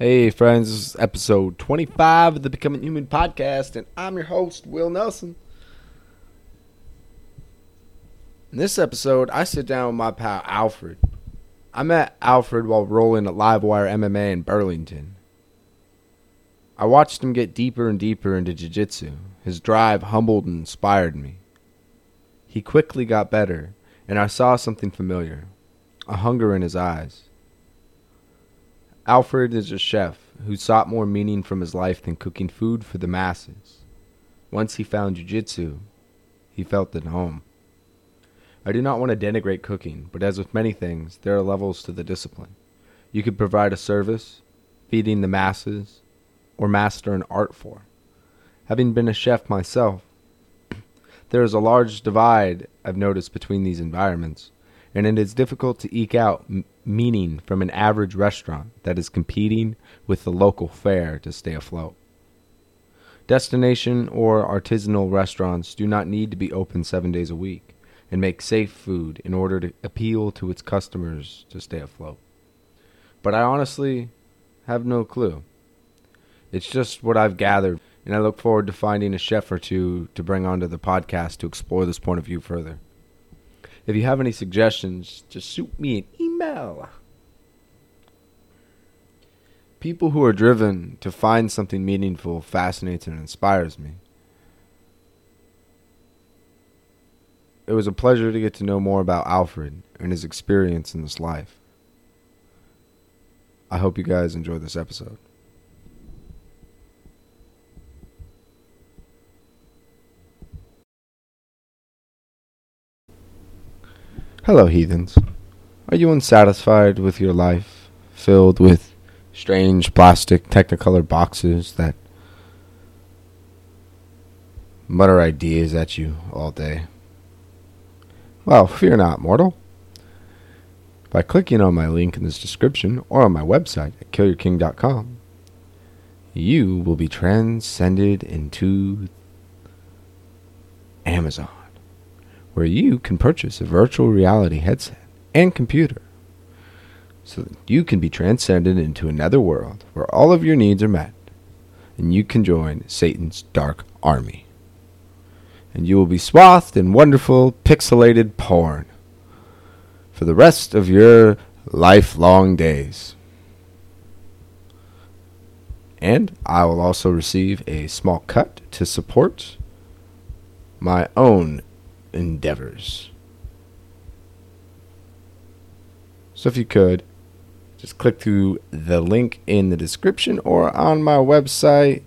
Hey, friends, this is episode 25 of the Becoming Human podcast, and I'm your host, Will Nelson. In this episode, I sit down with my pal Alfred. I met Alfred while rolling at Livewire MMA in Burlington. I watched him get deeper and deeper into jiu jitsu. His drive humbled and inspired me. He quickly got better, and I saw something familiar a hunger in his eyes. Alfred is a chef who sought more meaning from his life than cooking food for the masses. Once he found jiu-jitsu, he felt at home. I do not want to denigrate cooking, but as with many things, there are levels to the discipline. You could provide a service, feeding the masses, or master an art form. Having been a chef myself, there is a large divide I've noticed between these environments and it is difficult to eke out m- meaning from an average restaurant that is competing with the local fare to stay afloat. Destination or artisanal restaurants do not need to be open seven days a week and make safe food in order to appeal to its customers to stay afloat. But I honestly have no clue. It's just what I've gathered, and I look forward to finding a chef or two to bring onto the podcast to explore this point of view further. If you have any suggestions, just shoot me an email. People who are driven to find something meaningful fascinates and inspires me. It was a pleasure to get to know more about Alfred and his experience in this life. I hope you guys enjoy this episode. Hello, heathens. Are you unsatisfied with your life, filled with strange plastic technicolor boxes that mutter ideas at you all day? Well, fear not, mortal. By clicking on my link in this description or on my website at killyourking.com, you will be transcended into Amazon where you can purchase a virtual reality headset and computer so that you can be transcended into another world where all of your needs are met and you can join Satan's dark army. And you will be swathed in wonderful pixelated porn for the rest of your lifelong days. And I will also receive a small cut to support my own endeavors. So if you could, just click through the link in the description or on my website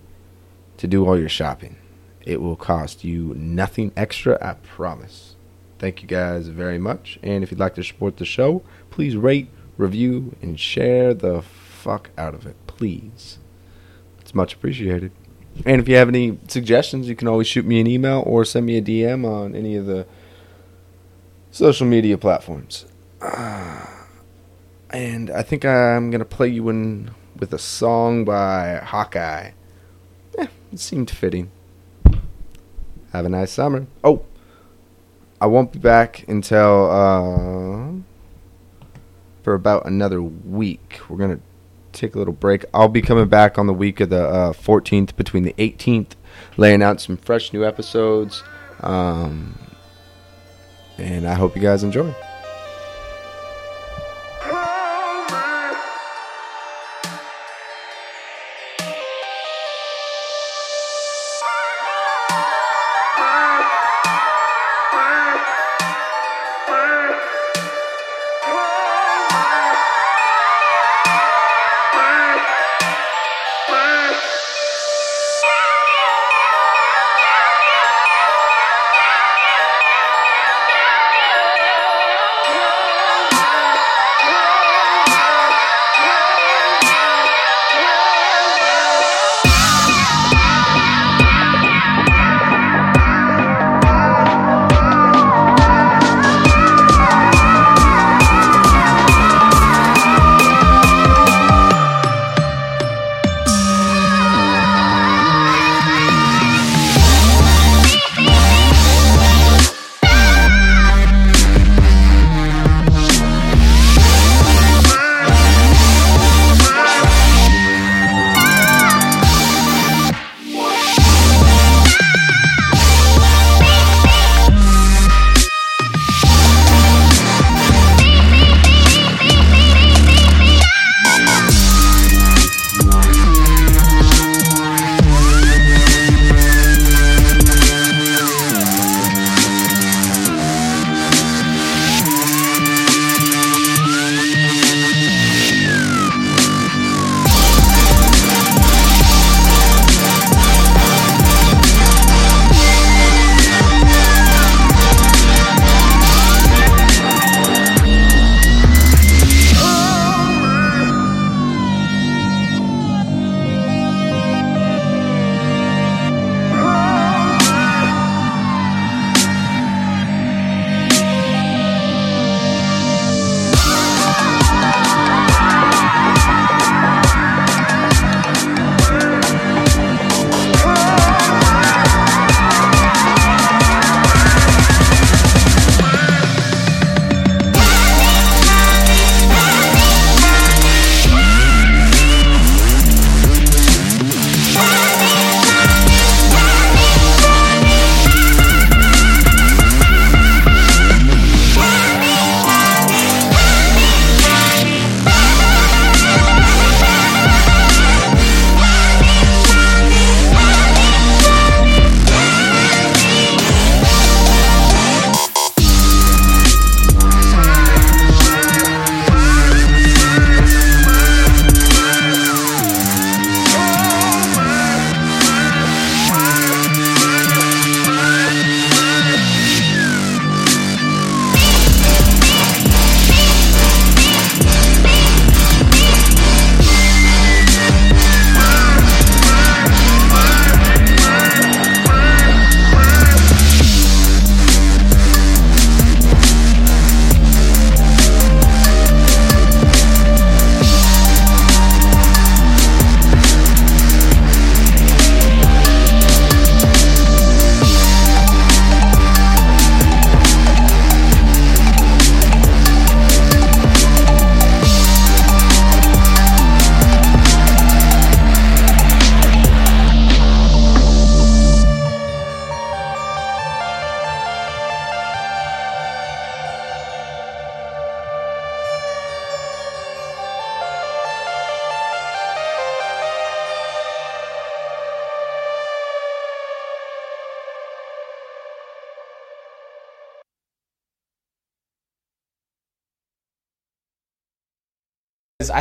to do all your shopping. It will cost you nothing extra, I promise. Thank you guys very much. And if you'd like to support the show, please rate, review, and share the fuck out of it. Please. It's much appreciated. And if you have any suggestions, you can always shoot me an email or send me a DM on any of the social media platforms. Uh, and I think I'm going to play you in with a song by Hawkeye. Eh, it seemed fitting. Have a nice summer. Oh, I won't be back until uh, for about another week. We're going to take a little break. I'll be coming back on the week of the uh, 14th between the 18th, laying out some fresh new episodes. Um, and I hope you guys enjoy.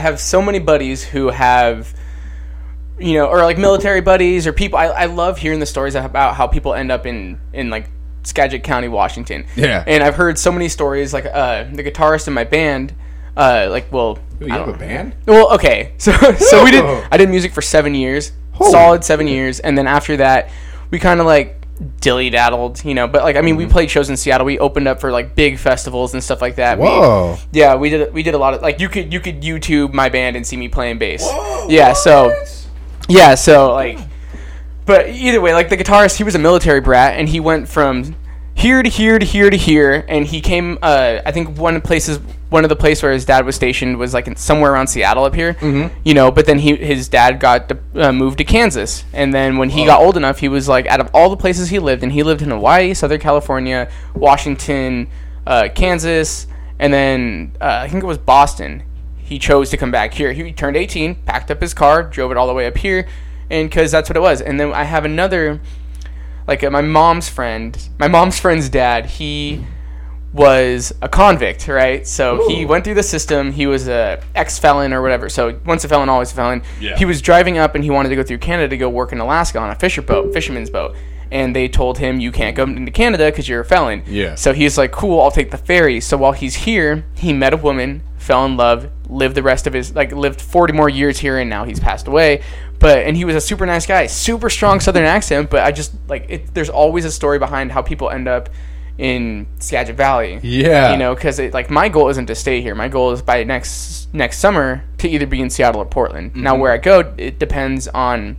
I have so many buddies who have, you know, or like military buddies or people. I, I love hearing the stories about how people end up in in like Skagit County, Washington. Yeah. And I've heard so many stories. Like uh, the guitarist in my band, uh, like well, Ooh, you have a band? Well, okay, so so we did. I did music for seven years, Holy solid seven years, and then after that, we kind of like dilly daddled, you know. But like, I mean, we Mm-hmm. played shows in Seattle. We opened up for like big festivals and stuff like that. We- Whoa. yeah, we did. We did a lot of like you could you could YouTube my band and see me playing bass. Whoa, yeah, so yeah, so like, but either way, like the guitarist, he was a military brat, and he went from here to here to here to here, and he came. Uh, I think one of the places, one of the place where his dad was stationed was like in, somewhere around Seattle up here. Mm-hmm. You know, but then he his dad got to, uh, moved to Kansas, and then when he got old enough, he was like out of all the places he lived, and he lived in Hawaii, Southern California, Washington, uh, Kansas, and then uh, I think it was Boston he chose to come back here. He turned 18, packed up his car, drove it all the way up here, and because that's what it was. And then I have another, like uh, my mom's friend, my mom's friend's dad. He was a convict, right? So he went through the system. He was a ex felon or whatever. So once a felon, always a felon. Yeah. He was driving up and he wanted to go through Canada to go work in Alaska on a fisher boat, fisherman's boat. And they told him you can't go into Canada because you're a felon. Yeah. So he's like, cool, I'll take the ferry. So while he's here, he met a woman, fell in love, lived the rest of his like lived 40 more years here, and now he's passed away. But and he was a super nice guy, super strong Southern accent. But I just like it. There's always a story behind how people end up in Skagit Valley. Yeah. You know, because like my goal isn't to stay here. My goal is by next next summer to either be in Seattle or Portland. Now Mm-hmm. where I go, it depends on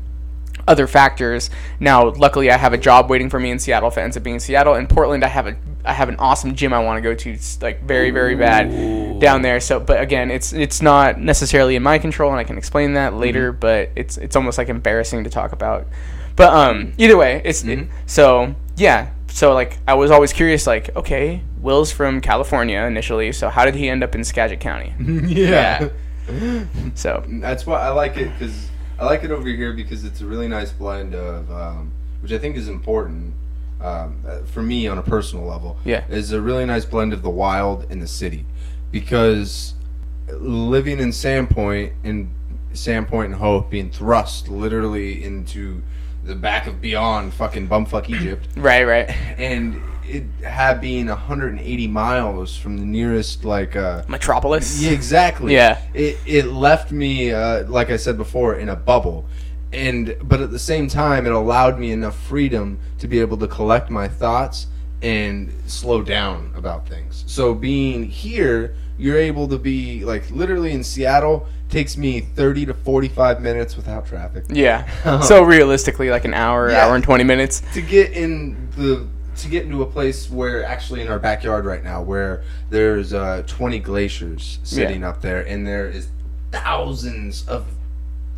other factors. Now, luckily, I have a job waiting for me in Seattle. If it ends up being Seattle, in Portland, I have a I have an awesome gym I want to go to. It's like very very bad down there. So, but again, it's it's not necessarily in my control, and I can explain that later. But it's it's almost like embarrassing to talk about. But um, either way, it's it, so yeah. So like, I was always curious. Like, okay, Will's from California initially. So how did he end up in Skagit County? yeah. So That's why I like it because I like it over here because it's a really nice blend of, um, which I think is important um, uh, for me on a personal level. Yeah. is a really nice blend of the wild and the city, because living in Sandpoint and Sandpoint and Hope being thrust literally into the back of beyond fucking bumfuck Egypt right, right, and it had being 180 miles from the nearest like uh Metropolis. yeah, exactly. Yeah. It it left me, uh, like I said before, in a bubble, and but at the same time, it allowed me enough freedom to be able to collect my thoughts and slow down about things. So being here, you're able to be like literally in Seattle takes me 30 to 45 minutes without traffic Yeah. so realistically, like an hour, Yeah. hour and twenty minutes. to get in the to get into a place where actually in our backyard right now where there's uh, 20 glaciers sitting up there and there is thousands of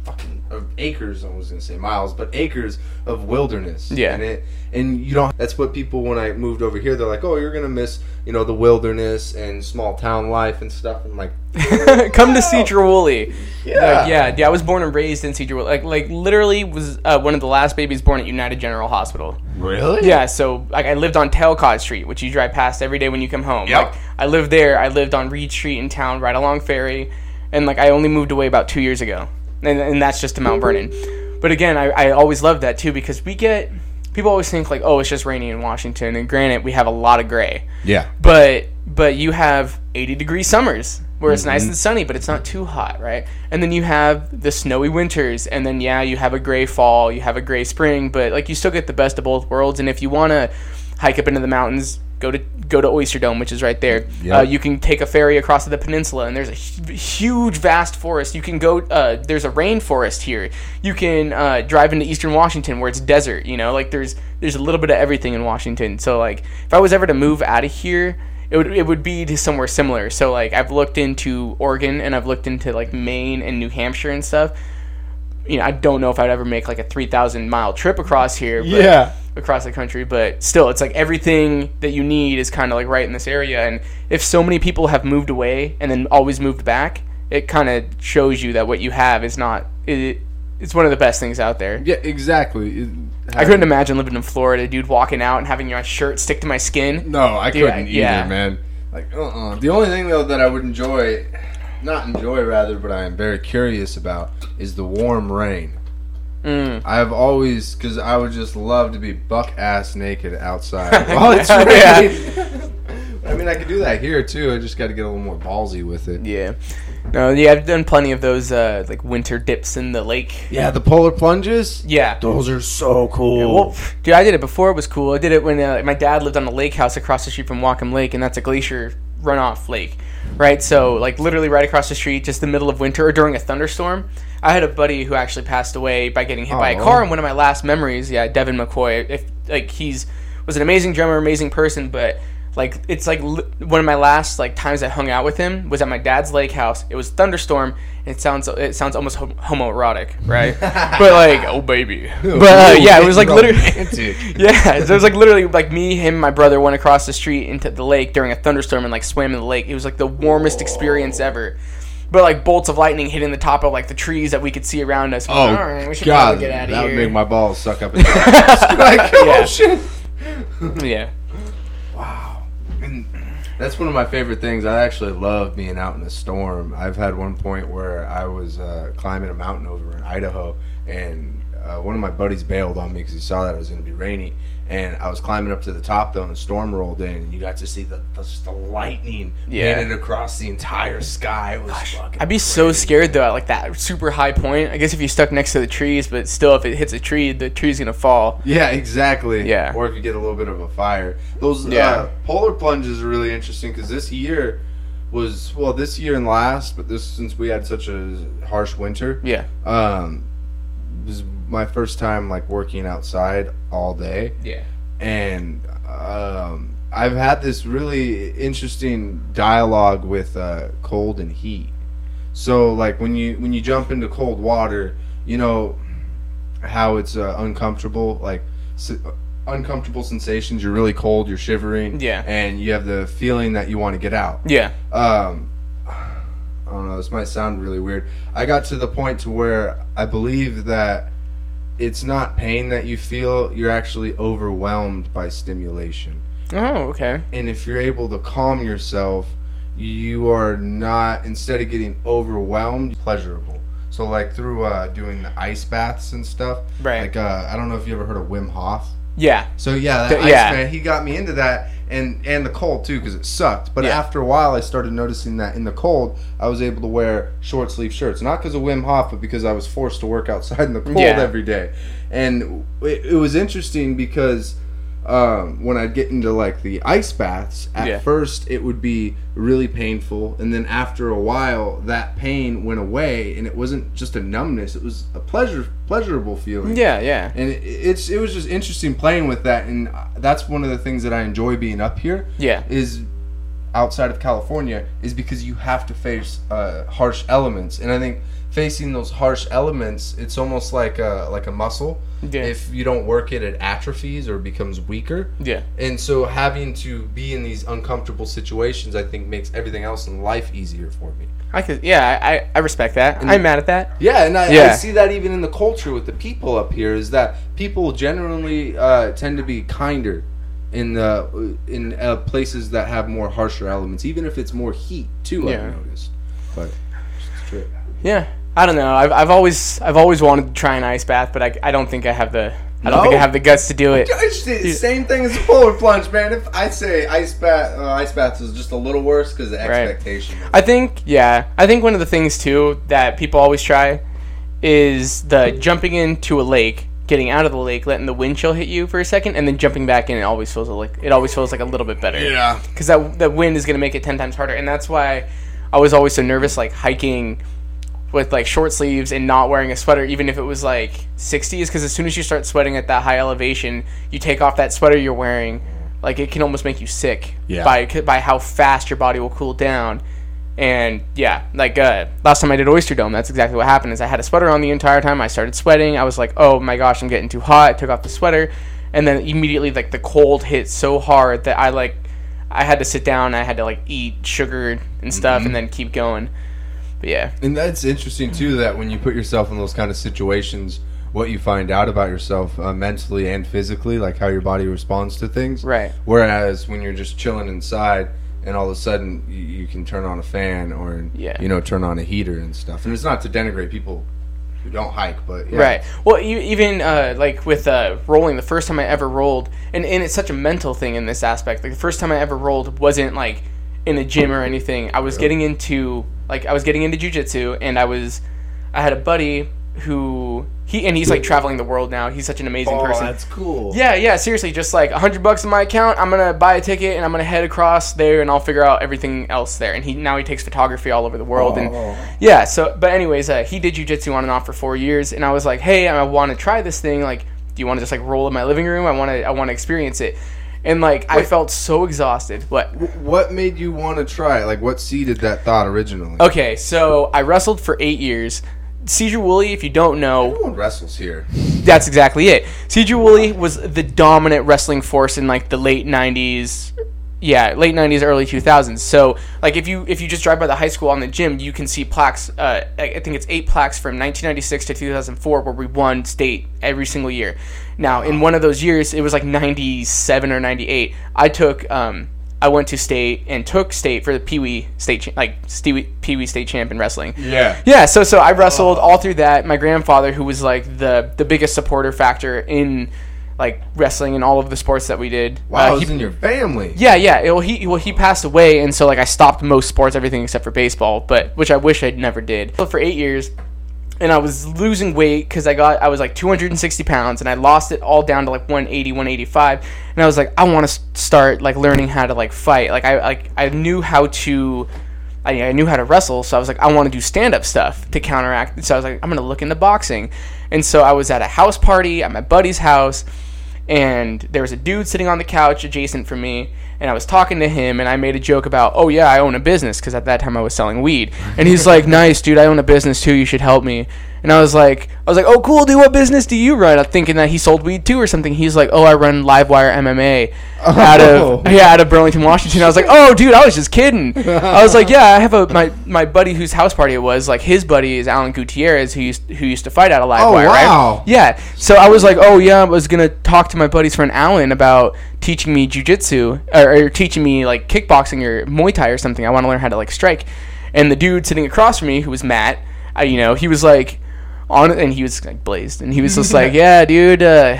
fucking of acres I was gonna say miles but acres of wilderness Yeah. and it and you don't that's what people when I moved over here they're like oh you're gonna miss you know the wilderness and small town life and stuff I'm like Come to Sedro-Woolley. Yeah. Like, yeah, yeah. I was born and raised in Sedro-Woolley. Like, like literally was uh, one of the last babies born at United General Hospital. really Yeah, so like I lived on Talcott Street, which you drive past every day when you come home. Yep. Like I lived there. I lived on Reed Street in town, right along Ferry, and like I only moved away about two years ago, and, and that's just to Mount mm-hmm. Vernon. But again, I, I always love that too because we get people always think like, oh, it's just raining in Washington, and granted, we have a lot of gray, yeah but but you have 80 degree summers where it's nice mm-hmm. and sunny, but it's not too hot, right? And then you have the snowy winters, and then yeah, you have a gray fall, you have a gray spring, but like you still get the best of both worlds. And if you want to hike up into the mountains, go to go to Oyster Dome, which is right there. Yep. Uh, you can take a ferry across the peninsula, and there's a huge, vast forest. You can go. Uh, there's a rainforest here. You can uh, drive into Eastern Washington, where it's desert. You know, like there's there's a little bit of everything in Washington. So like, if I was ever to move out of here, it would it would be to somewhere similar. So like, I've looked into Oregon, and I've looked into like Maine and New Hampshire and stuff. You know, I don't know if I'd ever make like a three thousand mile trip across here. But Yeah. Across the country, but still, it's like everything that you need is kind of like right in this area. And if so many people have moved away and then always moved back, it kind of shows you that what you have is not. It, it's one of the best things out there. yeah exactly I couldn't imagine living in Florida, dude, walking out and having my shirt stick to my skin. No, I Dude, couldn't I- either, yeah. man. Like, uh, uh The only thing though that I would enjoy not enjoy rather, but I am very curious about is the warm rain. Mm. I've always, because I would just love to be buck ass naked outside while it's Yeah. raining. I mean, I could do that here too. I just got to get a little more ballsy with it. Yeah. No, yeah, I've done plenty of those uh, like winter dips in the lake. Yeah, the polar plunges. Yeah. Those are so cool. Well, dude, I did it before. It was cool. I did it when uh, my dad lived on a lake house across the street from Whatcom Lake, and that's a glacier runoff lake, right? So, like, literally right across the street, just the middle of winter or during a thunderstorm. I had a buddy who actually passed away by getting hit by a car. Oh. And one of my last memories, yeah, Devin McCoy. If like he's was an amazing drummer, amazing person, but like it's like li- one of my last like times I hung out with him was at my dad's lake house. It was thunderstorm. And it sounds it sounds almost hom- homoerotic, right? but like, oh baby. But uh, yeah, it was like literally. Yeah, so it was like literally like me, him, my brother went across the street into the lake during a thunderstorm and like swam in the lake. It was like the warmest experience ever. But like bolts of lightning hitting the top of like the trees that we could see around us. Oh right, we should God, probably get out of that would make my balls suck up. Like, oh Yeah. shit. yeah, Wow. That's one of my favorite things. I actually love being out in a storm. I've had one point where I was uh, climbing a mountain over in Idaho, and uh, one of my buddies bailed on me because he saw that it was going to be rainy. And I was climbing up to the top though, and the storm rolled in, and you got to see the the, the lightning Yeah. painted across the entire sky. It was fucking. I'd be so crazy. scared though at like that super high point. I guess if you stuck next to the trees, but still, if it hits a tree, the tree's gonna fall. Yeah, exactly. Yeah. Or if you get a little bit of a fire. Those Yeah. uh, polar plunges are really interesting because this year was well, this year and last, but this since we had such a harsh winter, Yeah, um, was my first time like working outside all day, yeah, and um, I've had this really interesting dialogue with uh, cold and heat. So like when you when you jump into cold water, you know how it's uh, uncomfortable, like s- uncomfortable sensations. You're really cold, you're shivering, Yeah. and you have the feeling that you want to get out. yeah, Um, I don't know. This might sound really weird. I got to the point to where I believe that it's not pain that you feel. You're actually overwhelmed by stimulation, Oh, okay. and if you're able to calm yourself, you are not. Instead of getting overwhelmed, pleasurable. So like through uh, doing the ice baths and stuff. Right. Like uh, I don't know if you ever heard of Wim Hof. Yeah, So yeah, that Th- yeah. Iceman, he got me into that, and and the cold too, because it sucked. But Yeah. after a while, I started noticing that in the cold, I was able to wear short sleeve shirts, not because of Wim Hof, but because I was forced to work outside in the cold Yeah. every day. And it, it was interesting because um, when I'd get into like the ice baths, at Yeah. first it would be really painful, and then after a while, that pain went away, and it wasn't just a numbness; it was a pleasure, pleasurable feeling. Yeah, yeah, and it, it's it was just interesting playing with that and that's one of the things that i enjoy being up here yeah, is outside of california is because you have to face uh, harsh elements and i think facing those harsh elements it's almost like a like a muscle Yeah. if you don't work it it atrophies or becomes weaker yeah. and so having to be in these uncomfortable situations i think makes everything else in life easier for me I could. Yeah, I, I- respect that. I'm mad at that. Yeah, and I, I see that even in the culture with the people up here is that people generally uh, tend to be kinder in the in uh, places that have more harsher elements, even if it's more heat too. Yeah. I've noticed, but it's true. Yeah, I don't know. I've, I've always I've always wanted to try an ice bath, but I, I don't think I have the I don't think I have the guts to do it. It's same thing as a polar plunge, man. If I say ice bath, uh, ice baths is just a little worse because the expectation. I think yeah. I think one of the things too that people always try is the jumping into a lake, getting out of the lake, letting the wind chill hit you for a second, and then jumping back in. It always feels like it always feels like a little bit better. Yeah. because that that wind is gonna make it ten times harder, and that's why I was always so nervous, like hiking with like short sleeves and not wearing a sweater, even if it was like 60s, because as soon as you start sweating at that high elevation, you take off that sweater you're wearing, like it can almost make you sick Yeah. by by how fast your body will cool down. And yeah, like uh, last time I did Oyster Dome, that's exactly what happened. Is I had a sweater on the entire time. I started sweating. I was like, oh my gosh, I'm getting too hot. I took off the sweater, and then immediately like the cold hit so hard that I like I had to sit down. I had to like eat sugar and stuff, Mm-hmm. and then keep going. But yeah, And that's interesting too. That when you put yourself in those kind of situations, what you find out about yourself uh, mentally and physically, like how your body responds to things. Right. Whereas when you're just chilling inside, and all of a sudden you, you can turn on a fan or Yeah. you know turn on a heater and stuff. And it's not to denigrate people who don't hike, but yeah. Right. Well, you, even uh, like with uh, rolling, the first time I ever rolled, and, and it's such a mental thing in this aspect. Like the first time I ever rolled wasn't like in a gym or anything. I was getting into like I was getting into jujitsu, and I was I had a buddy who he and he's like traveling the world now. He's such an amazing Oh, person. that's cool. Yeah, yeah, seriously, just like a hundred bucks in my account. I'm gonna buy a ticket and I'm gonna head across there and I'll figure out everything else there. And he now he takes photography all over the world Oh. and yeah. So, but anyways, uh, he did jujitsu on and off for four years, and I was like, hey, I want to try this thing. Like, do you want to just like roll in my living room? I want to, I want to experience it. And like, I felt so exhausted. What? What made you want to try it? Like, what seeded that thought originally? Okay, so I wrestled for eight years. Sedro-Woolley, if you don't know, Everyone wrestles here. That's exactly it. Sedro-Woolley was the dominant wrestling force in like the late '90s. Yeah, late '90s, early 2000s. So, like, if you if you just drive by the high school on the gym, you can see plaques. Uh, I think it's eight plaques from 1996 to 2004, where we won state every single year. Now, in one of those years, it was like '97 or '98. I took. Um, I went to state and took state for the Pee Wee state, cha- like Pee Wee state champ in wrestling. Yeah. Yeah, so so I wrestled all through that. My grandfather, who was like the the biggest supporter factor in like wrestling and all of the sports that we did. Wow, uh, it was in your family. yeah, yeah. Well, he well he passed away, and so like I stopped most sports, everything except for baseball, but which I wish I never did. So for eight years, and I was losing weight because I got I was like 260 pounds, and I lost it all down to like 180, 185, and I was like, I want to start like learning how to like fight. Like I like I knew how to. I, I knew how to wrestle, so I was like, I want to do stand up stuff to counteract. So I was like, I'm gonna look into boxing, and so I was at a house party at my buddy's house, and there was a dude sitting on the couch adjacent from me and I was talking to him and I made a joke about, "Oh yeah, I own a business" because at that time I was selling weed. And he's like, "Nice, dude, I own a business too. You should help me." And I was like, I was like, "Oh, cool, dude. What business do you run?" I'm thinking that he sold weed too or something. He's like, "Oh, I run Livewire MMA out of Oh. yeah, out of Burlington, Washington." I was like, "Oh, dude, I was just kidding." I was like, "Yeah, I have a my my buddy whose house party it was. Like his buddy is Alan Gutierrez, who used who used to fight out of oh, Livewire, Oh, wow. right?" Yeah. So I was like, oh yeah, I was gonna talk to my buddy's friend Alan about teaching me jujitsu or, or teaching me like kickboxing or Muay Thai or something. I want to learn how to like strike. And the dude sitting across from me, who was Matt, I, you know, he was like on and he was like blazed, and he was just like, yeah, dude. Uh,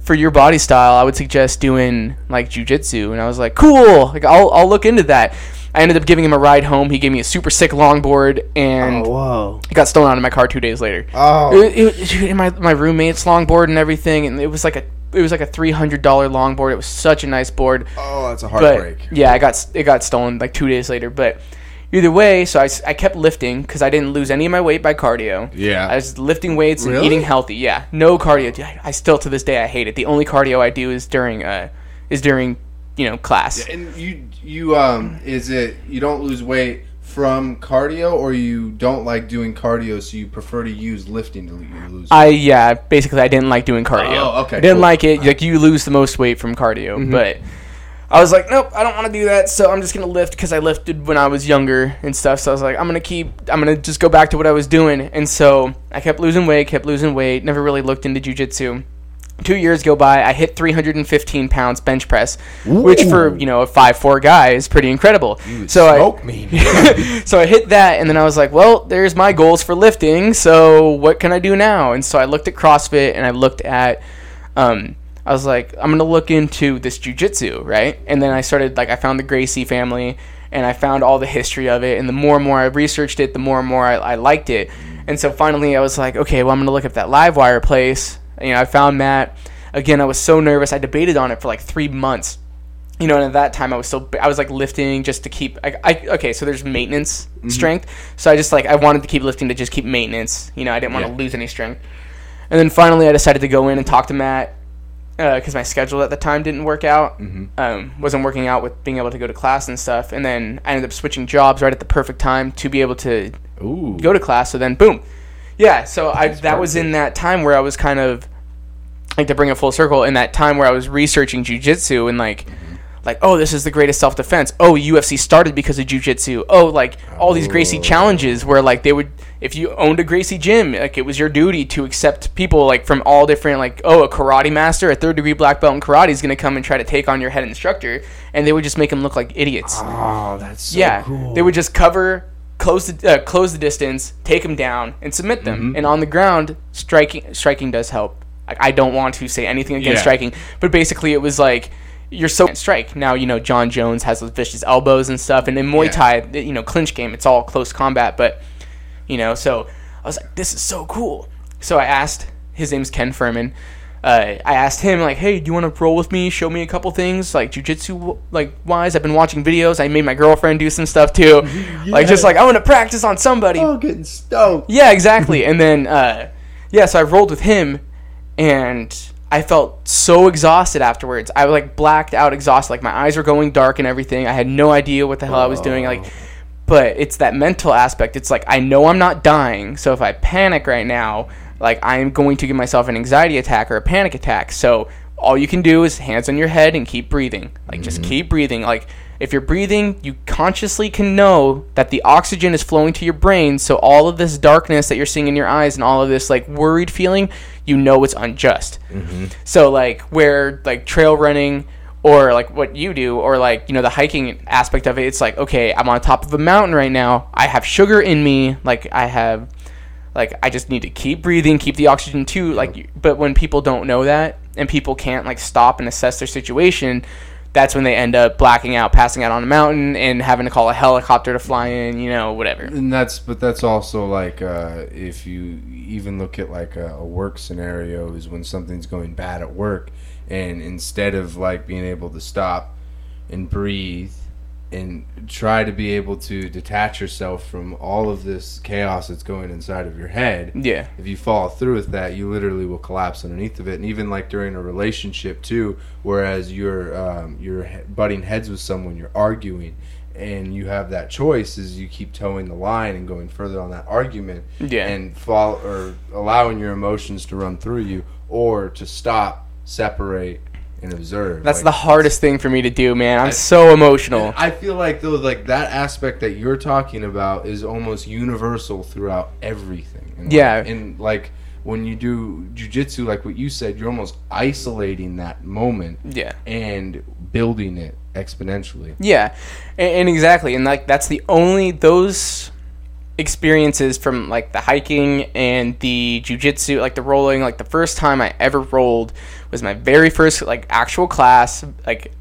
for your body style, I would suggest doing like jujitsu, and I was like, cool. Like I'll I'll look into that. I ended up giving him a ride home. He gave me a super sick longboard, and whoa. it got stolen out of my car two days later. Oh. It, it, dude, my my roommate's longboard and everything, and it was like a it was like a three hundred dollar longboard. It was such a nice board, Oh, that's a but heartbreak. yeah, I got it got stolen like two days later. But either way, so I, I kept lifting because I didn't lose any of my weight by cardio. Yeah. I was lifting weights and Really? eating healthy. Yeah, no cardio. Dude, I, I still to this day I hate it. The only cardio I do is during uh is during you know class. And you you um is it you don't lose weight from cardio or you don't like doing cardio so you prefer to use lifting to lo- lose I yeah, basically I didn't like doing cardio. Oh, okay, I didn't cool. like it. Like you lose the most weight from cardio, but I was like, nope, I don't want to do that. So I'm just gonna lift because I lifted when I was younger and stuff. So I was like, I'm gonna keep, I'm gonna just go back to what I was doing. And so I kept losing weight, kept losing weight. Never really looked into jujitsu. Two years go by, I hit 315 pounds bench press, which for you know a five four guy is pretty incredible. You so I, me. so I hit that, and then I was like, well, there's my goals for lifting. So what can I do now? And so I looked at CrossFit, and I looked at, um, I was like, I'm gonna look into this jujitsu, right? And then I started like I found the Gracie family, and I found all the history of it. And the more and more I researched it, the more and more I, I liked it. And so finally, I was like, okay, well, I'm gonna look at that Livewire place. You know, I found Matt. Again, I was so nervous. I debated on it for like three months you know, and at that time I was still I was like lifting just to keep I, I okay, so there's maintenance mm-hmm. strength. So I just like I wanted to keep lifting to just keep maintenance. You know, I didn't want to Yeah. lose any strength. And then finally I decided to go in and talk to Matt Uh, because my schedule at the time didn't work out. Mm-hmm. Um, wasn't working out with being able to go to class and stuff. And then I ended up switching jobs right at the perfect time to be able to Ooh. go to class. So then, boom, yeah. So I that was in that time where I was kind of like to bring it full circle in that time where I was researching jujitsu and like. Mm-hmm. Like oh this is the greatest self defense oh UFC started because of jujitsu oh like all these Gracie Oh. challenges where like they would if you owned a Gracie gym, like it was your duty to accept people like from all different like oh a karate master, a third degree black belt in karate is gonna come and try to take on your head instructor, and they would just make them look like idiots. Oh, that's so yeah, cool. they would just cover, close the uh, close the distance, take them down, and submit them. Mm-hmm. And on the ground, striking striking does help. Like, I don't want to say anything against Yeah. striking, but basically it was like you're so strike now. You know Jon Jones has those vicious elbows and stuff, and in Muay Yeah. Thai, you know clinch game, it's all close combat. But you know, so I was like, this is so cool. So I asked. His name's Ken Furman. Uh, I asked him like, "Hey, do you want to roll with me? Show me a couple things, like jujitsu, like wise. I've been watching videos. I made my girlfriend do some stuff too, like just like I want to practice on somebody. oh, getting stoked. Yeah, exactly. and then, uh, yeah, so I rolled with him, and I felt so exhausted afterwards. I was like blacked out, exhausted. Like my eyes were going dark and everything. I had no idea what the hell I was doing. Like, but it's that mental aspect. It's like I know I'm not dying, so if I panic right now, like I am going to give myself an anxiety attack or a panic attack. So all you can do is hands on your head and keep breathing. Like just mm-hmm. keep breathing. Like if you're breathing, you consciously can know that the oxygen is flowing to your brain. So all of this darkness that you're seeing in your eyes and all of this like worried feeling, you know it's unjust. Mm-hmm. So like where like trail running or like what you do or like you know the hiking aspect of it it's like okay i'm on top of a mountain right now. I have sugar in me. Like i have like i just need to keep breathing keep the oxygen too. Like but when people don't know that and people can't like stop and assess their situation that's when they end up blacking out passing out on a mountain and having to call a helicopter to fly in you know whatever. And that's but that's also like uh, if you even look at like a, a work scenario is when something's going bad at work, and instead of like being able to stop and breathe and try to be able to detach yourself from all of this chaos that's going inside of your head, yeah if you follow through with that, you literally will collapse underneath of it. And even like during a relationship too, whereas you're um, you're butting heads with someone, you're arguing, and you have that choice is you keep toeing the line and going further on that argument, Yeah. and fall or allowing your emotions to run through you, or to stop, separate, and observe. that's Like, the hardest thing for me to do man i'm so emotional I feel like though, like that aspect that you're talking about is almost universal throughout everything. in life. Yeah. and like when you do jujitsu, like what you said, you're almost isolating that moment yeah and building it exponentially. Yeah, and, and exactly, and like that's the only those experiences from like the hiking and the jujitsu, like the rolling. Like the first time I ever rolled was my very first like actual class, like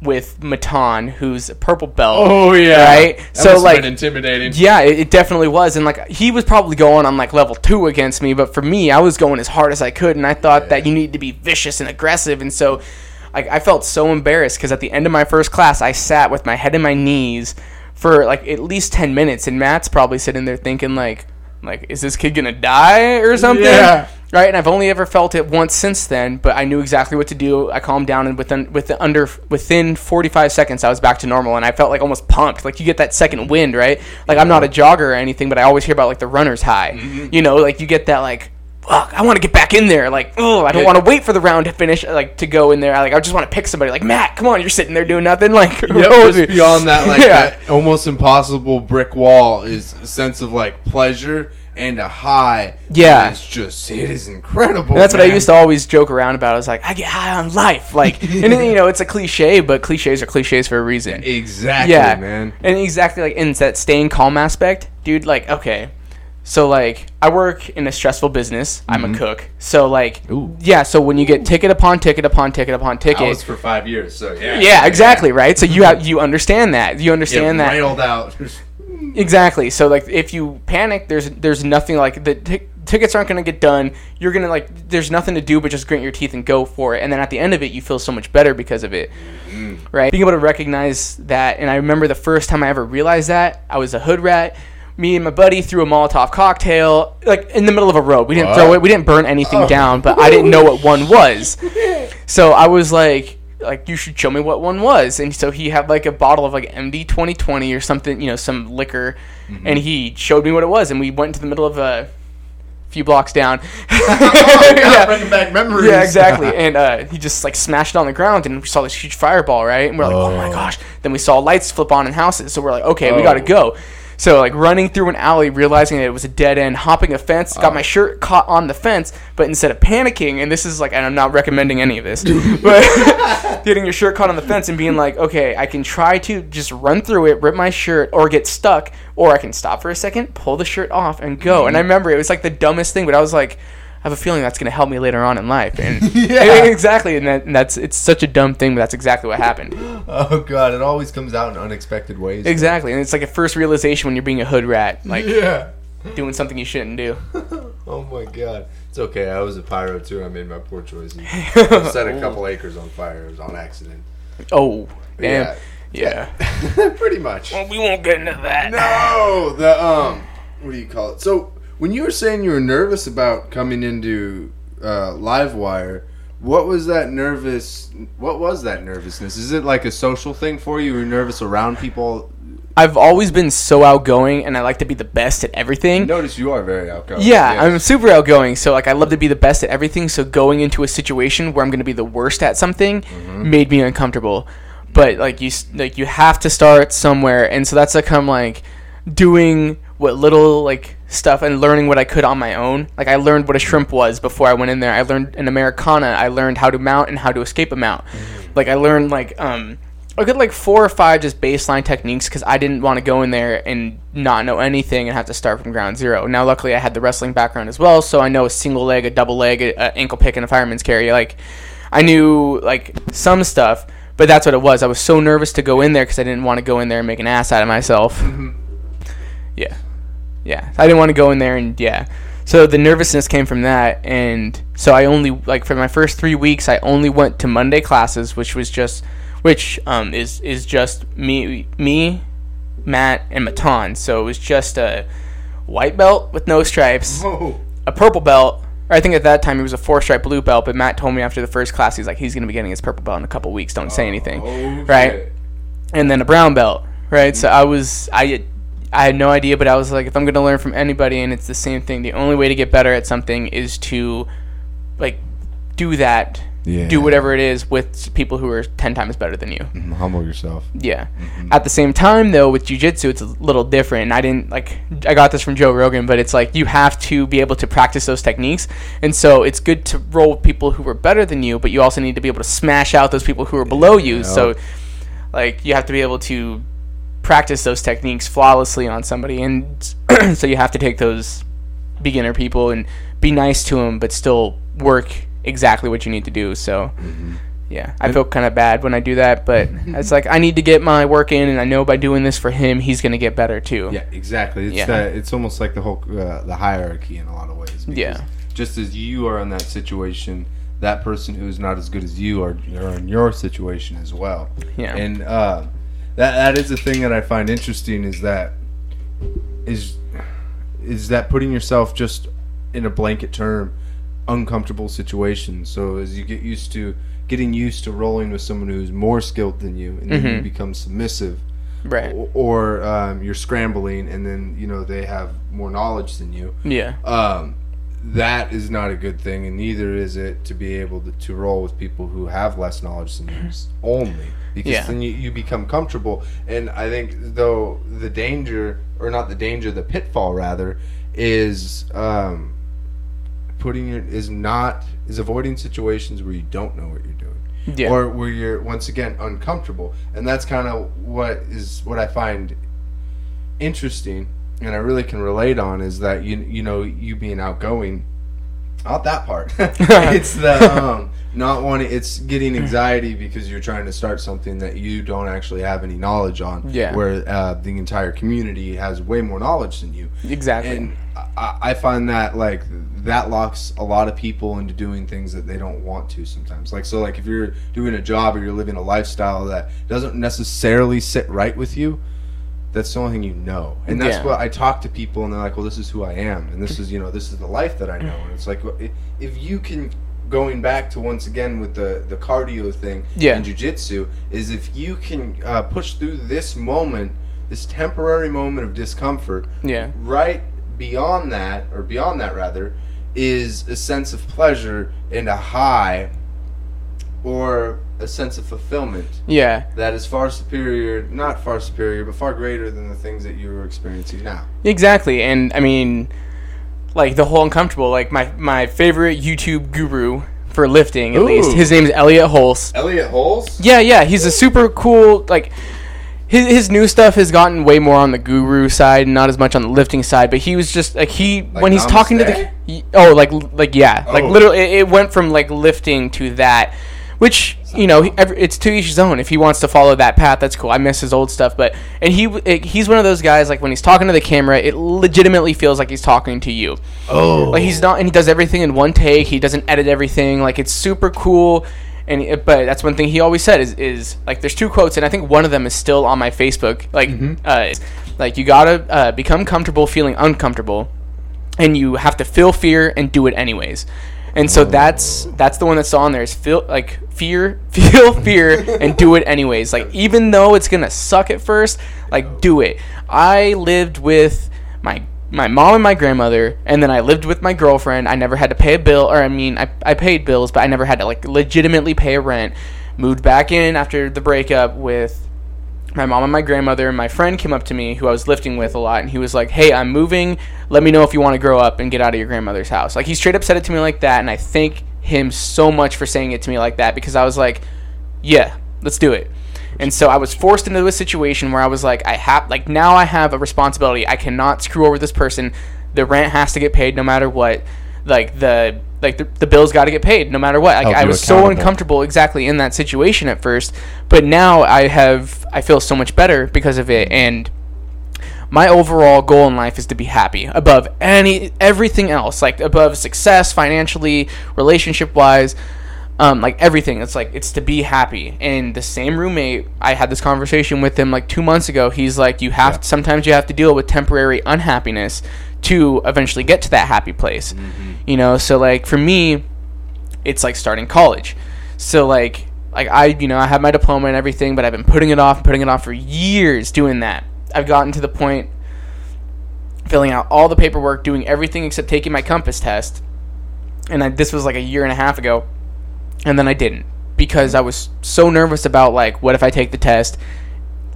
with Matan, who's a purple belt. Oh yeah, right. so like intimidating. yeah, it, it definitely was, and like he was probably going on like level two against me, but for me, I was going as hard as I could, and I thought that you need to be vicious and aggressive, and so like I felt so embarrassed because at the end of my first class, I sat with my head in my knees for like at least ten minutes, and Matt's probably sitting there thinking like, like is this kid gonna die or something? Yeah. Right, and I've only ever felt it once since then, but I knew exactly what to do. I calmed down, and within within under within 45 seconds, I was back to normal, and I felt like almost pumped. Like you get that second wind, right? Like I'm not a jogger or anything, but I always hear about like the runner's high. Mm-hmm. You know, like you get that like. Fuck, I want to get back in there. Like, oh, I don't want to wait for the round to finish. Like, to go in there. Like, I just want to pick somebody. Like, Matt, come on, you're sitting there doing nothing. Like, Yep, just beyond that, like Yeah. that almost impossible brick wall is a sense of like pleasure and a high. Yeah. it's just it is incredible. And that's what I used to always joke around about. I was like, I get high on life. Like, and then, you know, it's a cliche, but cliches are cliches for a reason. Exactly, yeah, man. And exactly like in that staying calm aspect, dude. Like, okay, so like I work in a stressful business. I'm a cook. So like, Mm-hmm. Ooh. yeah. So when you get ticket upon ticket upon ticket upon ticket I was for five years, so yeah. yeah, exactly, right. So you have you understand that. You Yeah, understand that railed out. exactly. So like if you panic, there's there's nothing like the t- tickets aren't going to get done. You're going to like there's nothing to do but just grit your teeth and go for it. And then at the end of it, you feel so much better because of it. Right? Being able to recognize that and I remember the first time I ever realized that, I was a hood rat. Me and my buddy threw a Molotov cocktail like in the middle of a road. We didn't What? throw it. We didn't burn anything Oh. down, but I didn't know what one was. So I was like, like you should show me what one was. And so he had like a bottle of like MD 2020 or something, you know, some liquor, Mm-hmm. and he showed me what it was. And we went into the middle of a few blocks down. yeah, yeah. bringing back memories. Yeah, exactly. And uh, he just like smashed it on the ground, and we saw this huge fireball, right? And we're like, oh, my Oh. gosh. Then we saw lights flip on in houses, so we're like, okay, we Oh. gotta go. So like running through an alley, realizing that it was a dead end, hopping a fence, got uh. my shirt caught on the fence, but instead of panicking, and this is like, and I'm not recommending any of this, but getting your shirt caught on the fence and being like, okay, I can try to just run through it, rip my shirt, or get stuck, or I can stop for a second, pull the shirt off, and go. And I remember it was like the dumbest thing, but I was like. I have a feeling that's going to help me later on in life, and Yeah. exactly, and, that, and that's it's such a dumb thing, but that's exactly what happened. Oh god, it always comes out in unexpected ways. Exactly, and it's like a first realization when you're being a hood rat, like yeah. doing something you shouldn't do. Oh my god. It's okay. I was a pyro too. I made my poor choices. I set a couple acres on fire. It was on accident. Oh, damn. Yeah. Yeah. Pretty much. Well, we won't get into that. No, the um, what do you call it? So when you were saying you were nervous about coming into uh, Livewire, what was that nervous? What was that nervousness? Is it like a social thing for you? You're nervous around people. I've always been so outgoing, and I like to be the best at everything. Notice you are very outgoing. Yeah, Yes. I'm super outgoing, so like I love to be the best at everything. So going into a situation where I'm going to be the worst at something Mm-hmm. made me uncomfortable. But like you, like you have to start somewhere, and so that's like I'm like doing what little like stuff and learning what I could on my own. Like I learned what a shrimp was before I went in there. I learned an Americana. I learned how to mount and how to escape a mount. Like I learned like um a good like four or five just baseline techniques because I didn't want to go in there and not know anything and have to start from ground zero. Now luckily I had the wrestling background as well, so I know a single leg, a double leg, a, a ankle pick, and a fireman's carry. Like I knew like some stuff. But that's what it was. I was so nervous to go in there because I didn't want to go in there and make an ass out of myself. Yeah. Yeah. I didn't want to go in there and yeah. So the nervousness came from that and so I only like for my first 3 weeks I only went to Monday classes which was just which um is is just me me Matt and Matan. So it was just a white belt with no stripes, Oh. a purple belt. Or I think at that time he was a four stripe blue belt, but Matt told me after the first class he's like he's going to be getting his purple belt in a couple weeks, don't say anything. Okay. Right? and then a brown belt, right? So I was I I had no idea, but I was like, if I'm gonna learn from anybody, and it's the same thing, the only way to get better at something is to like do that, Yeah. do whatever it is with people who are ten times better than you. Mm-hmm. Humble yourself. Yeah. Mm-hmm. At the same time, though, with jujitsu, it's a little different. And I didn't like. I got this from Joe Rogan, but it's like you have to be able to practice those techniques, and so it's good to roll with people who are better than you, but you also need to be able to smash out those people who are below you. So, like, you have to be able to practice those techniques flawlessly on somebody, and so you have to take those beginner people and be nice to them, but still work exactly what you need to do. So. Yeah, I feel kind of bad when I do that, but it's like I need to get my work in, and I know by doing this for him, he's gonna get better too. Yeah, exactly. It's Yeah. that. It's almost like the whole uh, the hierarchy in a lot of ways. Yeah. Just as you are in that situation, that person who's not as good as you are, are in your situation as well. Yeah. And uh, that that is the thing that I find interesting is that is is that putting yourself just in a blanket term uncomfortable situations. So as you get used to getting used to rolling with someone who's more skilled than you, and then you Mhm. become submissive Right. o- or um, you're scrambling and then you know they have more knowledge than you Yeah. um, that is not a good thing and neither is it to be able to, to roll with people who have less knowledge than you only because Yeah. then you, you become comfortable and i think though the danger or not the danger the pitfall rather is um, putting it is not is avoiding situations where you don't know what you're doing Yeah. or where you're once again uncomfortable and that's kind of what is what i find interesting and i really can relate on is that you you know you being outgoing not that part it's the um not wanting it's getting anxiety because you're trying to start something that you don't actually have any knowledge on Yeah. where uh, the entire community has way more knowledge than you exactly. and I, I find that like that locks a lot of people into doing things that they don't want to sometimes. Like so, like if you're doing a job or you're living a lifestyle that doesn't necessarily sit right with you, that's the only thing you know. And that's Yeah. what I talk to people, and they're like, "Well, this is who I am, and this is you know this is the life that I know." And it's like if you can going back to once again with the the cardio thing Yeah. in jujitsu is if you can uh, push through this moment, this temporary moment of discomfort, yeah. right beyond that or beyond that rather is a sense of pleasure and a high or a sense of fulfillment Yeah. that is far superior, not far superior, but far greater than the things that you're experiencing now. Exactly, and I mean, like the whole uncomfortable. Like my my favorite YouTube guru for lifting, at least. His name is Elliot Hulse. Elliot Holes? Yeah, yeah, he's a super cool like. His, his new stuff has gotten way more on the guru side, and not as much on the lifting side. But he was just like he when he's talking to the he- oh like like yeah like Oh. literally it, it went from like lifting to that, which you know it's to each his own. If he wants to follow that path, that's cool. I miss his old stuff, but and he it, he's one of those guys like when he's talking to the camera, it legitimately feels like he's talking to you. Oh. Like he's not, and he does everything in one take. He doesn't edit everything. Like it's super cool. And but that's one thing he always said is is like there's two quotes, and I think one of them is still on my Facebook. Like uh, like you gotta uh, become comfortable feeling uncomfortable, and you have to feel fear and do it anyways. And so that's that's the one that's on there is feel like fear, feel fear, and do it anyways. Like even though it's gonna suck at first, like do it. I lived with my my mom and my grandmother, and then I lived with my girlfriend. I never had to pay a bill, or I mean, I, I paid bills, but I never had to like legitimately pay a rent. Moved back in after the breakup with my mom and my grandmother and my friend came up to me who I was lifting with a lot and he was like, "Hey, I'm moving. Let me know if you want to grow up and get out of your grandmother's house." Like he straight up said it to me like that and I thank him so much for saying it to me like that because I was like, "Yeah, let's do it." And so I was forced into a situation where I was like, I have like now I have a responsibility. I cannot screw over this person. The rent has to get paid no matter what. Like the like the, the bills got to get paid no matter what. Like I was so uncomfortable exactly in that situation at first, but now I have I feel so much better because of it and my overall goal in life is to be happy above any everything else like above success financially relationship wise um, like everything it's like it's to be happy and the same roommate i had this conversation with him like two months ago he's like you have Yeah. sometimes you have to deal with temporary unhappiness to eventually get to that happy place mm-hmm. you know so like for me it's like starting college. So like like I you know I have my diploma and everything, but I've been putting it off, putting it off for years doing that. I've gotten to the point filling out all the paperwork, doing everything except taking my compass test. And I, this was like a year and a half ago, and then I didn't because I was so nervous about like what if I take the test,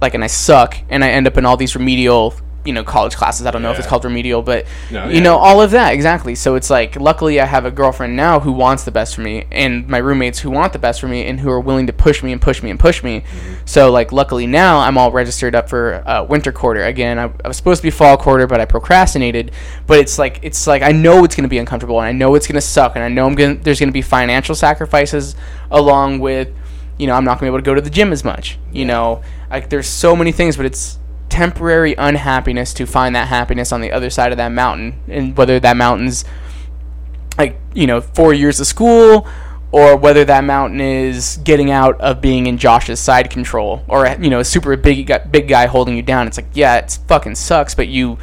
like and I suck and I end up in all these remedial you know college classes. I don't know if it's called remedial, but No, you yeah. know all of that exactly. So it's like luckily I have a girlfriend now who wants the best for me, and my roommates who want the best for me and who are willing to push me and push me and push me. So like luckily now I'm all registered up for uh, winter quarter again. I, I was supposed to be fall quarter, but I procrastinated. But it's like it's like I know it's gonna be uncomfortable and I know it's gonna suck and I know I'm gonna there's gonna be financial sacrifices along with you know I'm not gonna be able to go to the gym as much. You know like there's so many things, but it's temporary unhappiness to find that happiness on the other side of that mountain. And whether that mountain's like you know four years of school or whether that mountain is getting out of being in Josh's side control or you know a super big big guy holding you down. It's like yeah it fucking sucks but you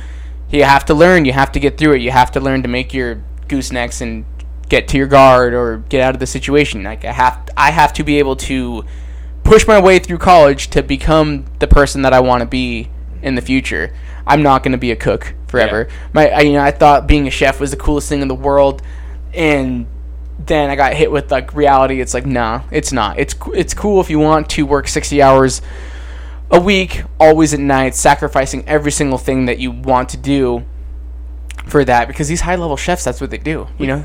you have to learn. You have to get through it. You have to learn to make your goosenecks and get to your guard or get out of the situation. Like I have I have to be able to push my way through college to become the person that I want to be in the future. I'm not going to be a cook forever. My, I, you know, I thought being a chef was the coolest thing in the world, and then I got hit with like reality. It's like, nah, it's not. It's it's cool if you want to work 60 hours a week, always at night, sacrificing every single thing that you want to do for that. Because these high level chefs, that's what they do. You know,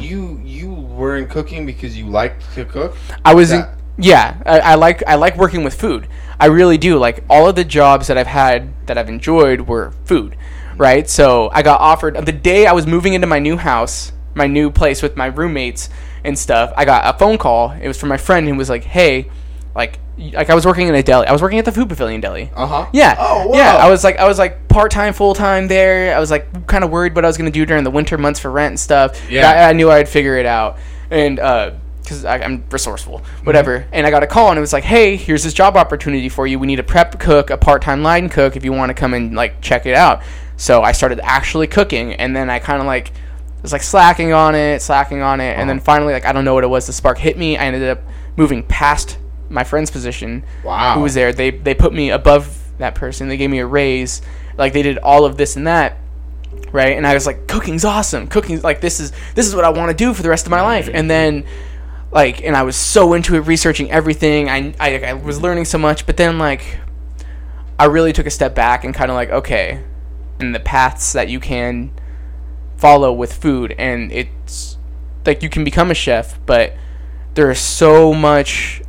You you were in cooking because you liked to cook. I was in, yeah, I, I like I like working with food. I really do. Like all of the jobs that I've had that I've enjoyed were food, right? So I got offered the day I was moving into my new house, my new place with my roommates and stuff. I got a phone call. It was from my friend who was like, "Hey, like like I was working in a deli. I was working at the Food Pavilion deli. Uh huh. Yeah. Oh, wow. Yeah. I was like, I was like part time, full time there. I was like kind of worried what I was gonna do during the winter months for rent and stuff. Yeah. I, I knew I'd figure it out, and because I'm resourceful, Mm-hmm. whatever. And I got a call, and it was like, hey, here's this job opportunity for you. We need a prep cook, a part time line cook, if you want to come and like check it out. So I started actually cooking, and then I kind of like was like slacking on it, slacking on it, and then Uh-huh. finally, like I don't know what it was, the spark hit me. I ended up moving past my friend's position Wow. who was there. They they put me above that person. They gave me a raise. Like they did all of this and that, right? And I was like, cooking's awesome. Cooking's like this is this is what I want to do for the rest of my life. And then like and I was so into it researching everything. I, I I was learning so much but then like I really took a step back and kind of like okay and the paths that you can follow with food and it's like you can become a chef but there is so much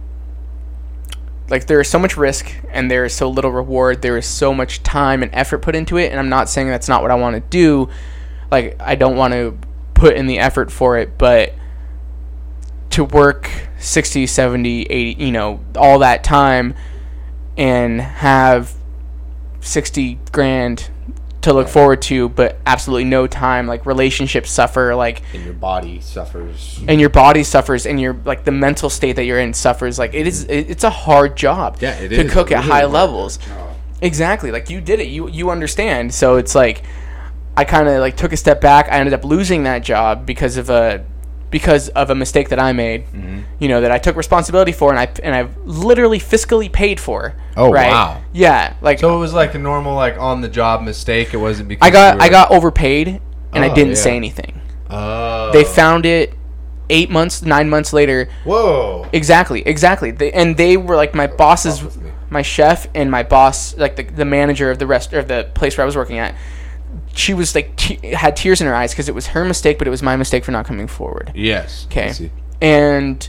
like there is so much risk and there is so little reward. There is so much time and effort put into it and i'm not saying that's not what i want to do. Like i don't want to put in the effort for it but to work 60 70 80 you know all that time and have 60 grand to look forward to but absolutely no time like relationships suffer like And your body suffers. and your body suffers and your like the mental state that you're in suffers like it is mm-hmm. it, it's a hard job Yeah, it to is cook a at really high levels job. exactly like you did it you you understand so it's like i kind of like took a step back i ended up losing that job because of a because of a mistake that i made Mm-hmm. you know that i took responsibility for and i and i literally fiscally paid for Oh, right wow. yeah like So it was like a normal, like on the job mistake. It wasn't because i got you i got overpaid and i Oh, didn't yeah. say anything Oh. they found it eight months nine months later Whoa. Exactly, exactly. They, and they were like my bosses, my chef and my boss, like the, the manager of the rest of the place where I was working at. She was like te- had tears in her eyes because it was her mistake, but it was my mistake for not coming forward. Yes. Okay, and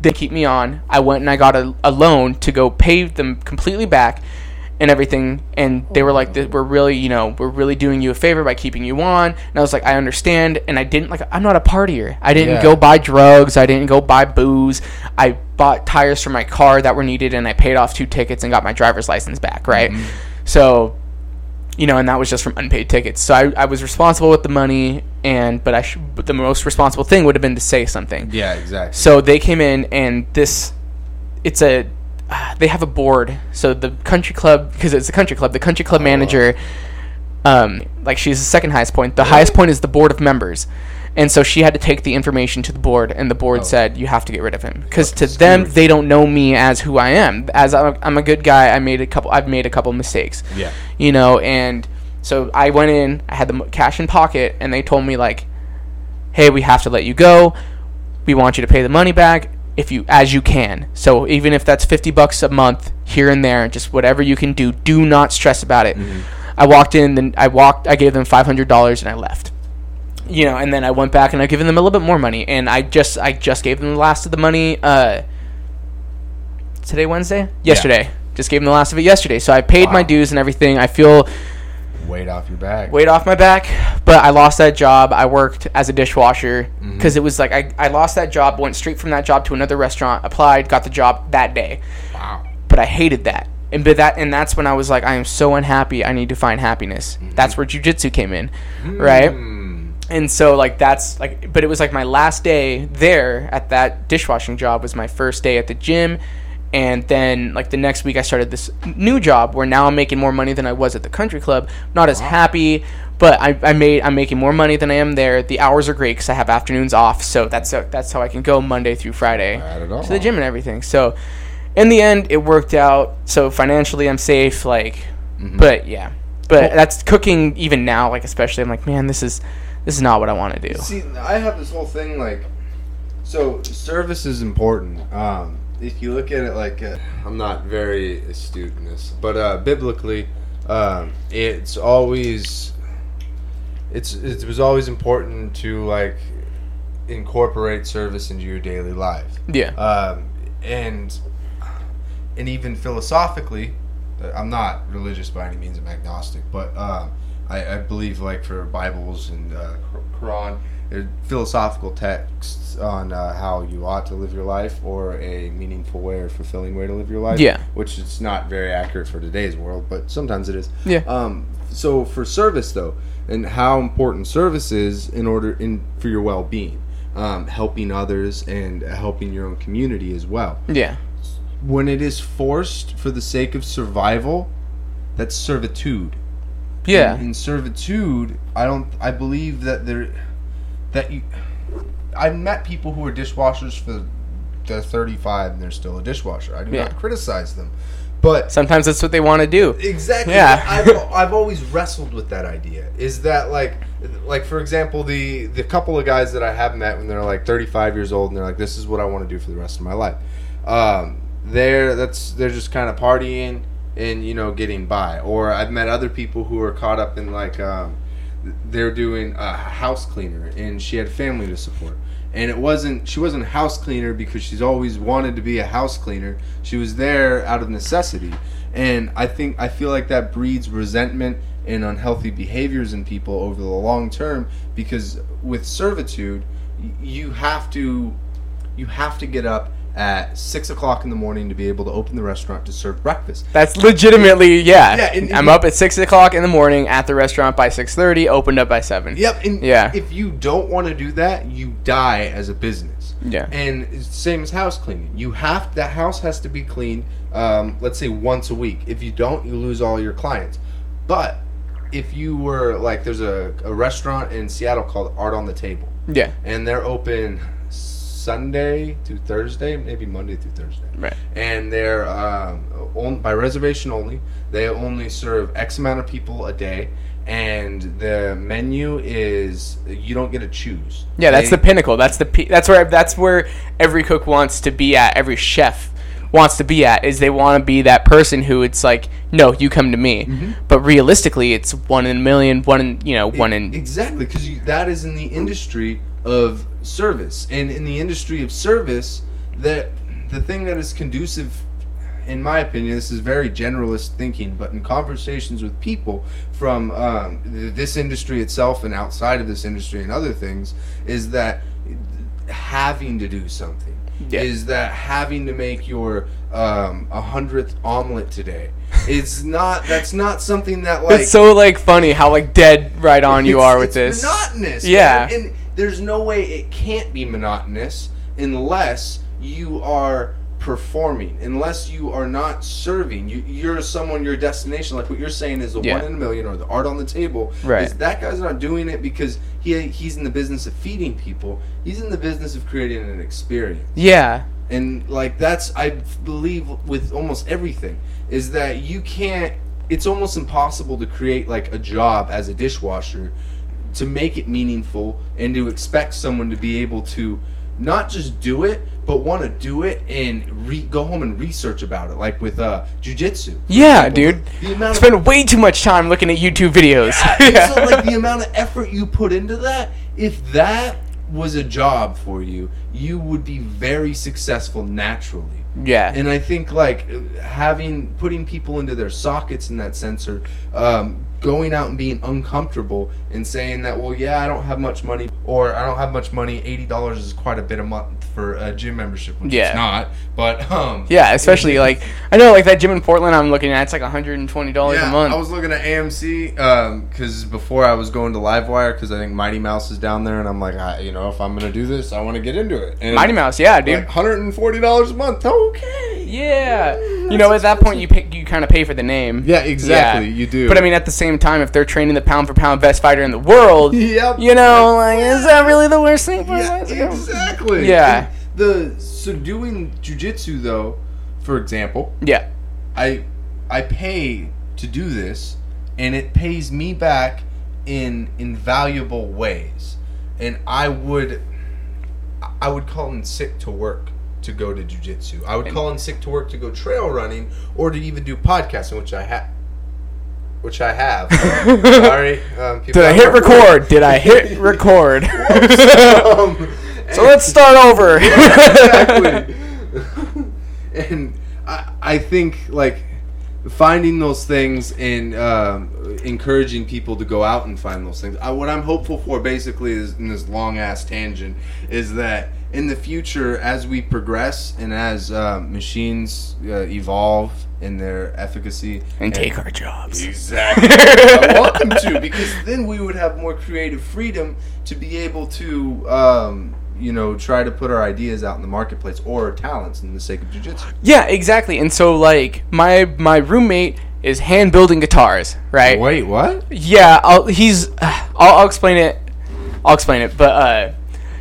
they keep me on. I went and I got a, a loan to go pay them completely back and everything. And they were like, "We're really, you know, we're really doing you a favor by keeping you on." And I was like, "I understand." And I didn't like. I'm not a partier. I didn't Yeah. go buy drugs. I didn't go buy booze. I bought tires for my car that were needed, and I paid off two tickets and got my driver's license back. Right. Mm-hmm. So you know, and that was just from unpaid tickets. So I, I was responsible with the money, and but I sh- but the most responsible thing would have been to say something. Yeah, exactly. So they came in, and this, it's a, uh, they have a board. So the country club, because it's a country club, the country club manager, um, like she's the second highest point. The highest point is the board of members. And so she had to take the information to the board, and the board Oh. said you have to get rid of him because to them they don't know me as who I am. As I'm a, I'm a good guy, I made a couple. I've made a couple mistakes Yeah. you know and so i went in i had the cash in pocket and they told me like hey we have to let you go we want you to pay the money back if you as you can so even if that's 50 bucks a month here and there just whatever you can do do not stress about it mm-hmm. i walked in then i walked i gave them $500 and i left you know and then i went back and i given them a little bit more money and i just i just gave them the last of the money uh today wednesday? Yesterday. Just gave them the last of it yesterday. So i paid my dues and everything. I feel Weight off your back. weight off my back but i lost that job. I worked as a dishwasher because it was like I, I lost that job went straight from that job to another restaurant applied got the job that day. Wow. but i hated that. And but that and that's when i was like i am so unhappy. I need to find happiness. That's where jujitsu came in right? Mm. And so like that's like but it was like my last day there at that dishwashing job was my first day at the gym. And then like the next week i started this new job where now i'm making more money than i was at the country club. Not as happy but I, I made i'm making more money than i am there. The hours are great because i have afternoons off so that's that's how i can go monday through friday Not at all. to the gym and everything. So in the end it worked out. So financially i'm safe like mm-hmm. but yeah. But that's cooking even now like especially i'm like man this is this is not what i want to do See, I have this whole thing like, so service is important. Um, if you look at it like, uh, I'm not very astute in this, but uh, biblically, um, it's always, it's it was always important to like incorporate service into your daily life. yeah um, and and even philosophically, I'm not religious by any means. I'm agnostic, but uh, I, I believe like for Bibles and uh, Quran, philosophical texts on uh, how you ought to live your life or a meaningful way or fulfilling way to live your life. Yeah. which is not very accurate for today's world, but sometimes it is. Yeah. Um, so for service though, and how important service is in order in for your well-being, um, helping others and helping your own community as well. yeah When it is forced for the sake of survival, that's servitude. Yeah In, in servitude, I don't. I believe that there, that you. I've met people who are dishwashers for they're 35 and they're still a dishwasher. I do Yeah. not criticize them, But Sometimes that's what they want to do. Exactly. Yeah. I've, I've always wrestled with that idea. Is that like, like for example, the the couple of guys that I have met when they're like 35 years old and they're like, this is what I want to do for the rest of my life. Um, they're that's they're just kind of partying and you know getting by. Or I've met other people who are caught up in like, um, they're doing a house cleaner and she had family to support. And it wasn't she wasn't a house cleaner because she's always wanted to be a house cleaner. She was there out of necessity. And i think i feel like that breeds resentment and unhealthy behaviors in people over the long term because with servitude you have to you have to get up at six o'clock in the morning to be able to open the restaurant to serve breakfast That's legitimately yeah. Yeah, and- I'm up at six o'clock in the morning at the restaurant by six thirty. Opened up by seven. Yep. And Yeah. if you don't want to do that, you die as a business. Yeah. And it's the same as house cleaning. You have that house has to be cleaned. Um, let's say once a week. If you don't, you lose all your clients. But if you were like, there's a, a restaurant in Seattle called Art of the Table, Yeah. and they're open Sunday to Thursday, maybe Monday through Thursday Right. and they're um, on, by reservation only. They only serve X amount of people a day, and the menu is you don't get to choose. Yeah, that's They- the pinnacle. That's the pe- that's where that's where every cook wants to be at. Every chef wants to be at is they want to be that person who it's like, no, you come to me. Mm-hmm. But realistically, it's one in a million, one in you know, one in exactly because that is in the industry of service, and in the industry of service, that the thing that is conducive. In my opinion, this is very generalist thinking, but in conversations with people from um, this industry itself and outside of this industry and other things, is that having to do something Yeah. is that having to make your um, a hundredth omelet today. It's not. That's not something that like. it's so like funny how like dead right on you are with this. Monotonous. Yeah. And there's no way it can't be monotonous unless you are performing, unless you are not serving. You, you're someone, your destination, like what you're saying is the Yeah. one in a million or the art of the table. Right. Is that guy's not doing it because he he's in the business of feeding people. He's in the business of creating an experience Yeah. and like that's i believe with almost everything is that you can't it's almost impossible to create like a job as a dishwasher to make it meaningful and to expect someone to be able to not just do it but want to do it and re- go home and research about it like with uh jiu-jitsu Yeah, example. dude. amount of Spend way too much time looking at YouTube videos. and so like the amount of effort you put into that if that was a job for you you would be very successful naturally yeah. and i think like having putting people into their sockets in that sense or um, going out and being uncomfortable and saying that well yeah i don't have much money or i don't have much money $80 is quite a bit a month for a gym membership which Yeah. it's not but um yeah, especially like I know like that gym in Portland I'm looking at it's like $120 Yeah, a month. I was looking at AMC because before I was going to Livewire because I think Mighty Mouse is down there, and I'm like, I, you know, if I'm gonna do this, I want to get into it. And Mighty Mouse, yeah, dude. like 140 dollars a month. Okay. Yeah, you know, at that point, you pay, you kind of pay for the name. Yeah, exactly, you do. But I mean, at the same time, if they're training the pound for pound best fighter in the world, Yep. you know, like, is that really the worst thing? For Yeah, us to go? exactly. Yeah. And the so doing jujitsu though, for example, Yeah, I I pay to do this, and it pays me back in invaluable ways. And I would I would call in sick to work to go to jujitsu. I would call in sick to work to go trail running or to even do podcasting, which I have. Which I have. Sorry. Um, Did I hit record? Did I hit record? um, so let's start over. exactly. and I, I think like finding those things and um, encouraging people to go out and find those things. I, what I'm hopeful for, basically, is in this long ass tangent, is that in the future, as we progress and as um, machines uh, evolve in their efficacy and take our jobs. Exactly. I want them to because then we would have more creative freedom to be able to, um, you know, try to put our ideas out in the marketplace or our talents in the sake of jujitsu. Yeah, exactly. And so, like, my my roommate is hand building guitars, right? Wait, what? Yeah, I'll, he's. I'll, I'll explain it. I'll explain it. But uh,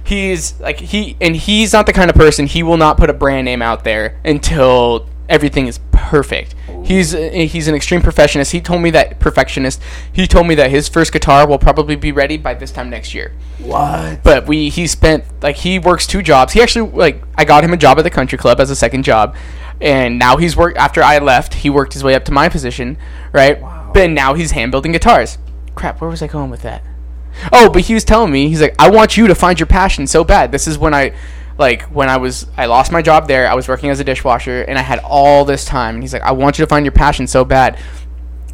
he's like he and he's not the kind of person. He will not put a brand name out there until everything is perfect. He's uh, he's an extreme perfectionist. He told me that perfectionist. He told me that his first guitar will probably be ready by this time next year. What? But we he spent like he works two jobs. He actually like I got him a job at the country club as a second job, and now he's worked after I left. He worked his way up to my position, right? Wow. But now he's hand building guitars. Crap, where was I going with that? Oh, but he was telling me he's like, I want you to find your passion so bad. This is when I. Like when I was, I lost my job there. I was working as a dishwasher, and I had all this time. And he's like, "I want you to find your passion so bad."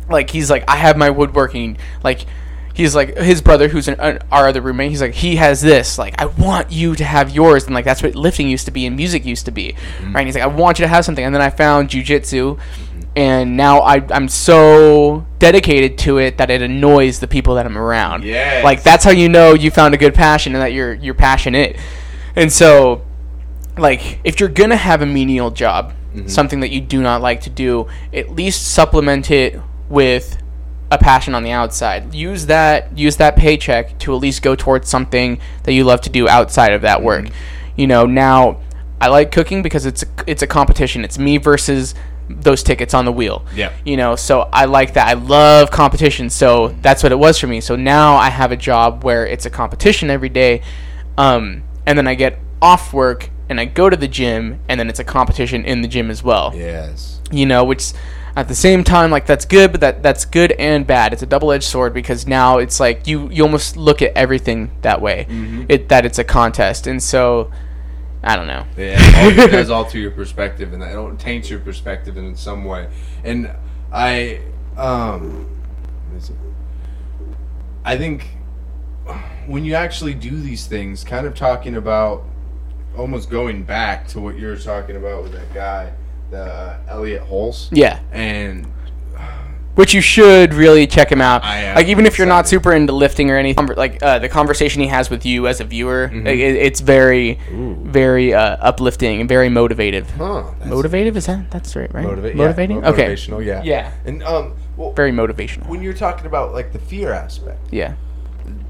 Like he's like, "I have my woodworking." Like he's like his brother who's an, an, our other roommate he's like he has this like i want you to have yours and like that's what lifting used to be and music used to be mm-hmm. right and he's like i want you to have something and then i found jujitsu and now I, i'm so dedicated to it that it annoys the people that i'm around Yes. like that's how you know you found a good passion and that you're you're passionate and so like if you're gonna have a menial job mm-hmm. something that you do not like to do at least supplement it with a passion on the outside. Use that use that paycheck to at least go towards something that you love to do outside of that work. Mm-hmm. You know now i like cooking because it's a, it's a competition. It's me versus those tickets on the wheel. Yeah. you know so i like that. I love competition so mm-hmm. that's what it was for me. So now i have a job where it's a competition every day. Um, and then i get off work and i go to the gym and then it's a competition in the gym as well Yes. you know which at the same time like that's good but that that's good and bad it's a double-edged sword because now it's like you you almost look at everything that way it that it's a contest and so i don't know Yeah, all, that's all to your perspective, and it taints your perspective in some way. And I, um, let me see. I think when you actually do these things, kind of talking about almost going back to what you were talking about with that guy, the Elliot Hulse, yeah and which you should really check him out. I am like even if you're not super into lifting or anything, like uh, the conversation he has with you as a viewer, Mm-hmm. like, it, it's very, very uh, uplifting and very motivative. huh, Motivative is that that's right, right? motiva- Motivating. mo- okay. motivational, yeah, Yeah. and um, well, Very motivational. when you're talking about like the fear aspect. Yeah.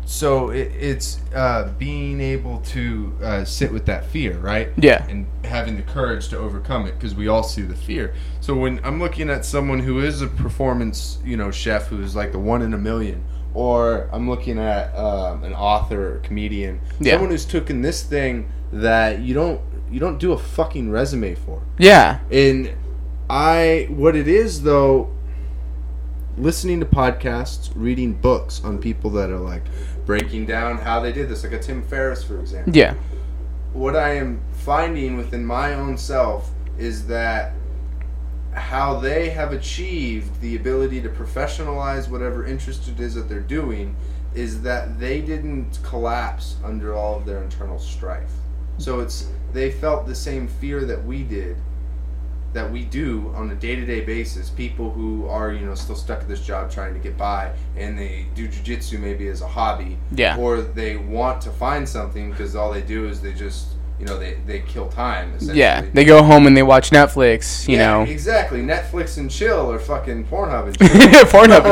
So it, it's uh, being able to uh, sit with that fear, right? Yeah. And having the courage to overcome it because we all see the fear. So when I'm looking at someone who is a performance, you know, chef who's like the one in a million, or I'm looking at um, an author or comedian, Yeah. someone who's taken this thing that you don't you don't do a fucking resume for. Yeah. And I, what it is though, listening to podcasts, reading books on people that are like breaking down how they did this, like a Tim Ferriss, for example. Yeah. What I am finding within my own self is that how they have achieved the ability to professionalize whatever interest it is that they're doing is that they didn't collapse under all of their internal strife. So it's they felt the same fear that we did that we do on a day-to-day basis people who are you know still stuck at this job trying to get by and they do jiu-jitsu maybe as a hobby Yeah. or they want to find something because all they do is they just you know they, they kill time essentially Yeah. They go home and they watch Netflix. You Yeah, know. exactly netflix and chill or fucking pornhub and chill Pornhub.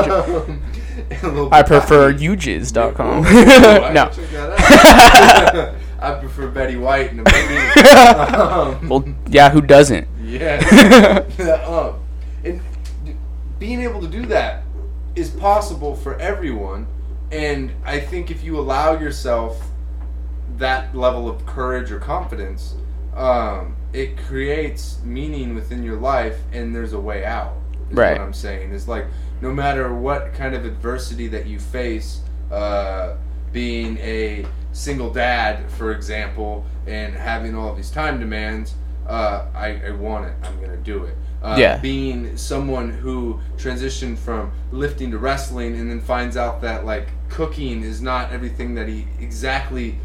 A little I prefer ujiz.com. No. can check that out. I prefer Betty White in a movie. Um, Well, yeah. Who doesn't? Yeah. um, and d- being able to do that is possible for everyone. And I think if you allow yourself that level of courage or confidence, um, it creates meaning within your life and there's a way out. Is Right. what I'm saying. Is like no matter what kind of adversity that you face, uh, being a single dad, for example, and having all these time demands, uh, I, I want it. I'm gonna do it. Uh, Yeah. Being someone who transitioned from lifting to wrestling and then finds out that like cooking is not everything that he exactly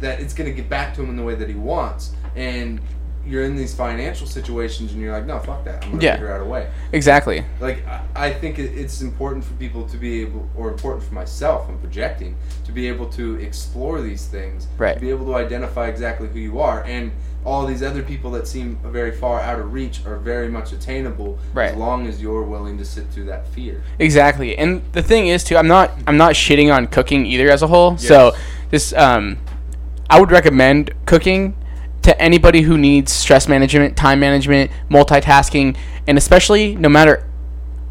that it's gonna get back to him in the way that he wants, and you're in these financial situations and you're like, no, fuck that. I'm gonna Yeah. figure out a way Exactly. like I- think it's important for people to be able, or important for myself, I'm projecting, to be able to explore these things, Right. to be able to identify exactly who you are, and all these other people that seem very far out of reach are very much attainable Right. as long as you're willing to sit through that fear. Exactly. And the thing is too, I'm not I'm not shitting on cooking either as a whole. So this um I would recommend cooking to anybody who needs stress management, time management, multitasking, and especially no matter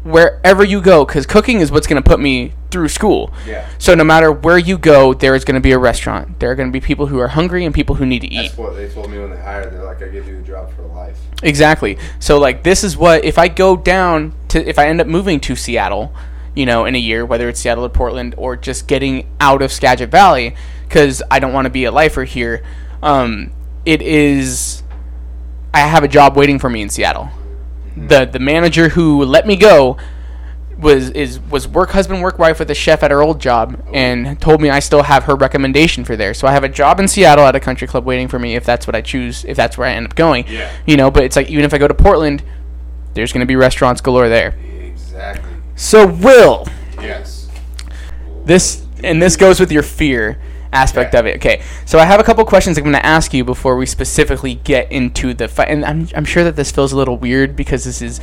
wherever you go, because cooking is what's going to put me through school. Yeah. So no matter where you go, there is going to be a restaurant. There are going to be people who are hungry and people who need to eat. That's what they told me when they hired. They're like, I give you a job for life. Exactly. So like this is what if I go down to if I end up moving to Seattle, you know, in a year, whether it's Seattle or Portland or just getting out of Skagit Valley because I don't want to be a lifer here. Um, it is I have a job waiting for me in Seattle. Hmm. The the manager who let me go was is was work husband work wife with a chef at her old job and told me I still have her recommendation for there. So I have a job in Seattle at a country club waiting for me if that's what I choose if that's where I end up going. Yeah. You know, but it's like even if I go to Portland, there's going to be restaurants galore there. Exactly. So Will, Yes. this and this goes with your fear aspect Okay. of it. Okay, so I have a couple questions I'm going to ask you before we specifically get into the fight. And I'm, I'm sure that this feels a little weird because this is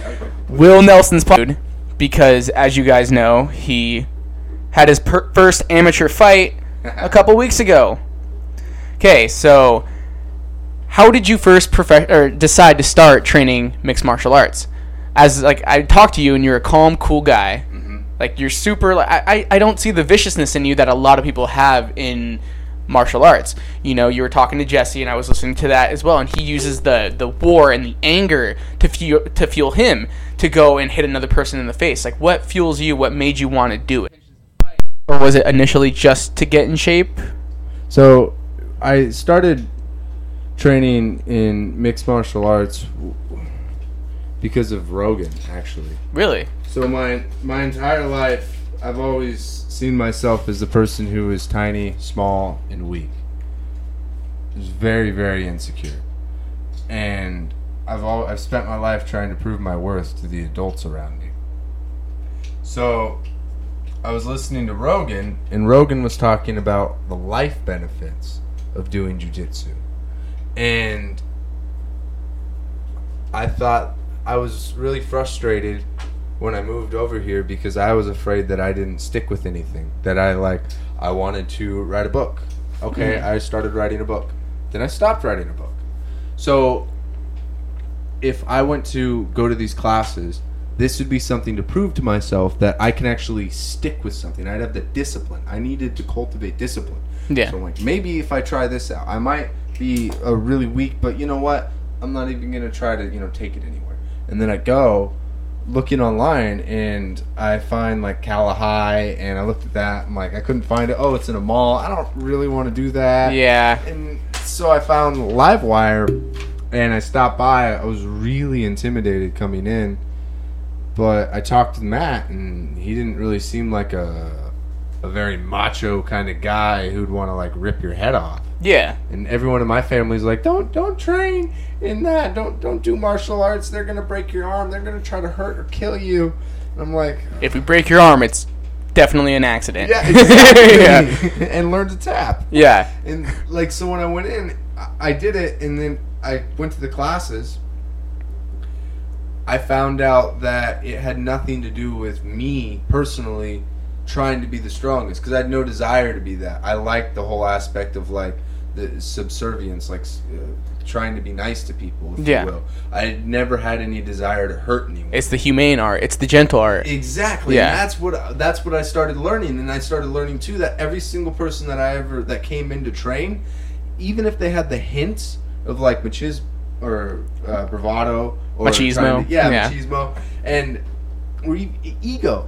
Will Nelson's pod. Because as you guys know, he had his per- first amateur fight a couple weeks ago. Okay, so how did you first prof- or decide to start training mixed martial arts? As like I talked to you and you're a calm, cool guy. Mm-hmm. Like you're super. Like, I I I don't see the viciousness in you that a lot of people have in martial arts. You know, you were talking to Jesse, and I was listening to that as well. And he uses the the war and the anger to fuel to fuel him to go and hit another person in the face. Like, what fuels you? What made you want to do it? Or was it initially just to get in shape? So, I started training in mixed martial arts because of Rogan, actually. Really? So my my entire life, I've always seen myself as the person who is tiny, small, and weak. Is very very insecure, and I've all I've spent my life trying to prove my worth to the adults around me. So, I was listening to Rogan, and Rogan was talking about the life benefits of doing jujitsu, and I thought I was really frustrated when I moved over here because I was afraid that I didn't stick with anything. That I like I wanted to write a book. Okay, hmm. I started writing a book. Then I stopped writing a book. So if I went to go to these classes, this would be something to prove to myself that I can actually stick with something. I'd have the discipline. I needed to cultivate discipline. Yeah. So I'm like, maybe if I try this out, I might be a really weak, but you know what? I'm not even gonna try to, you know, take it anywhere. And then I go looking online and I find like Kalahai and I looked at that. I'm like, I couldn't find it. Oh, it's in a mall. I don't really want to do that. Yeah. And so I found Livewire and I stopped by. I was really intimidated coming in. But I talked to Matt and he didn't really seem like a a very macho kind of guy who'd want to like rip your head off. Yeah. And everyone in my family's like, "Don't don't train in that. Don't don't do martial arts. They're going to break your arm. They're going to try to hurt or kill you." And I'm like, If we break your arm, it's definitely an accident. "Yeah, exactly." yeah. and learn to tap. Yeah. And like so when I went in, I- I did it and then I went to the classes. I found out that it had nothing to do with me personally trying to be the strongest because I had no desire to be that. I liked the whole aspect of like the subservience, like uh, trying to be nice to people, if Yeah. you will. I never had any desire to hurt anyone. It's the humane art. It's the gentle art. Exactly. Yeah. And that's what that's what I started learning, and I started learning too that every single person that I ever that came in to train, even if they had the hints of like machismo or uh, bravado or Machismo. to- yeah, Yeah. machismo, and or e- ego,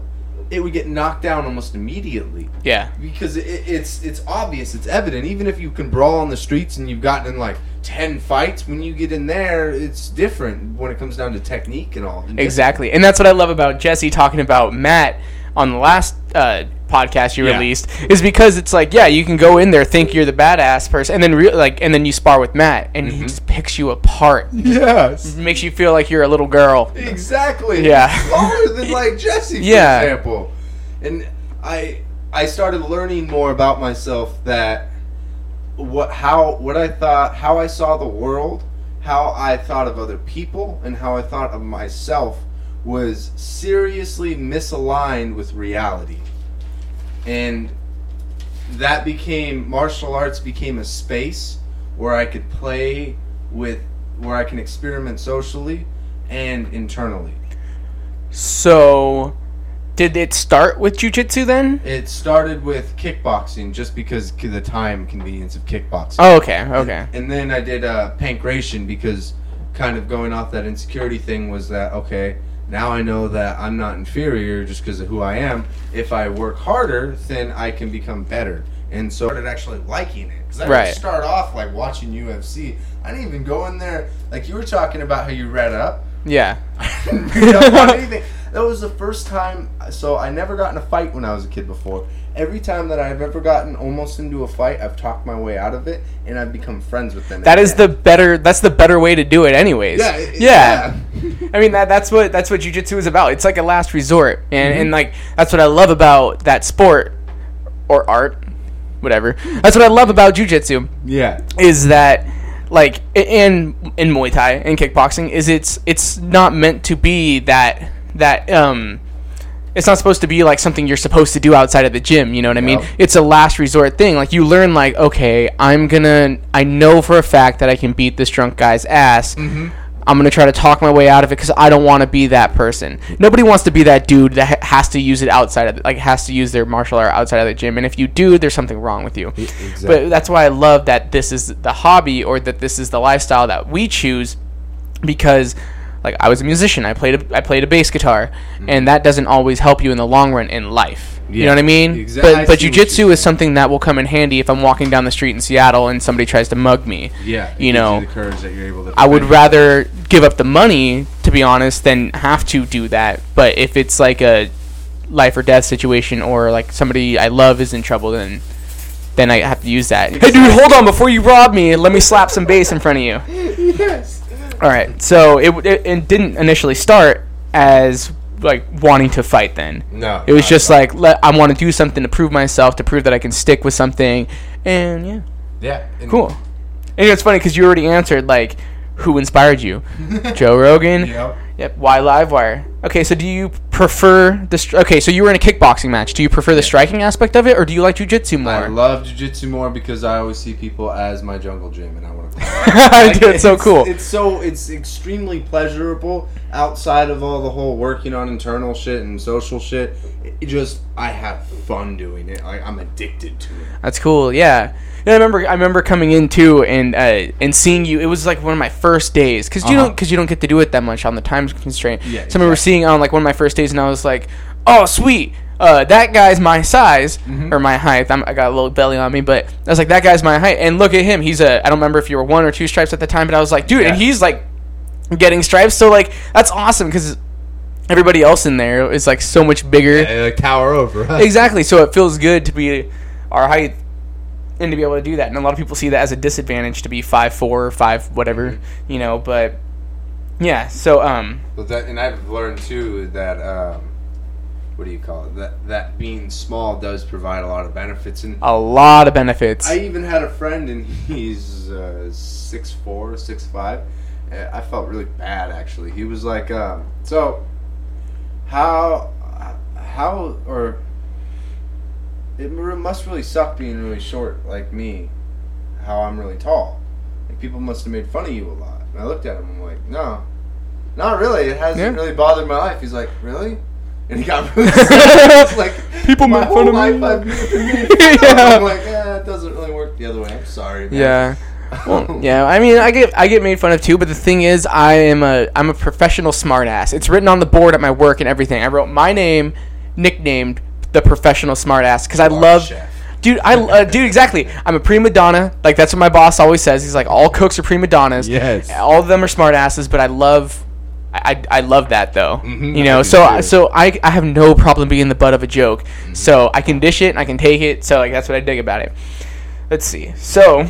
it would get knocked down almost immediately Yeah. because it, it's it's obvious, it's evident. Even if you can brawl on the streets and you've gotten in like ten fights, when you get in there, it's different when it comes down to technique and all. Exactly. And that's what I love about Jesse talking about Matt on the last uh, podcast you Yeah. released is because it's like, yeah, you can go in there, think you're the badass person, and then re- like, and then you spar with Matt, and Mm-hmm. he just picks you apart, Yes. makes you feel like you're a little girl. Exactly. Yeah. Smaller than like Jesse, for Yeah. example. And I I started learning more about myself that what how what I thought how I saw the world, how I thought of other people, and how I thought of myself was seriously misaligned with reality. And that became martial arts became a space where I could play with where I can experiment socially and internally. So, did it start with jujitsu then? It started with kickboxing just because the time convenience of kickboxing. Oh, okay, okay. And then I did uh, pankration because kind of going off that insecurity thing was that okay, now I know that I'm not inferior just because of who I am. If I work harder, then I can become better. And so I started actually liking it because I Right. didn't start off like watching UFC. I didn't even go in there like you were talking about how you read up. Yeah. I didn't read up on anything. That was the first time. So I never got in a fight when I was a kid before. Every time that I've ever gotten almost into a fight, I've talked my way out of it, and I've become friends with them. That is the better. That's the better way to do it, anyways. Yeah, it- yeah. I mean that that's what that's what jujitsu is about. It's like a last resort, and and like that's what I love about that sport or art, whatever. That's what I love about jujitsu yeah. is that like in in Muay Thai and kickboxing is it's it's not meant to be that that um it's not supposed to be like something you're supposed to do outside of the gym, you know what I mean? It's a last resort thing. Like you learn like okay, I'm to I know for a fact that I can beat this drunk guy's ass. Mm-hmm. I'm going to try to talk my way out of it cuz I don't want to be that person. Nobody wants to be that dude that ha- has to use it outside of the, like has to use their martial art outside of the gym and if you do, there's something wrong with you. exactly. But that's why I love that this is the hobby or that this is the lifestyle that we choose because like I was a musician, I played a, I played a bass guitar mm-hmm. and that doesn't always help you in the long run in life. You know what I mean? exact- I But but see jujitsu is something that will come in handy if I'm walking down the street in Seattle and somebody tries to mug me. Yeah. You gives know, the courage that you're able to. I would defend rather give up the money, to be honest, than have to do that. But if it's like a life or death situation, or like somebody I love is in trouble, then then I have to use that. Hey, dude, hold on before you rob me. Let me slap some bass in front of you. yes. All right. So it it, it didn't initially start as like wanting to fight. Then No. it was just all. like let, I want to do something to prove myself, to prove that I can stick with something, and yeah. Yeah. and- Cool. And it's funny because you already answered like who inspired you, Joe Rogan. Yep. Yep. Why Livewire? Okay, so do you prefer the? Str- okay, so you were in a kickboxing match. Do you prefer the striking aspect of it, or do you like jujitsu more? I love jujitsu more because I always see people as my jungle gym, and I want to. Dude, it's so cool. It's so it's extremely pleasurable outside of all the whole working on internal shit and social shit. It just I have fun doing it. Like I'm addicted to it. That's cool. Yeah. And I remember I remember coming in too and uh, and seeing you. It was like one of my first days because you Uh-huh. don't because you don't get to do it that much on the time constraint. Yeah, So I remember seeing on like one of my first days and I was like, oh sweet. Uh, that guy's my size Mm-hmm. or my height. I'm, I got a little belly on me, but I was like, that guy's my height. And look at him. He's a. I don't remember if you were one or two stripes at the time, but I was like, dude, and he's like getting stripes. So like, that's awesome because everybody else in there is like so much bigger. Yeah, like tower over. us. Exactly. So it feels good to be our height and to be able to do that. And a lot of people see that as a disadvantage to be five four or five whatever, you know. But yeah. So um, But that, and I've learned too that um, what do you call it? That that being small does provide a lot of benefits. And a lot of benefits. I even had a friend, and he's uh, six four, six five. Uh, I felt really bad actually. He was like, um, "So, how, how, or it must really suck being really short like me. How I'm really tall. Like people must have made fun of you a lot." And I looked at him. And I'm like, "No, not really. It hasn't Yeah. really bothered my life." He's like, "Really?" And he got really like People my make whole fun of me. I've made. Yeah. I'm like, eh, it doesn't really work the other way. I'm sorry. Man. yeah. Well, yeah. I mean, I get I get made fun of too, but the thing is, I am a I'm a professional smartass. It's written on the board at my work and everything. I wrote my name, nicknamed the professional smartass because I love. chef. Dude, I uh, dude exactly. I'm a prima donna. Like that's what my boss always says. He's like, all cooks are prima donnas. Yes. All of them are smartasses, but I love, I, I, I love that though. Mhm, you know, so too. so I I have no problem being the butt of a joke. So I can dish it and I can take it. So like that's what I dig about it. Let's see. So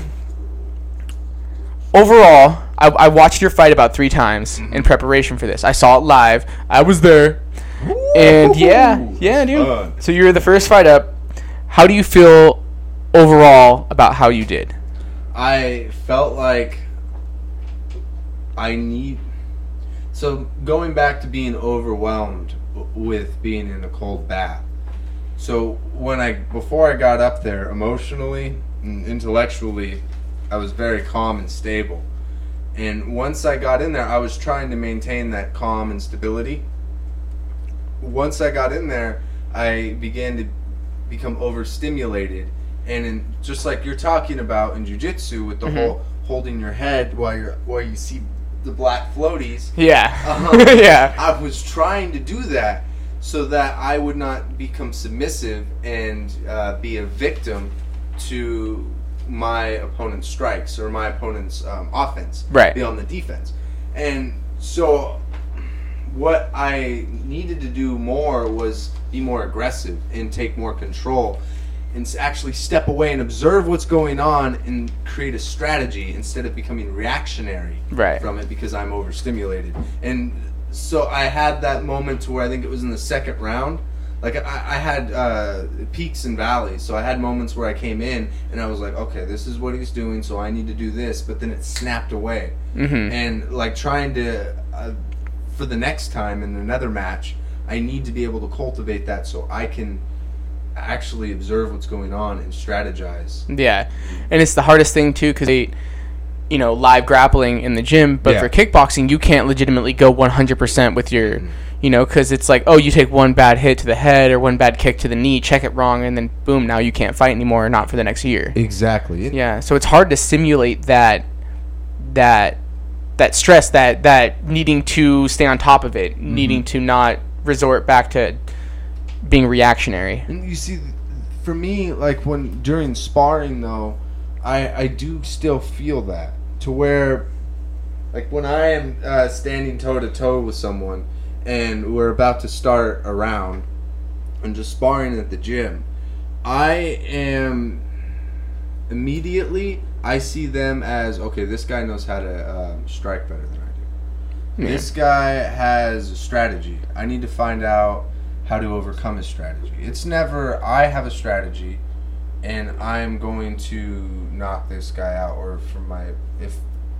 overall, I, I watched your fight about three times Mm-hmm. in preparation for this. I saw it live. I was there. And yeah, yeah, dude. Fun. So you're the first fight up. How do you feel overall about how you did? I felt like I need. So going back to being overwhelmed with being in a cold bath. So when I before I got up there, emotionally and intellectually, I was very calm and stable. And once I got in there, I was trying to maintain that calm and stability. Once I got in there, I began to become overstimulated. And in, just like you're talking about in jujitsu with the Mhm. whole holding your head while you're while you see the black floaties, Yeah. Uh-huh. yeah. I was trying to do that so that I would not become submissive and uh, be a victim to my opponent's strikes or my opponent's um, offense. Right. Be on the defense. And so what I needed to do more was be more aggressive and take more control and actually step away and observe what's going on and create a strategy instead of becoming reactionary Right. from it because I'm overstimulated. And so I had that moment to where I think it was in the second round. Like I, I had uh, peaks and valleys, so I had moments where I came in and I was like, okay, this is what he's doing, so I need to do this. But then it snapped away, Mhm. and like trying to uh, for the next time in another match, I need to be able to cultivate that so I can actually observe what's going on and strategize. Yeah, and it's the hardest thing too because you know live grappling in the gym, but Yeah. for kickboxing you can't legitimately go 100% with your Mm-hmm. you know because it's like oh you take one bad hit to the head or one bad kick to the knee, check it wrong, and then boom now you can't fight anymore, not for the next year. Exactly. Yeah, so it's hard to simulate that that that stress that that needing to stay on top of it, Mm-hmm. needing to not resort back to being reactionary. And you see, for me, like when during sparring though, I I do still feel that to where, like when I am uh, standing toe to toe with someone, and we're about to start a round, and just sparring at the gym, I am immediately I see them as okay. This guy knows how to um, strike better than I do. Yeah. This guy has a strategy. I need to find out how to overcome his strategy. It's never I have a strategy and I'm going to knock this guy out or from my if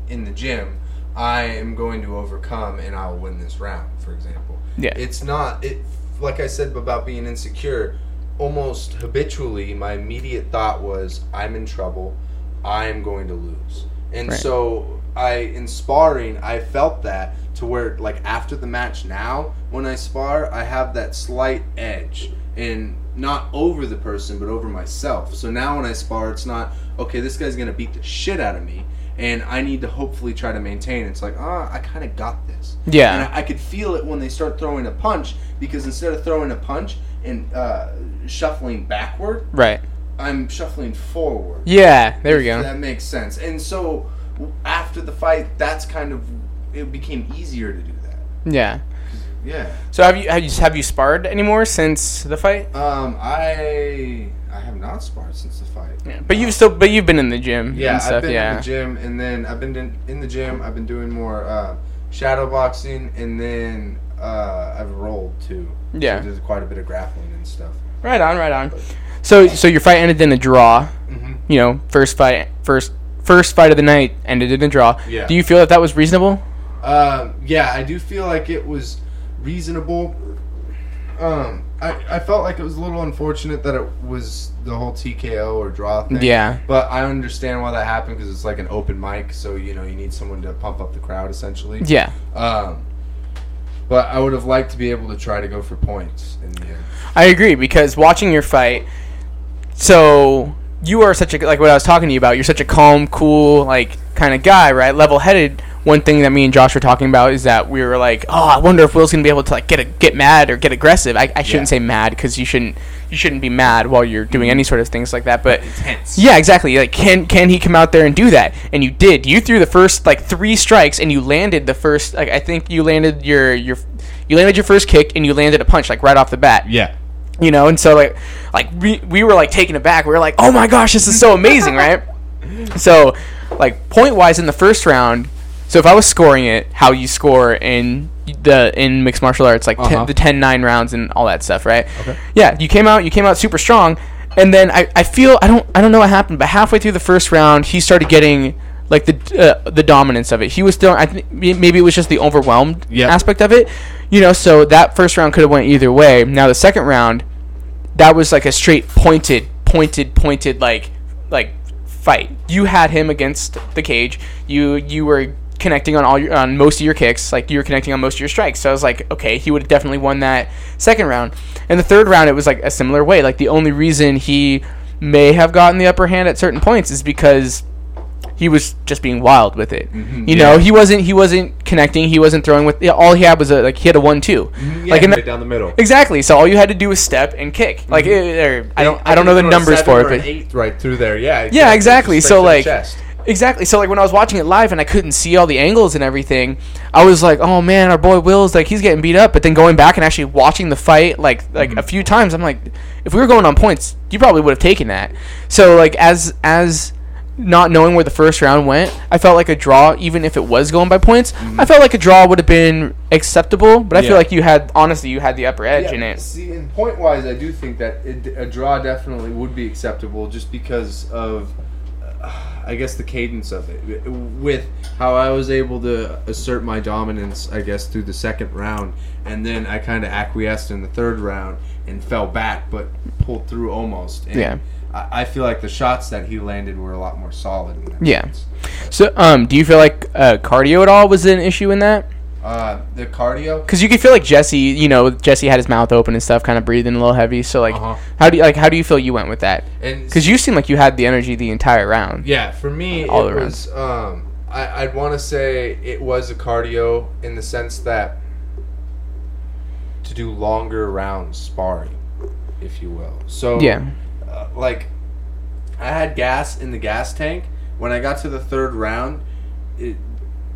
in the gym I am going to overcome and I'll win this round, for example. Yeah. It's not it like I said about being insecure, almost habitually my immediate thought was I'm in trouble. I am going to lose. And Right. so I in sparring I felt that to where like after the match now when I spar I have that slight edge and not over the person but over myself. So now when I spar it's not okay this guy's going to beat the shit out of me and I need to hopefully try to maintain. It's like, ah, I kind of got this. Yeah. And I, I could feel it when they start throwing a punch because instead of throwing a punch and uh, shuffling backward, Right. I'm shuffling forward. Yeah, there we go. That makes sense. And so after the fight, that's kind of it became easier to do that. Yeah. Yeah. So have you have you have you sparred anymore since the fight? Um, I I have not sparred since the fight. Yeah. But you've still but you've been in the gym Yeah, and stuff. I've been yeah. in the gym, and then I've been in, in the gym. I've been doing more uh, shadow boxing, and then uh, I've rolled too. Yeah. so did quite a bit of grappling and stuff. Right on, right on. So so your fight ended in a draw. Mm-hmm. You know, first fight first first fight of the night ended in a draw. Yeah. Do you feel that that was reasonable? Um, yeah, I do feel like it was reasonable. Um, I, I felt like it was a little unfortunate that it was the whole TKO or draw thing. Yeah. But I understand why that happened because it's like an open mic, so you know you need someone to pump up the crowd essentially. Yeah. Um, but I would have liked to be able to try to go for points in the end. I agree because watching your fight, so you are such a like what I was talking to you about. You're such a calm, cool, like kind of guy, right? Level-headed. One thing that me and Josh were talking about is that we were like, oh, I wonder if Will's gonna be able to like get a, get mad or get aggressive. I, I shouldn't Yeah. say mad because you shouldn't you shouldn't be mad while you're doing mm-hmm. any sort of things like that. But Intense. yeah, exactly. Like, can can he come out there and do that? And you did. You threw the first like three strikes, and you landed the first. Like, I think you landed your your you landed your first kick, and you landed a punch like right off the bat Yeah. You know and so like like we, we were like taken aback we were like oh my gosh this is so amazing right so like point wise in the first round so if i was scoring it how you score in the in mixed martial arts like Uh-huh. ten, the 10 9 rounds and all that stuff right Okay. yeah you came out you came out super strong and then i, I feel i don't i don't know what happened but halfway through the first round he started getting like the uh, the dominance of it he was still i think maybe it was just the overwhelmed Yep. aspect of it you know so that first round could have went either way now the second round that was like a straight pointed, pointed, pointed like like fight. You had him against the cage. You you were connecting on all your on most of your kicks, like you were connecting on most of your strikes. So I was like, okay, he would have definitely won that second round. And the third round, it was like a similar way. Like the only reason he may have gotten the upper hand at certain points is because he was just being wild with it. You know, Yeah. he wasn't he wasn't connecting. He wasn't throwing with. yeah, all he had was a like he had a one two. like in right down the middle. exactly. So all you had to do was step and kick. Like eh, or, I don't I don't know the could throw a numbers for it, but eighth right through there. Yeah. yeah, exactly. So straight to the like, exactly. So like when I was watching it live and I couldn't see all the angles and everything, I was like, oh man, our boy Will's like he's getting beat up. But then going back and actually watching the fight like like Mm-hmm. a few times, I'm like, if we were going on points, you probably would have taken that. So like as as not knowing where the first round went, I felt like a draw, even if it was going by points. I felt like a draw would have been acceptable. But I Mm-hmm. Yeah. feel like you had honestly you had the upper edge in it. See, in point wise, I do think that it, a draw definitely would be acceptable just because of, uh, I guess, the cadence of it. With how I was able to assert my dominance, I guess, through the second round, and then I kind of acquiesced in the third round and fell back, but pulled through almost. And Yeah. I, I feel like the shots that he landed were a lot more solid. In that Yeah. sense. So um, do you feel like uh, cardio at all was an issue in that? Uh, the cardio. Because you could feel like Jesse, you know, Jesse had his mouth open and stuff, kind of breathing a little heavy. So like, Uh-huh. how do you like? How do you feel you went with that? Because you seem like you had the energy the entire round. Yeah, for me, All it was. Um, I, I'd want to say it was a cardio in the sense that to do longer rounds sparring, if you will. So Yeah. Uh, like I had gas in the gas tank. When I got to the third round, it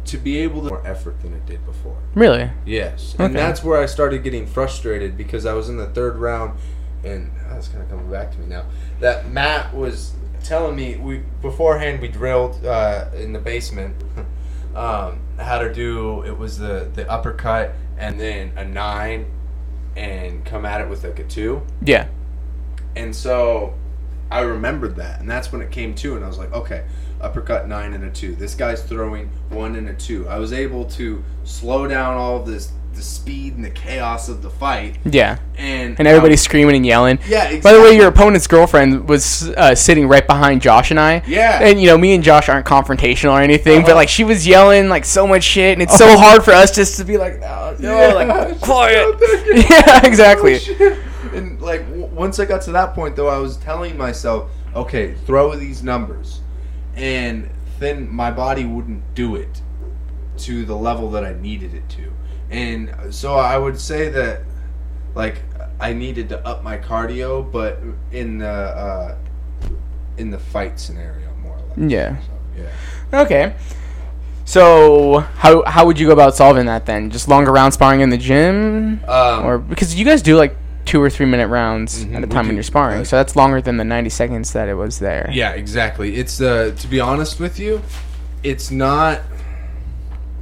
to be able to more effort than it did before. Really? Yes, okay. and that's where I started getting frustrated because I was in the third round, and that's kind of coming back to me now. That Matt was telling me we beforehand we drilled uh, in the basement um, how to do it was the the uppercut and then a nine and come at it with like a two, Yeah. And so I remembered that, and that's when it came to, and I was like, okay, uppercut nine and a two. This guy's throwing one and a two. I was able to slow down all of this, the speed and the chaos of the fight, Yeah. and And everybody's screaming and yelling. Yeah, exactly. By the way, your opponent's girlfriend was uh, sitting right behind Josh and I. Yeah. And you know, me and Josh aren't confrontational or anything, but Uh-huh. like she was yelling like so much shit, and it's so hard for us just to be like, no, no, Yeah. like quiet. Yeah. exactly. Oh, and like once I got to that point, though, I was telling myself, okay, throw these numbers, and then my body wouldn't do it to the level that I needed it to, and so I would say that, like, I needed to up my cardio, but in the uh, in the fight scenario more or less. Yeah. So, yeah. Okay. So how how would you go about solving that then? Just longer round sparring in the gym, Um, or because you guys do like two or three minute rounds Mhm, at a time when you're sparring, right. so that's longer than the ninety seconds that it was there. Yeah, exactly. It's uh to be honest with you, it's not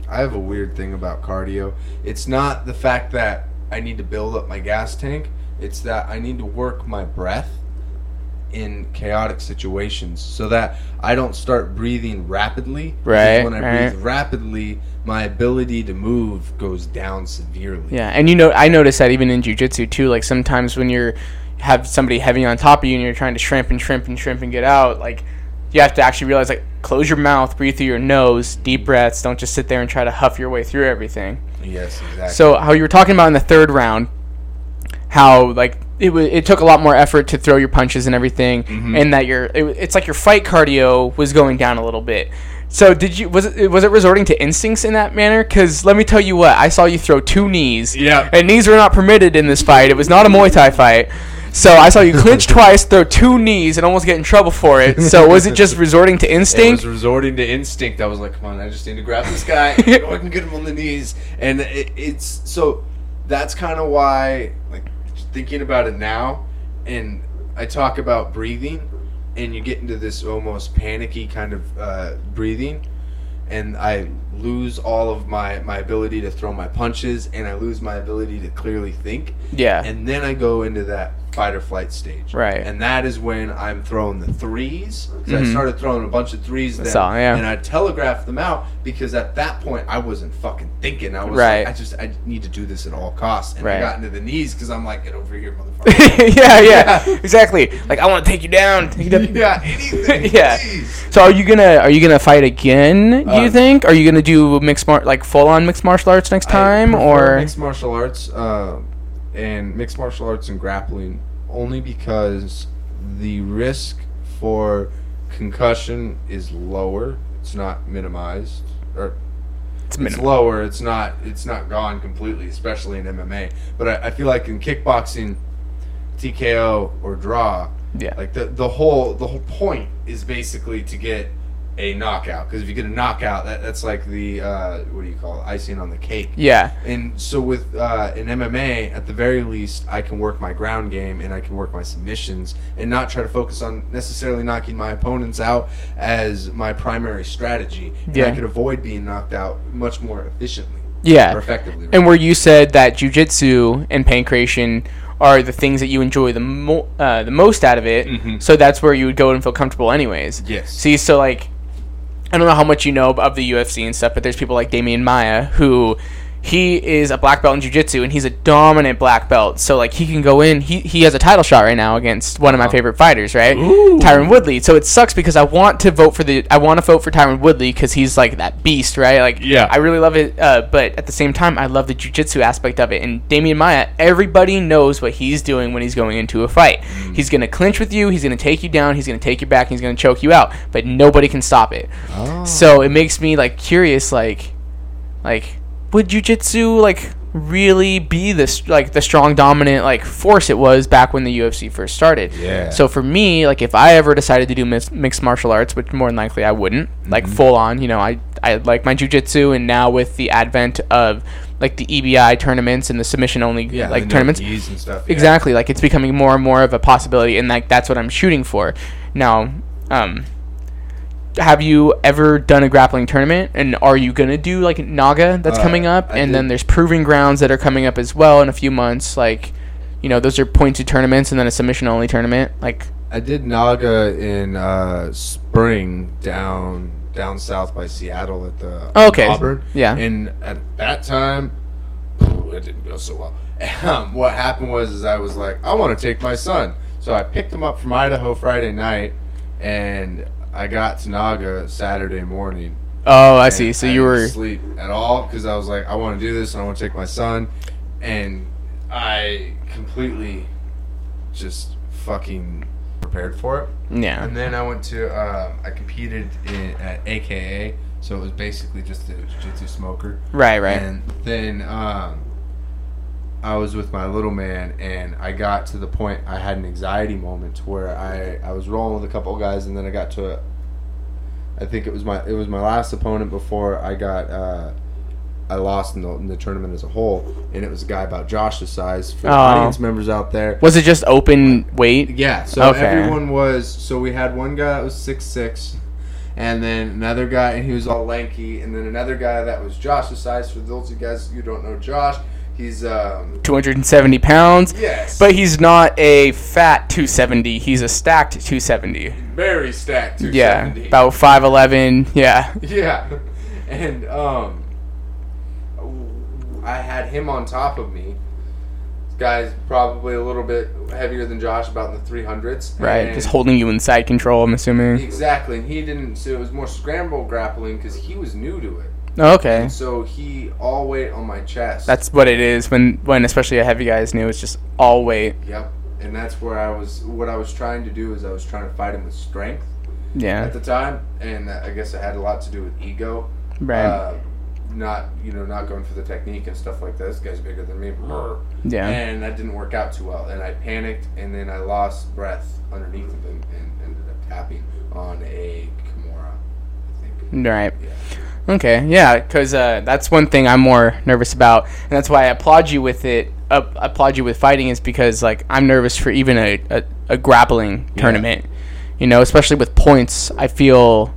I have a weird thing about cardio. It's not the fact that I need to build up my gas tank. It's that I need to work my breath in chaotic situations so that I don't start breathing rapidly. Right, When I right. breathe rapidly, my ability to move goes down severely. Yeah, and you know, I notice that even in jujitsu too. Like sometimes when you're have somebody heavy on top of you and you're trying to shrimp and shrimp and shrimp and get out, like you have to actually realize like close your mouth, breathe through your nose, deep breaths. Don't just sit there and try to huff your way through everything. Yes, exactly. So how you were talking about in the third round, how like it wa it took a lot more effort to throw your punches and everything, Mm-hmm. and that your it, it's like your fight cardio was going down a little bit. So did you was it was it resorting to instincts in that manner? Because let me tell you what, I saw you throw two knees. Yeah. And knees were not permitted in this fight. It was not a Muay Thai fight. So I saw you clinch twice, throw two knees, and almost get in trouble for it. So was it just resorting to It instinct? was resorting to instinct. I was like, come on, I just need to grab this guy. I can get him on the knees. And it, it's so that's kind of why, like, thinking about it now, and I talk about breathing, and you get into this almost panicky kind of uh, breathing, and I lose all of my, my ability to throw my punches, and I lose my ability to clearly think. Yeah. And then I go into that fight or flight stage. Right. And that is when I'm throwing the 3s So I Mhm. started throwing a bunch of threes then. saw, yeah. And I telegraphed them out because at that point I wasn't fucking thinking. I was Right. like, I just I need to do this at all costs. And Right. I got into the knees because I'm like, get over here, motherfucker. yeah, yeah, exactly. Like I want to take you down. Take you down. yeah, anything. Yeah. please. So are you gonna are you gonna fight again? Do you Uh, think? Are you gonna do mixed mar- like full on mixed martial arts next time, I or mixed martial arts uh, and mixed martial arts and grappling only because the risk for concussion is lower. It's not minimized or it's it's lower. It's not it's not gone completely, especially in MMA. But I, I feel like in kickboxing, TKO or draw, Yeah. like the the whole the whole point is basically to get a knockout. Because if you get a knockout, that, that's like the uh, what do you call it? Icing on the cake. Yeah. And so with uh, in MMA, at the very least, I can work my ground game and I can work my submissions and not try to focus on necessarily knocking my opponents out as my primary strategy. And Yeah. I could avoid being knocked out much more efficiently Yeah. or effectively. And where you said that jujitsu and pankration are the things that you enjoy the mo- uh, the most out of it, Mhm. so that's where you would go and feel comfortable anyways. Yes. See, so like, I don't know how much you know of the UFC and stuff, but there's people like Demian Maia who he is a black belt in jiu-jitsu and he's a dominant black belt so like he can go in he, he has a title shot right now against one of my Uh-huh. favorite fighters right Ooh. tyron woodley so it sucks because i want to vote for the i want to vote for tyron woodley because he's like that beast right like Yeah. i really love it uh, but at the same time i love the jiu-jitsu aspect of it and Demian Maia everybody knows what he's doing when he's going into a fight Mm. he's going to clinch with you he's going to take you down he's going to take you back he's going to choke you out but nobody can stop it Oh. so it makes me like curious, like, like would jujitsu like really be this like the strong dominant like force it was back when the UFC first started? Yeah. So for me, like if I ever decided to do mis- mixed martial arts, which more than likely I wouldn't, like Mm-hmm. full on, you know, I I like my jujitsu, and now with the advent of like the EBI tournaments and the submission only yeah, like tournaments, and stuff. yeah. exactly like it's becoming more and more of a possibility and like that's what i'm shooting for now um have you ever done a grappling tournament and are you gonna do like naga that's Uh, coming up I and did. then there's proving grounds that are coming up as well in a few months like you know those are pointed tournaments and then a submission only tournament like I did Naga in uh, spring down down south by Seattle at the Oh, okay. Auburn. Yeah. And at that time, it didn't go so well. Um, what happened was is I was like, I want to take my son, so I picked him up from Idaho Friday night, and I got to Naga Saturday morning. oh i see so I you didn't were sleep at all because I was like, I want to do this and I want to take my son, and I completely just fucking prepared for it. yeah And then I went to uh, I competed in, at AKA, so it was basically just a jiu-jitsu smoker. right right And then um, I was with my little man, and I got to the point I had an anxiety moment where I I was rolling with a couple of guys, and then I got to a. I think it was my it was my last opponent before I got uh, I lost in the, in the tournament as a whole, and it was a guy about Josh's size for the Oh. audience members out there. was it just open weight Yeah, so Okay. everyone was. So we had one guy that was six six, and then another guy, and he was all lanky, and then another guy that was Josh's size. For those of you guys who don't know Josh, he's um 270 pounds yes, but he's not a fat 270 he's a stacked 270 very stacked. 270. Yeah, 270. about five eleven. Yeah, yeah, and um, I had him on top of me. This guy's probably a little bit heavier than Josh, about in the three hundreds. right. Just holding you in side control. I'm assuming. Exactly, and he didn't. So it was more scramble grappling because he was new to it. Oh, okay, And so he all weight on my chest. that's what it is when when especially a heavy guy is new. It's just all weight. yep. And that's where I was. What I was trying to do is I was trying to fight him with strength Yeah, at the time, and I guess it had a lot to do with ego. right. Uh, not you know not going for the technique and stuff like that. This guy's bigger than me. yeah, And that didn't work out too well, and I panicked, and then I lost breath underneath of him, and ended up tapping on a Kimura. I think. right. Yeah. Okay, yeah, because uh, that's one thing I'm more nervous about, and that's why I applaud you with it. Uh, applaud you with fighting is because like I'm nervous for even a, a, a grappling Yeah. tournament. You know, especially with points, I feel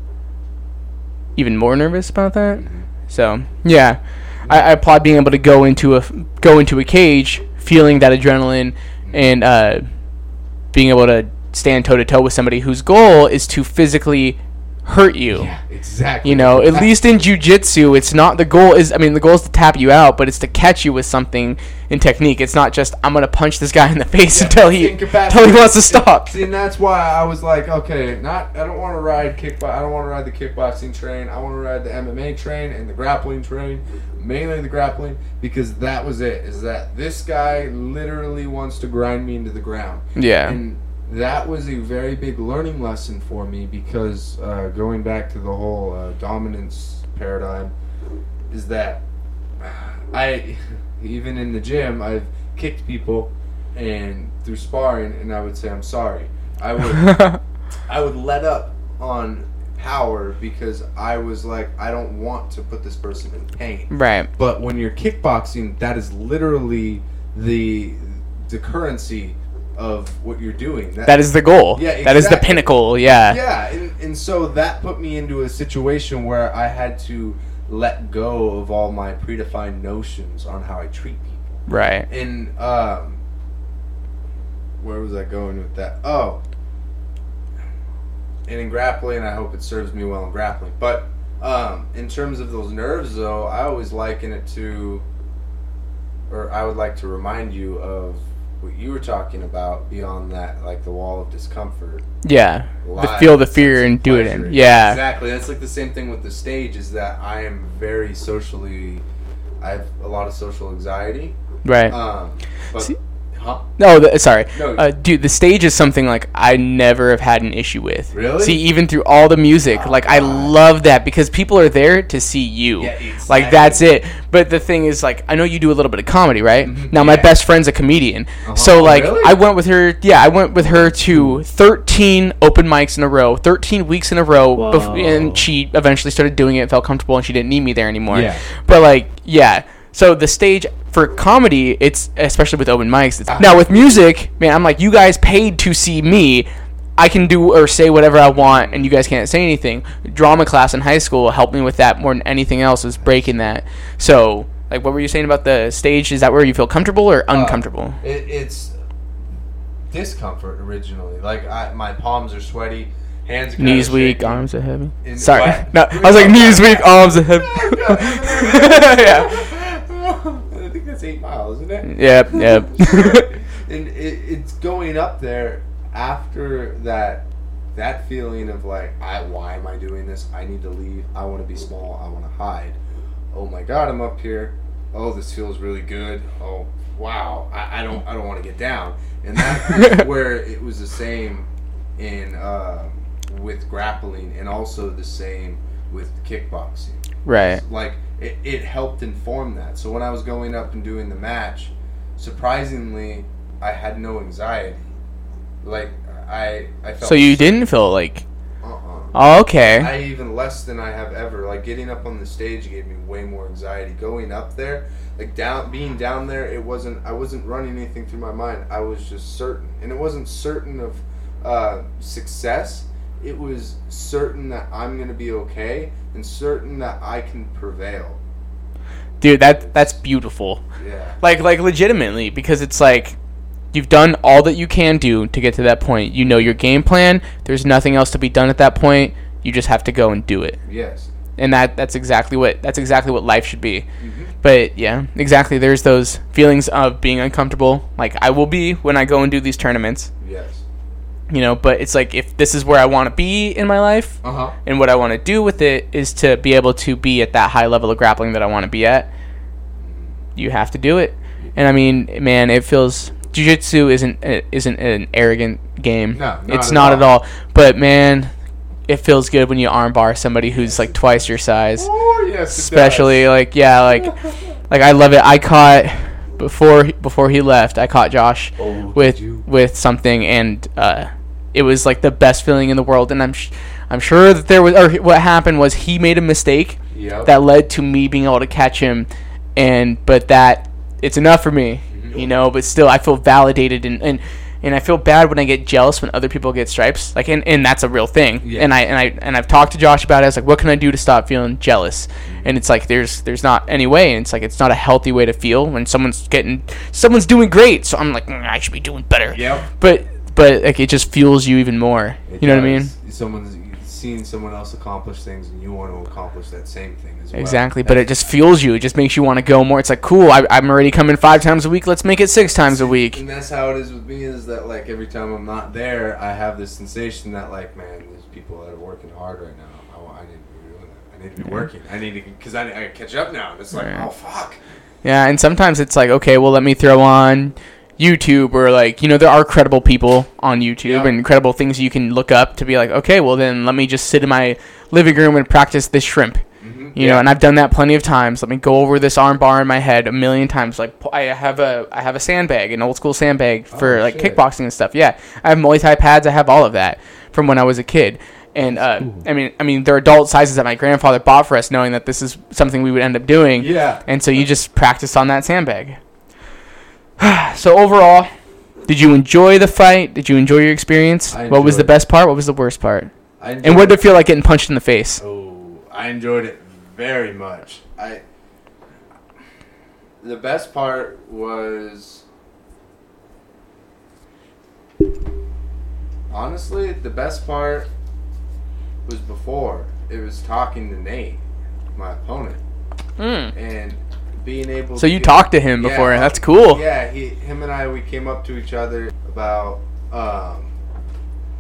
even more nervous about that. So yeah, I, I applaud being able to go into a go into a cage feeling that adrenaline and uh, being able to stand toe to toe with somebody whose goal is to physically hurt you. Yeah, exactly. You know, at least in jujitsu, it's not the goal is. I mean, the goal is to tap you out, but it's to catch you with something in technique. It's not just I'm gonna punch this guy in the face until he until he wants to stop. See, and that's why I was like, okay, not I don't want to ride kickbox. I don't want to ride the kickboxing train. I want to ride the MMA train and the grappling train, mainly the grappling, because that was it. Is that this guy literally wants to grind me into the ground. Yeah. And that was a very big learning lesson for me because uh, going back to the whole uh, dominance paradigm is that I even in the gym I've kicked people and through sparring and I would say I'm sorry. I would I would let up on power because I was like I don't want to put this person in pain. right. But when you're kickboxing, that is literally the the currency of what you're doing. That is the goal. Yeah, That is the pinnacle. Yeah. yeah, and, and so that put me into a situation where I had to let go of all my predefined notions on how I treat people. Right. And um, where was I going with that? Oh, and in grappling, I hope it serves me well in grappling. But um, in terms of those nerves, though, I always liken it to, or I would like to remind you of what you were talking about beyond that, like the wall of discomfort. Yeah. The feel the fear and do it in. Yeah. exactly. That's like the same thing with the stage. Is that I am very socially, I have a lot of social anxiety. Right. Um, but See- huh? No, the, sorry, No. uh, dude. The stage is something like I never have had an issue with. Really? See, even through all the music, Oh, like I God. love that because people are there to see you. Yeah, exactly. Like that's it. But the thing is, like, I know you do a little bit of comedy, right? Mhm, Now, my best friend's a comedian, so Oh, like, really? I went with her. Yeah, I went with her to 13 open mics in a row, 13 weeks in a row, bef- and she eventually started doing it, felt comfortable, and she didn't need me there anymore. Yeah. But like, yeah. So the stage for comedy, it's especially with open mics. Ah. It's, now with music, man, I'm like, you guys paid to see me. I can do or say whatever I want, and you guys can't say anything. Drama class in high school helped me with that more than anything else. Was breaking that. So, like, what were you saying about the stage? Is that where you feel comfortable or Uh, uncomfortable? It, it's discomfort originally. Like I, my palms are sweaty, hands knees weak, shaky. arms are heavy. In- Sorry, what? no, I was like knees weak, arms are heavy. yeah, I think that's eight miles, isn't it? yep, yep. and it, it's going up there after that that feeling of like I why am I doing this? I need to leave. I want to be small. I want to hide. Oh my god, I'm up here. Oh, this feels really good. Oh wow, I, I don't I don't want to get down. And that's where it was the same in um, with grappling and also the same with kickboxing right. like it, it helped inform that. So when i was going up and doing the match surprisingly i had no anxiety. Like i i felt So you didn't feel like, uh-uh. oh, okay. i even less than i have ever. Like getting up on the stage gave me way more anxiety. Going up there like down being down there it wasn't i wasn't running anything through my mind. I was just certain. And it wasn't certain of uh, success it was certain that i'm gonna be okay and certain that i can prevail Dude, that that's beautiful. yeah Like like legitimately because it's like you've done all that you can do to get to that point. You know your game plan. There's nothing else to be done at that point. You just have to go and do it. yes And that that's exactly what that's exactly what life should be. Mm-hmm. But yeah, exactly. There's those feelings of being uncomfortable, like I will be when I go and do these tournaments. yes You know, but it's like if this is where I want to be in my life, uh-huh and what I want to do with it is to be able to be at that high level of grappling that I want to be at. You have to do it, and I mean, man, it feels jiu-jitsu isn't isn't an arrogant game. No, not it's at not all. at all. But man, it feels good when you armbar somebody who's like twice your size. oh yes Especially like yeah, like like I love it. I caught before before he left. I caught Josh Oh, with with something, and uh, it was like the best feeling in the world. And I'm sh- I'm sure that there was or what happened was he made a mistake. Yep. that led to me being able to catch him, and but that it's enough for me, Mm-hmm. you know. But still, I feel validated and. and and I feel bad when I get jealous when other people get stripes. Like, and, and that's a real thing. Yeah. And I and I and I've talked to Josh about it. I was like, what can I do to stop feeling jealous? Mm-hmm. And it's like there's there's not any way. And it's like it's not a healthy way to feel when someone's getting someone's doing great. So I'm like, "Mm, I should be doing better. Yep. But but like it just fuels you even more. It you know what I mean? Someone's seeing someone else accomplish things, and you want to accomplish that same thing as well. Exactly, but it just fuels you. It just makes you want to go more. It's like, cool, I, I'm already coming five times a week. Let's make it six times a week. And that's how it is with me. Is that like every time I'm not there, I have this sensation that like, man, there's people that are working hard right now. I, I need to be doing that. I need to be Yeah. working. I need to because I, I catch up now. And it's like, Right. oh fuck. Yeah, and sometimes it's like, okay, well, let me throw on YouTube or like, you know, there are credible people on YouTube Yeah. and credible things you can look up to be like, okay, well, then let me just sit in my living room and practice this shrimp. Mhm. You know, and I've done that plenty of times. Let me go over this arm bar in my head a million times. Like I have a I have a sandbag, an old school sandbag for Oh, like shit. kickboxing and stuff. Yeah, I have Muay Thai pads. I have all of that from when I was a kid. And uh, I mean, I mean, they're adult sizes that my grandfather bought for us, knowing that this is something we would end up doing. yeah. And so you just practice on that sandbag. so overall, did you enjoy the fight? Did you enjoy your experience? What was the it. best part? What was the worst part? I And what did it feel like getting punched in the face? Oh, I enjoyed it very much. I the best part was honestly the best part was before it was talking to Nate, my opponent, Mm. and being able. So you talked to him before. Yeah, That's cool. Yeah, he, him and I, we came up to each other about um,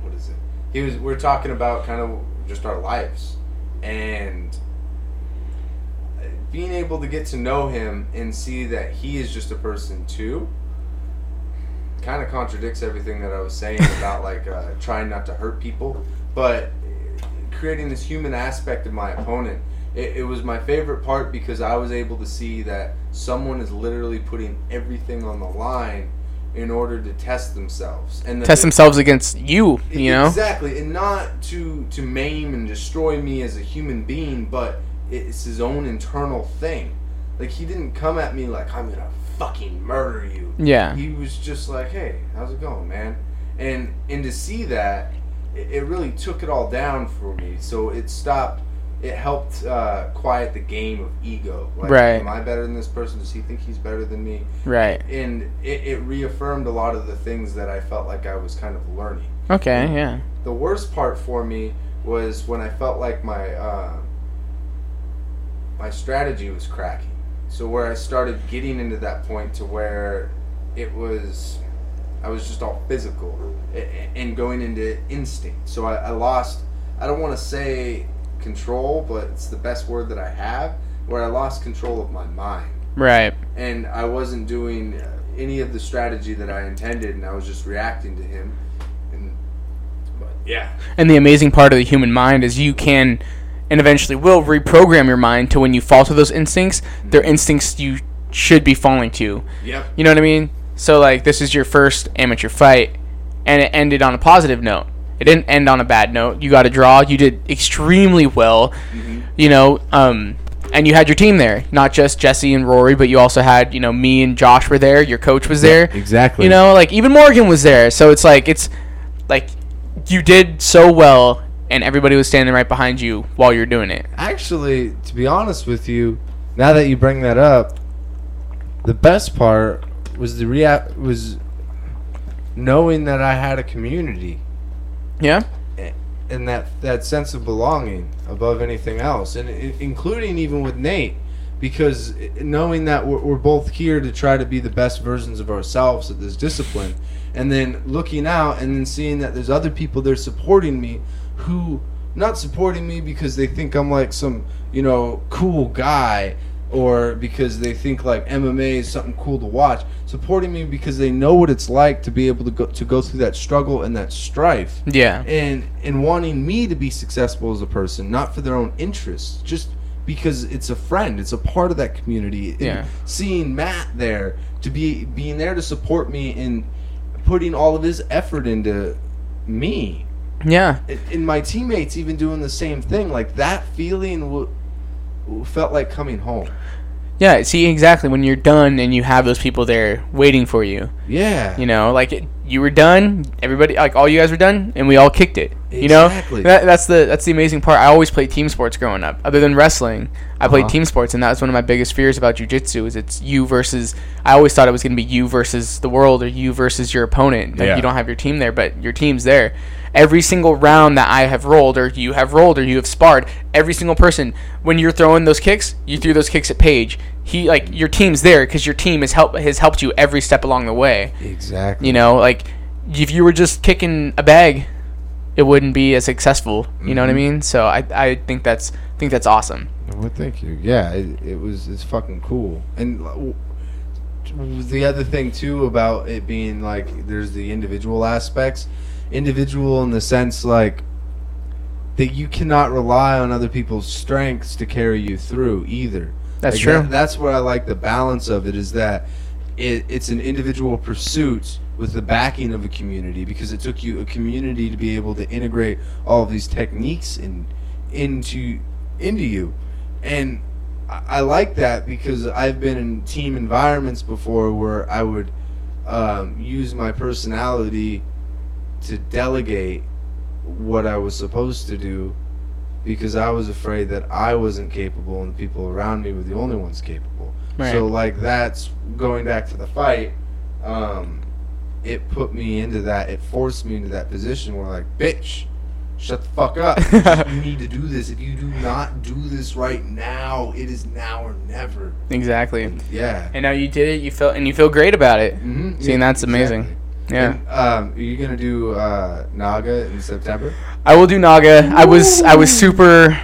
what is it? He was. We're talking about kind of just our lives and being able to get to know him and see that he is just a person too. Kind of contradicts everything that I was saying about like uh, trying not to hurt people, but creating this human aspect of my opponent. It, it was my favorite part because I was able to see that someone is literally putting everything on the line in order to test themselves. And Test they- themselves against you, you know? exactly and not to to maim and destroy me as a human being but it's his own internal thing. Like he didn't come at me like i'm gonna fucking murder you. Yeah. he was just like hey how's it going man? And and to see that it, it really took it all down for me. So it stopped it helped uh, quiet the game of ego like Right. am i better than this person does he think he's better than me Right. and it, it reaffirmed a lot of the things that i felt like i was kind of learning Okay, yeah. the worst part for me was when I felt like my uh, my strategy was cracking. So where I started getting into that point to where it was, I was just all physical and going into instinct. So I, I lost. I don't want to say control, but it's the best word that I have. Where I lost control of my mind Right. and I wasn't doing uh, any of the strategy that I intended, and I was just reacting to him. And but yeah, And the amazing part of the human mind is you can and eventually will reprogram your mind to when you fall to those instincts, they're instincts you should be falling to. yep, You know what I mean? So like this is your first amateur fight and it ended on a positive note. It didn't end on a bad note. You got a draw. You did extremely well. You know, um and you had your team there, not just Jesse and Rory, but you also had, you know, me and Josh were there, your coach was there. exactly. You know, like even Morgan was there. So it's like it's like you did so well and everybody was standing right behind you while you're doing it. Actually, to be honest with you, now that you bring that up, the best part was the rea- was knowing that I had a community Yeah? and that that sense of belonging above anything else, and i including even with Nate, because knowing that we're, we're both here to try to be the best versions of ourselves at this discipline, and then looking out and then seeing that there's other people there supporting me, who not supporting me because they think I'm like some you know cool guy. Or because they think like MMA is something cool to watch, supporting me because they know what it's like to be able to go to go through that struggle and that strife Yeah. and and wanting me to be successful as a person, not for their own interests, just because it's a friend, it's a part of that community. And Yeah. seeing Matt there to be being there to support me and putting all of his effort into me, Yeah. and, my teammates even doing the same thing, like that feeling w- felt like coming home. Yeah, see exactly when you're done and you have those people there waiting for you. Yeah, You know, like it, you were done, everybody like all you guys were done, and we all kicked it. You know, that, that's the that's the amazing part. I always played team sports growing up. Other than wrestling, I played Uh-huh. team sports, and that was one of my biggest fears about jujitsu. Is it's you versus. I always thought it was going to be you versus the world, or you versus your opponent. Like Yeah. you don't have your team there, but your team's there. Every single round that I have rolled, or you have rolled, or you have sparred, every single person, when you're throwing those kicks, you threw those kicks at Paige. He like your team's there because your team has helped has helped you every step along the way. Exactly. You know, like if you were just kicking a bag, it wouldn't be as successful. You know what I Mhm. mean? So I, I think that's think that's awesome. Well, thank you. Yeah, it, it was it's fucking cool. And uh, the other thing too about it being like there's the individual aspects, individual in the sense like that you cannot rely on other people's strengths to carry you through either. That's Like, true. that- that's what I like the balance of it is that it, it's an individual pursuit with the backing of a community because it took you a community to be able to integrate all of these techniques in into into you and I, I like that because I've been in team environments before where I would um, use my personality to delegate what I was supposed to do because I was afraid that I wasn't capable and the people around me were the only ones capable. Right. So like that's going back to the fight. Um, it put me into that. It forced me into that position where like, bitch, shut the fuck up. you need to do this. If you do not do this right now, it is now or never. Exactly. Yeah. And now you did it. You felt and you feel great about it. Mm-hmm. See, and that's amazing. Yeah. And, um, are you gonna do uh, Naga in September? I will do Naga. I was I was super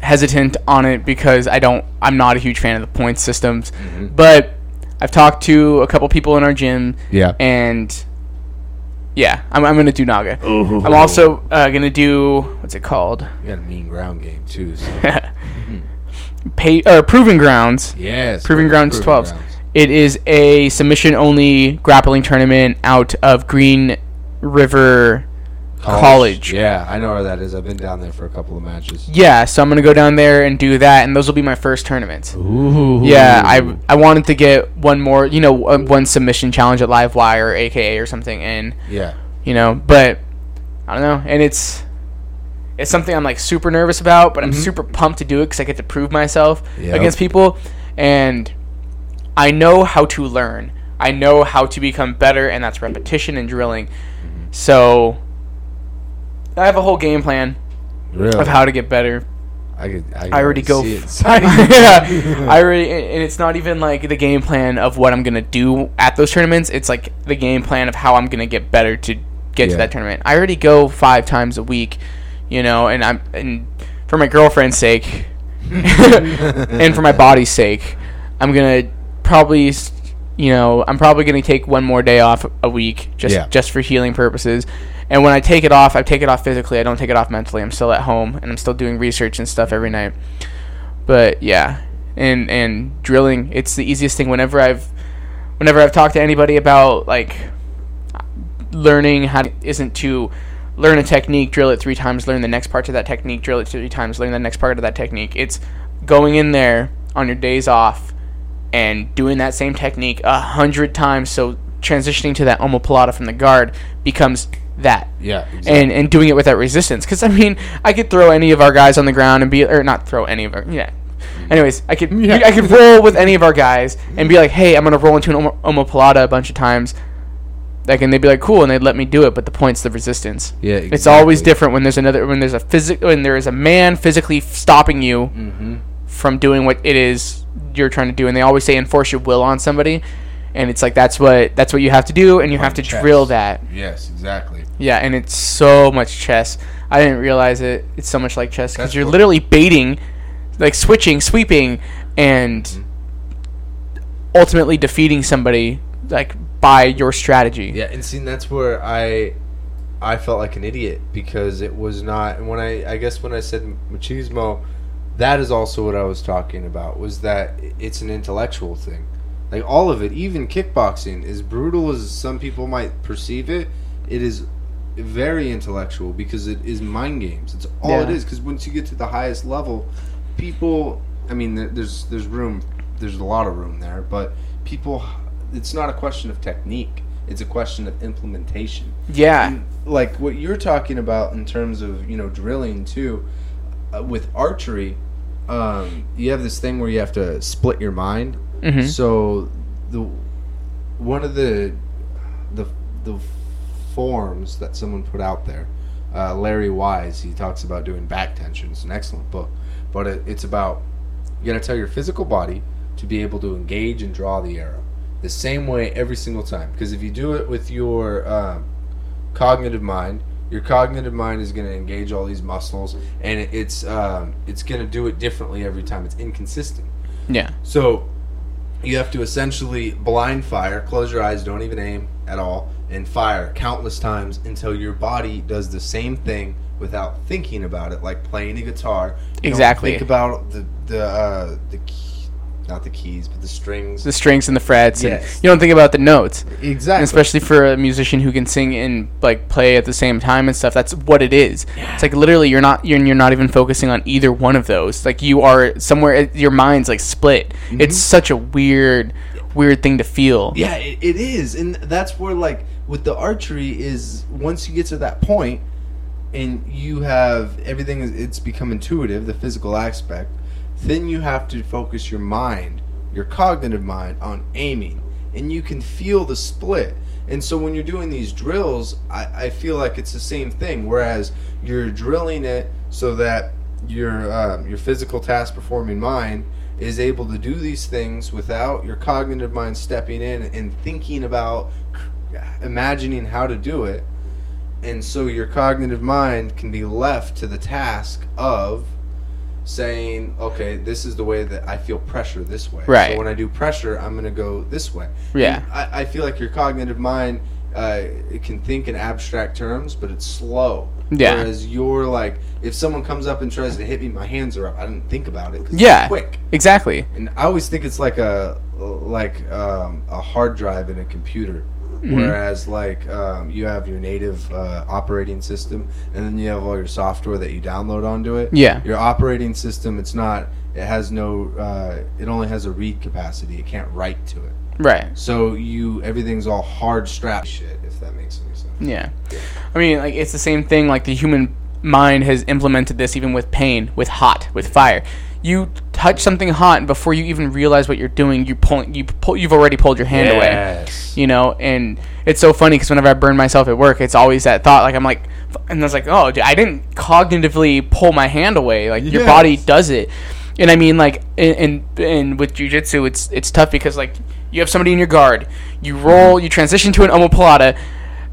hesitant on it because I don't I'm not a huge fan of the point systems. Mhm. But I've talked to a couple people in our gym Yeah. and yeah, I'm, I'm gonna do Naga. I'm also uh, gonna do what's it called? You got a mean ground game too. So. Pay or Proving Grounds. yes. Proving Grounds Proving 12. Grounds. It is a submission only grappling tournament out of Green River College. Yeah, I know where that is. I've been down there for a couple of matches. Yeah, so I'm gonna go down there and do that, and those will be my first tournaments. Ooh. Yeah, I I wanted to get one more, you know, uh, one submission challenge at Livewire, aka or something, and Yeah. you know, but I don't know, and it's it's something I'm like super nervous about, but I'm super pumped to do it because I get to prove myself Yep. against people, and I know how to learn. I know how to become better, and that's repetition and drilling. So I have a whole game plan Really. of how to get better. I could. I, could I already go. See it f- yeah, I already, and it's not even like the game plan of what I'm gonna do at those tournaments. It's like the game plan of how I'm gonna get better to get Yeah. to that tournament. I already go five times a week, you know, and I'm and for my girlfriend's sake, and for my body's sake, I'm gonna probably, you know, I'm probably gonna take one more day off a week just Yeah. just for healing purposes. And when I take it off, I take it off physically. I don't take it off mentally. I'm still at home and I'm still doing research and stuff every night. But yeah, and and drilling, it's the easiest thing. Whenever I've whenever I've talked to anybody about like learning how to, isn't to learn a technique, drill it three times, learn the next part to that technique, drill it three times, learn the next part of that technique. It's going in there on your days off and doing that same technique a hundred times. So transitioning to that omoplata from the guard becomes that yeah. Exactly. and and doing it without resistance. Because I mean, I could throw any of our guys on the ground and be, or not throw any of our, yeah. Anyways, I could Yeah. I could roll with any of our guys and be like, hey, I'm gonna roll into an omo- omoplata a bunch of times. Like, and they'd be like, cool, and they'd let me do it. But the point's the resistance. yeah. It's always different when there's another when there's a physic when there is a man physically stopping you Mm-hmm. from doing what it is you're trying to do. And they always say enforce your will on somebody, and it's like that's what that's what you have to do, and you have to chess. drill that. Yes. Exactly. Yeah, and it's so much chess. I didn't realize it. It's so much like chess because you're what- literally baiting, like switching, sweeping, and Mm-hmm. ultimately defeating somebody like by your strategy. Yeah, and see, that's where I, I felt like an idiot because it was not. And when I, I guess when I said machismo, that is also what I was talking about. Was that it's an intellectual thing, like all of it, even kickboxing, as brutal as some people might perceive it, it is very intellectual because it is mind games. It's all it Yeah. is. Because once you get to the highest level, people. I mean, there's there's room. There's a lot of room there, but people. It's not a question of technique. It's a question of implementation. Yeah. Like what you're talking about in terms of you know drilling too, uh, with archery, um, you have this thing where you have to split your mind. Mhm. So the one of the the the forms that someone put out there, uh, Larry Wise, he talks about doing back tension. It's an excellent book, but it, it's about you got to tell your physical body to be able to engage and draw the arrow the same way every single time. Because if you do it with your um, cognitive mind, your cognitive mind is going to engage all these muscles, and it's um, it's going to do it differently every time. It's inconsistent. Yeah. So you have to essentially blind fire, close your eyes, don't even aim at all, and fire countless times until your body does the same thing without thinking about it, like playing a guitar. You don't Exactly. think about the the uh, the key, not the keys, but the strings. The strings and the frets, Yes. and you don't think about the notes. exactly. And especially for a musician who can sing and like play at the same time and stuff that's what it is Yeah. it's like literally you're not you're, you're not even focusing on either one of those like you are somewhere your mind's like split mm-hmm. it's such a weird weird thing to feel Yeah, it, it is, and that's where like with the archery is once you get to that point, and you have everything. is It's become intuitive, the physical aspect. Then you have to focus your mind, your cognitive mind, on aiming, and you can feel the split. And so when you're doing these drills, I, I feel like it's the same thing. Whereas you're drilling it so that your um, your physical task performing mind is able to do these things without your cognitive mind stepping in and thinking about imagining how to do it and so your cognitive mind can be left to the task of saying okay this is the way that i feel pressure this way. Right. so when i do pressure i'm going to go this way. Yeah. I, I feel like your cognitive mind uh, it can think in abstract terms but it's slow. Yeah. whereas you're like if someone comes up and tries to hit me my hands are up. I didn't think about it yeah quick. exactly. And I always think it's like a like um, a hard drive in a computer, Mm-hmm. whereas like um, you have your native uh, operating system, and then you have all your software that you download onto it. Yeah. Your operating system, it's not. It has no. Uh, it only has a read capacity. It can't write to it. right So you everything's all hard strap shit. If that makes any sense. Yeah. I mean, like it's the same thing. Like the human mind has implemented this even with pain, with hot, with fire. You touch something hot, and before you even realize what you're doing, you pull, you pull, you've already pulled your hand away. You know, and it's so funny because whenever I burn myself at work, it's always that thought. Like I'm like, and I was like, oh, dude, I didn't cognitively pull my hand away. Like your body does it. And I mean, like, and in, in with jujitsu, it's it's tough because like you have somebody in your guard, you roll, you transition to an omoplata,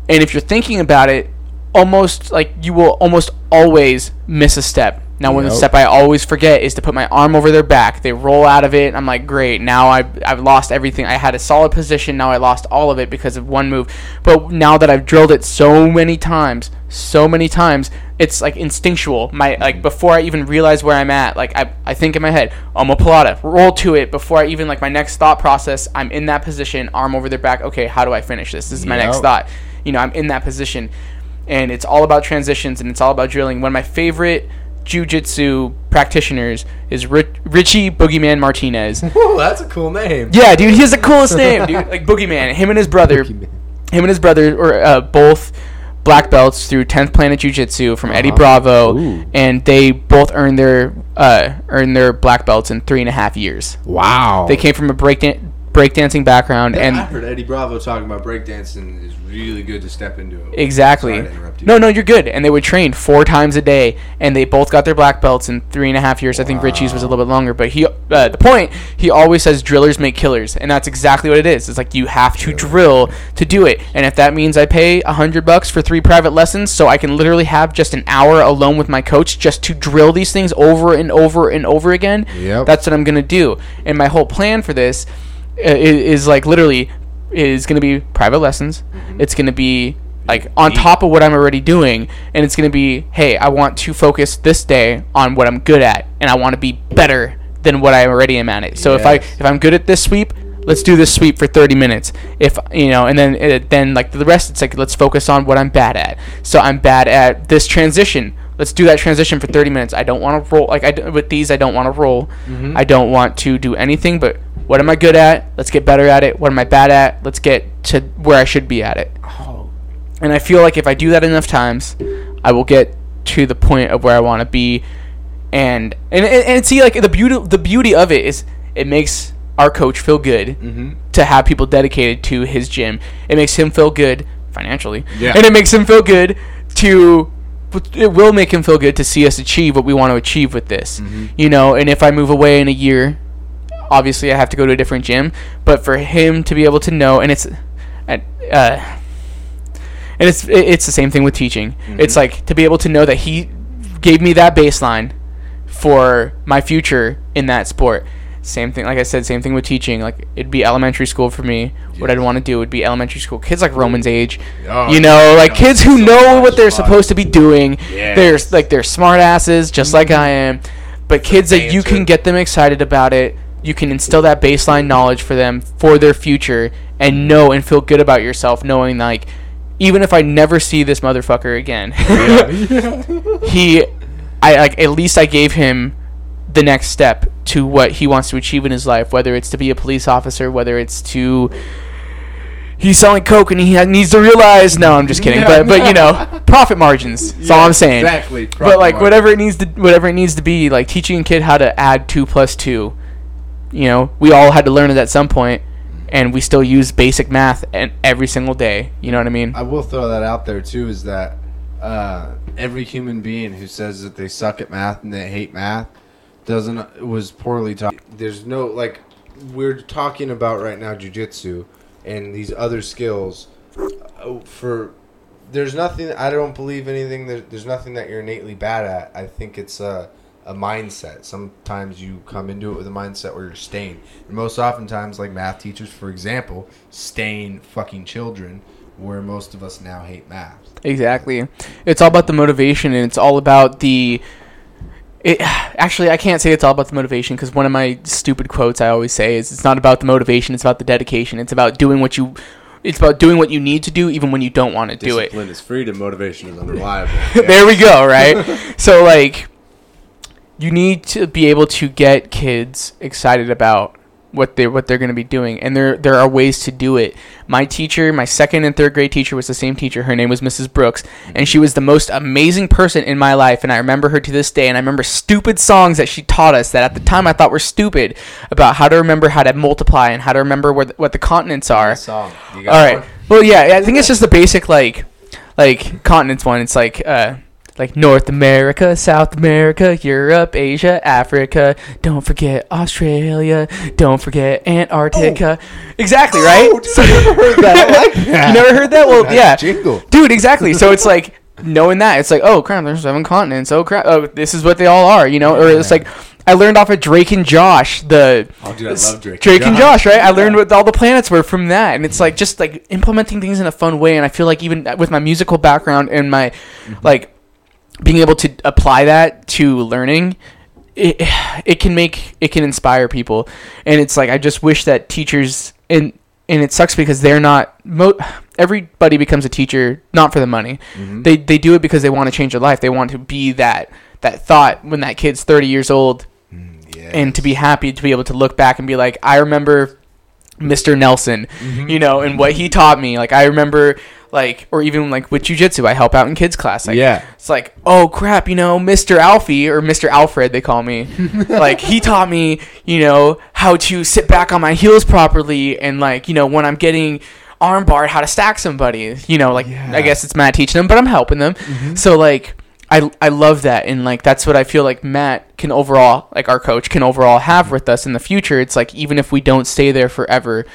and if you're thinking about it, almost like you will almost always miss a step. Now, one Yep. step I always forget is to put my arm over their back. They roll out of it. I'm like, great. Now I've, I've lost everything. I had a solid position. Now I lost all of it because of one move. But now that I've drilled it so many times, so many times, it's like instinctual. My like before I even realize where I'm at, like I, I think in my head, omoplata. roll to it before I even like my next thought process. I'm in that position, arm over their back. Okay, how do I finish this? This is my next thought. You know, I'm in that position, and it's all about transitions and it's all about drilling. One of my favorite jujitsu practitioners is Ri- Richie Boogeyman Martinez. Whoa, that's a cool name. Yeah, dude, he has the coolest name, dude. Like Boogeyman. Him and his brother, Boogeyman. him and his brother are uh, both black belts through 10th Planet Jiu Jitsu from Eddie Bravo, Ooh. and they both earned their uh, earned their black belts in three and a half years. Wow. They came from a break dan- breakdancing background, Yeah, and I heard Eddie Bravo talking about breakdancing is really good to step into. it. Exactly. Sorry to interrupt you. No, no, you're good. And they would train four times a day, and they both got their black belts in three and a half years. I think Richie's was a little bit longer, but he, uh, the point, he always says drillers make killers, and that's exactly what it is. It's like you have to drill to do it, and if that means I pay a hundred bucks for three private lessons, so I can literally have just an hour alone with my coach just to drill these things over and over and over again, Yep. that's what I'm gonna do. And my whole plan for this Uh, is, is like literally is going to be private lessons. Mm-hmm. It's going to be like on top of what I'm already doing, and it's going to be, hey, I want to focus this day on what I'm good at, and I want to be better than what I already am at it. So if I if I'm good at this sweep, let's do this sweep for 30 minutes. If you know, and then uh, then like the rest, it's like let's focus on what I'm bad at. So I'm bad at this transition. Let's do that transition for 30 minutes. I don't want to roll like I with these. I don't want to roll. Mm-hmm. I don't want to do anything but What am I good at? Let's get better at it. What am I bad at? Let's get to where I should be at it. Oh, And I feel like if I do that enough times, I will get to the point of where I want to be. And, and and see like the beauty the beauty of it is it makes our coach feel good mm-hmm. to have people dedicated to his gym. It makes him feel good financially, Yeah. and it makes him feel good to. It will make him feel good to see us achieve what we want to achieve with this, you know. And if I move away in a year, obviously I have to go to a different gym. But for him to be able to know, and it's, and, uh, and it's it's the same thing with teaching. It's like to be able to know that he gave me that baseline for my future in that sport. Same thing, like I said, same thing with teaching. Like it'd be elementary school for me. What I'd want to do would be elementary school. Kids like Roman's age, Oh, you know, like kids who so know what they're fun. supposed to be doing. Yes. They're like they're smart asses, just like I am. But kids that you can get them excited about it. You can instill that baseline knowledge for them for their future, and know and feel good about yourself, knowing like, even if I never see this motherfucker again, he I like at least I gave him the next step to what he wants to achieve in his life, whether it's to be a police officer, whether it's to he's selling coke and he needs to realize. No, I'm just kidding, Yeah. but but you know, profit margins. That's all I'm saying. Exactly. But like whatever it needs to whatever it needs to be, like teaching a kid how to add two plus two. You know, we all had to learn it at some point, and we still use basic math and every single day. You know what I mean? I will throw that out there too. Is that uh, every human being who says that they suck at math and they hate math doesn't was poorly taught. There's no like we're talking about right now jujitsu and these other skills. uh, For there's nothing I don't believe anything. That, there's nothing that you're innately bad at. I think it's a a mindset. Sometimes you come into it with a mindset where you're staying. And most oftentimes, like math teachers, for example, staying fucking children, where most of us now hate math. Exactly. It's all about the motivation, and it's all about the. It actually, I can't say it's all about the motivation because one of my stupid quotes I always say is, "It's not about the motivation; it's about the dedication. It's about doing what you, it's about doing what you need to do, even when you don't want to do it." Discipline is freedom. Motivation is unreliable. there we go, right? so like you need to be able to get kids excited about what they what they're going to be doing and there there are ways to do it. My teacher, my second and third grade teacher was the same teacher. Her name was Mrs. Brooks and she was the most amazing person in my life and I remember her to this day and I remember stupid songs that she taught us that at the time I thought were stupid about how to remember how to multiply and how to remember where the, what the continents are. song. All right. Well, yeah, I think it's just the basic like, like continents one. It's like, uh, like North America, South America, Europe, Asia, Africa. Don't forget Australia. Don't forget Antarctica. Oh. Exactly right. Oh, dude, I never heard that. I like that. You never heard that? Well, yeah, jingle. dude. Exactly. So it's like knowing that it's like, oh crap, there's seven continents. Oh crap, oh this is what they all are. You know, or it's like. I learned off of Drake and Josh the Oh, dude, I love Drake and Drake and Josh. Josh, right? I learned what all the planets were from that, and it's like just like implementing things in a fun way. And I feel like even with my musical background and my mm-hmm. like being able to apply that to learning, it it can make it can inspire people. And it's like I just wish that teachers and and it sucks because they're not mo- everybody becomes a teacher not for the money. Mhm. They they do it because they want to change their life. They want to be that that thought when that kid's 30 years old Mm, yeah. and to be happy to be able to look back and be like, I remember Mr. Nelson, Mm-hmm. you know, and what he taught me. Like I remember, like, or even like with jujitsu, I help out in kids class. Like, Yeah. it's like, oh crap, you know, Mr. Alfie or Mr. Alfred, they call me. like he taught me, you know, how to sit back on my heels properly, and like, you know, when I'm getting armbarred, how to stack somebody. You know, like Yeah. I guess it's Matt teaching them, but I'm helping them. So like. I, I love that and like that's what I feel like Matt can overall like our coach can overall have with us in the future. It's like even if we don't stay there forever,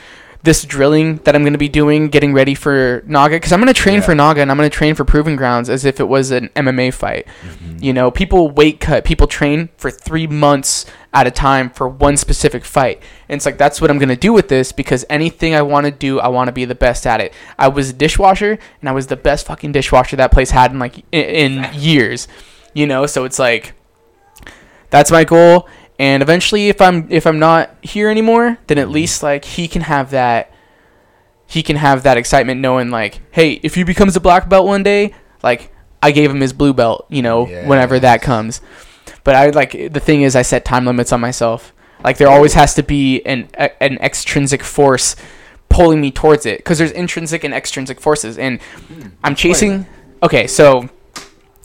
this drilling that I'm going to be doing, getting ready for Naga, because I'm going to train Yeah. for Naga and I'm going to train for Proving Grounds as if it was an MMA fight. Mm-hmm. You know, people weight cut, people train for three months at a time for one specific fight. And it's like, that's what I'm going to do with this because anything I want to do, I want to be the best at it. I was a dishwasher and I was the best fucking dishwasher that place had in like in, in years, you know? So it's like, that's my goal. And eventually, if I'm if I'm not here anymore, then at least like he can have that. He can have that excitement knowing like, hey, if he becomes a black belt one day, like I gave him his blue belt, you know, whenever that comes. But I like the thing is, I set time limits on myself. Like there always has to be an a, an extrinsic force pulling me towards it because there's intrinsic and extrinsic forces, and I'm chasing. Okay, so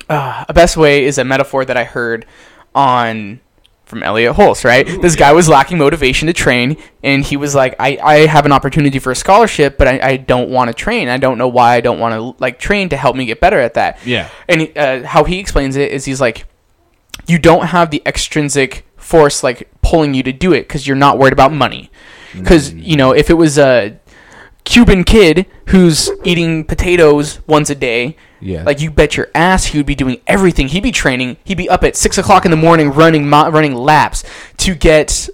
uh, a best way is a metaphor that I heard on from Elliot Hulse, right? this guy was lacking motivation to train, and he was like, I, I have an opportunity for a scholarship, but I, I don't want to train. I don't know why I don't want to like train to help me get better at that. Yeah. And uh, how he explains it is he's like, you don't have the extrinsic force like pulling you to do it because you're not worried about money. Because you know, if it was a Cuban kid who's eating potatoes once a day, Yeah. like you bet your ass he would be doing everything. He'd be training. He'd be up at six o'clock in the morning running mo- running laps to get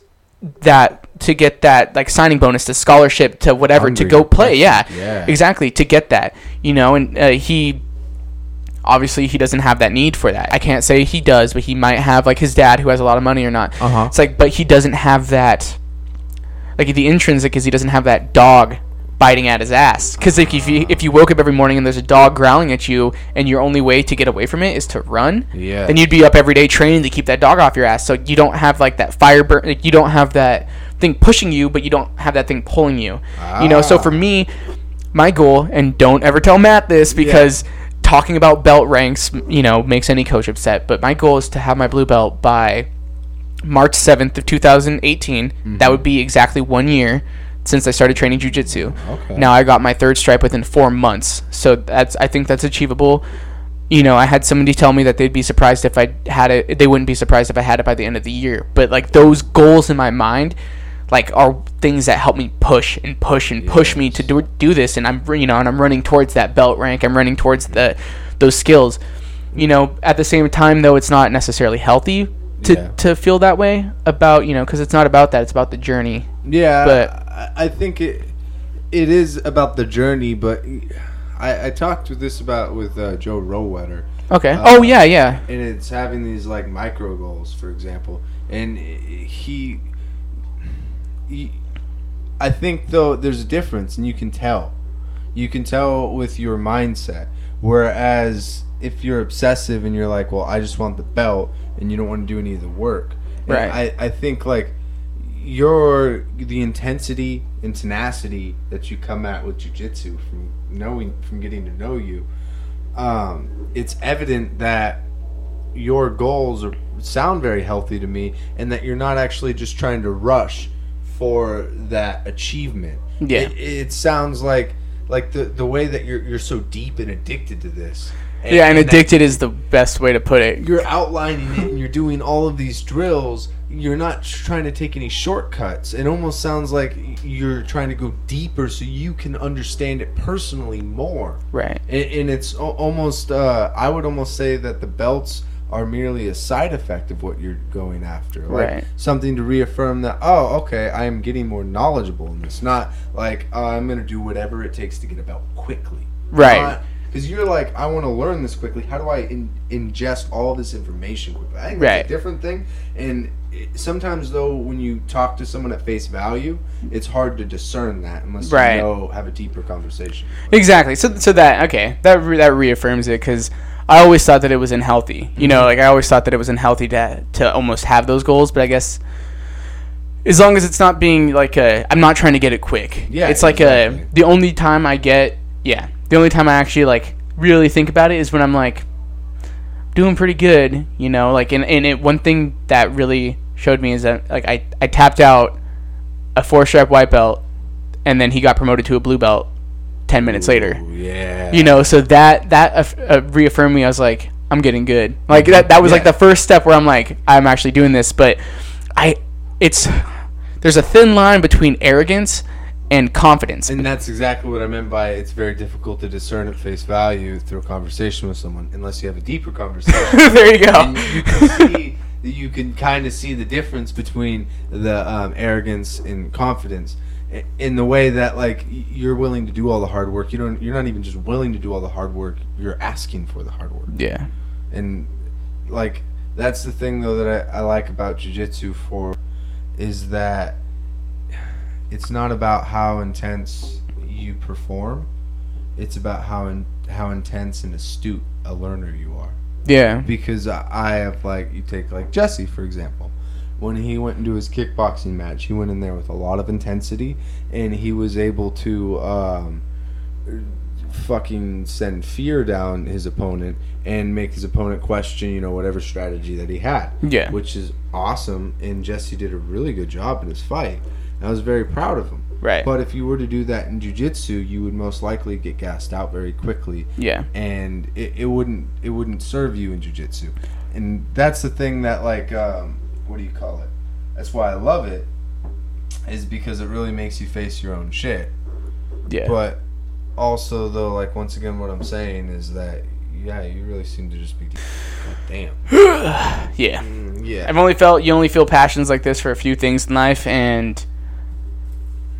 that to get that like signing bonus to scholarship to whatever to go play. Yeah, Yeah. exactly to get that. You know, and uh, he obviously he doesn't have that need for that. I can't say he does, but he might have like his dad who has a lot of money or not. Uh-huh. It's like, but he doesn't have that. Like the intrinsic is he doesn't have that dog biting at his ass. Because like if you if you woke up every morning and there's a dog growling at you and your only way to get away from it is to run, Yeah. then you'd be up every day training to keep that dog off your ass. So you don't have like that fire burn. Like you don't have that thing pushing you, but you don't have that thing pulling you. You know. So Ah. for me, my goal and don't ever tell Matt this because. Talking about belt ranks, you know, makes any coach upset. But my goal is to have my blue belt by March 7th of 2018. Mm-hmm. That would be exactly one year since I started training jujitsu. Okay. Now I got my third stripe within four months, so that's I think that's achievable. You know, I had somebody tell me that they'd be surprised if I had it. They wouldn't be surprised if I had it by the end of the year. But like those goals in my mind, like are things that help me push and push and push me to do do this. And I'm you know, and I'm running towards that belt rank. I'm running towards the those skills. You know, at the same time though, it's not necessarily healthy to Yeah. to feel that way about you know because it's not about that. It's about the journey. Yeah, But- I, I think it it is about the journey, but I, I talked with this about with uh, Joe Rowetter, Okay. Uh, oh yeah, yeah. and it's having these like micro goals, for example, and he, he I think though there's a difference, and you can tell, you can tell with your mindset. Whereas if you're obsessive and you're like, well, I just want the belt, and you don't want to do any of the work, and Right. I, I think like your the intensity and tenacity that you come at with jujitsu from knowing from getting to know you, um, it's evident that your goals are sound very healthy to me, and that you're not actually just trying to rush for that achievement. Yeah. it, it sounds like like the the way that you're you're so deep and addicted to this. Yeah, and that addicted is the best way to put it. you're outlining it and you're doing all of these drills you're not trying to take any shortcuts it almost sounds like you're trying to go deeper so you can understand it personally more Right. and, and it's almost uh, i would almost say that the belts are merely a side effect of what you're going after like Right. something to reaffirm that oh okay i am getting more knowledgeable in this not like oh, i'm gonna do whatever it takes to get a belt quickly Right. because you're like, I want to learn this quickly. How do I in, ingest all this information quickly? I think Right. a different thing. And sometimes, though, when you talk to someone at face value, it's hard to discern that unless Right. you know have a deeper conversation. Exactly. So so that okay that re- that reaffirms it because I always thought that it was unhealthy. You know, mm-hmm. like I always thought that it was unhealthy to to almost have those goals. But I guess as long as it's not being like a, I'm not trying to get it quick. Yeah, It's like exactly. a the only time I get yeah the only time I actually like really think about it is when I'm like doing pretty good. You know, like and and it one thing that really showed me is that like I I tapped out a four stripe white belt and then he got promoted to a blue belt 10 minutes later. Yeah. you know so that that uh, uh, reaffirmed me. I was like i'm getting good. Like that that was like the first step where i'm like i'm actually doing this but i it's there's a thin line between arrogance and confidence. And that's exactly what I meant by it's very difficult to discern at face value through a conversation with someone unless you have a deeper conversation. there you go you can see you can kind of see the difference between the um, arrogance and confidence. In the way that like you're willing to do all the hard work you don't you're not even just willing to do all the hard work you're asking for the hard work. Yeah. And like that's the thing though that I, I like about jiu-jitsu for is that it's not about how intense you perform it's about how in, how intense and astute a learner you are yeah because I have like you take like Jesse for example. when he went into his kickboxing match, he went in there with a lot of intensity, and he was able to um, fucking send fear down his opponent and make his opponent question, you know, whatever strategy that he had. Yeah. which is awesome. And Jesse did a really good job in his fight. And I was very proud of him. Right. But if you were to do that in jujitsu, you would most likely get gassed out very quickly Yeah. and it, it wouldn't it wouldn't serve you in jujitsu. And that's the thing that like um, what do you call it? That's why I love it, is because it really makes you face your own shit. Yeah. But also though, like once again, what I'm saying is that yeah, you really seem to just be God damn. yeah. Mm, yeah. I've only felt you only feel passions like this for a few things in life, and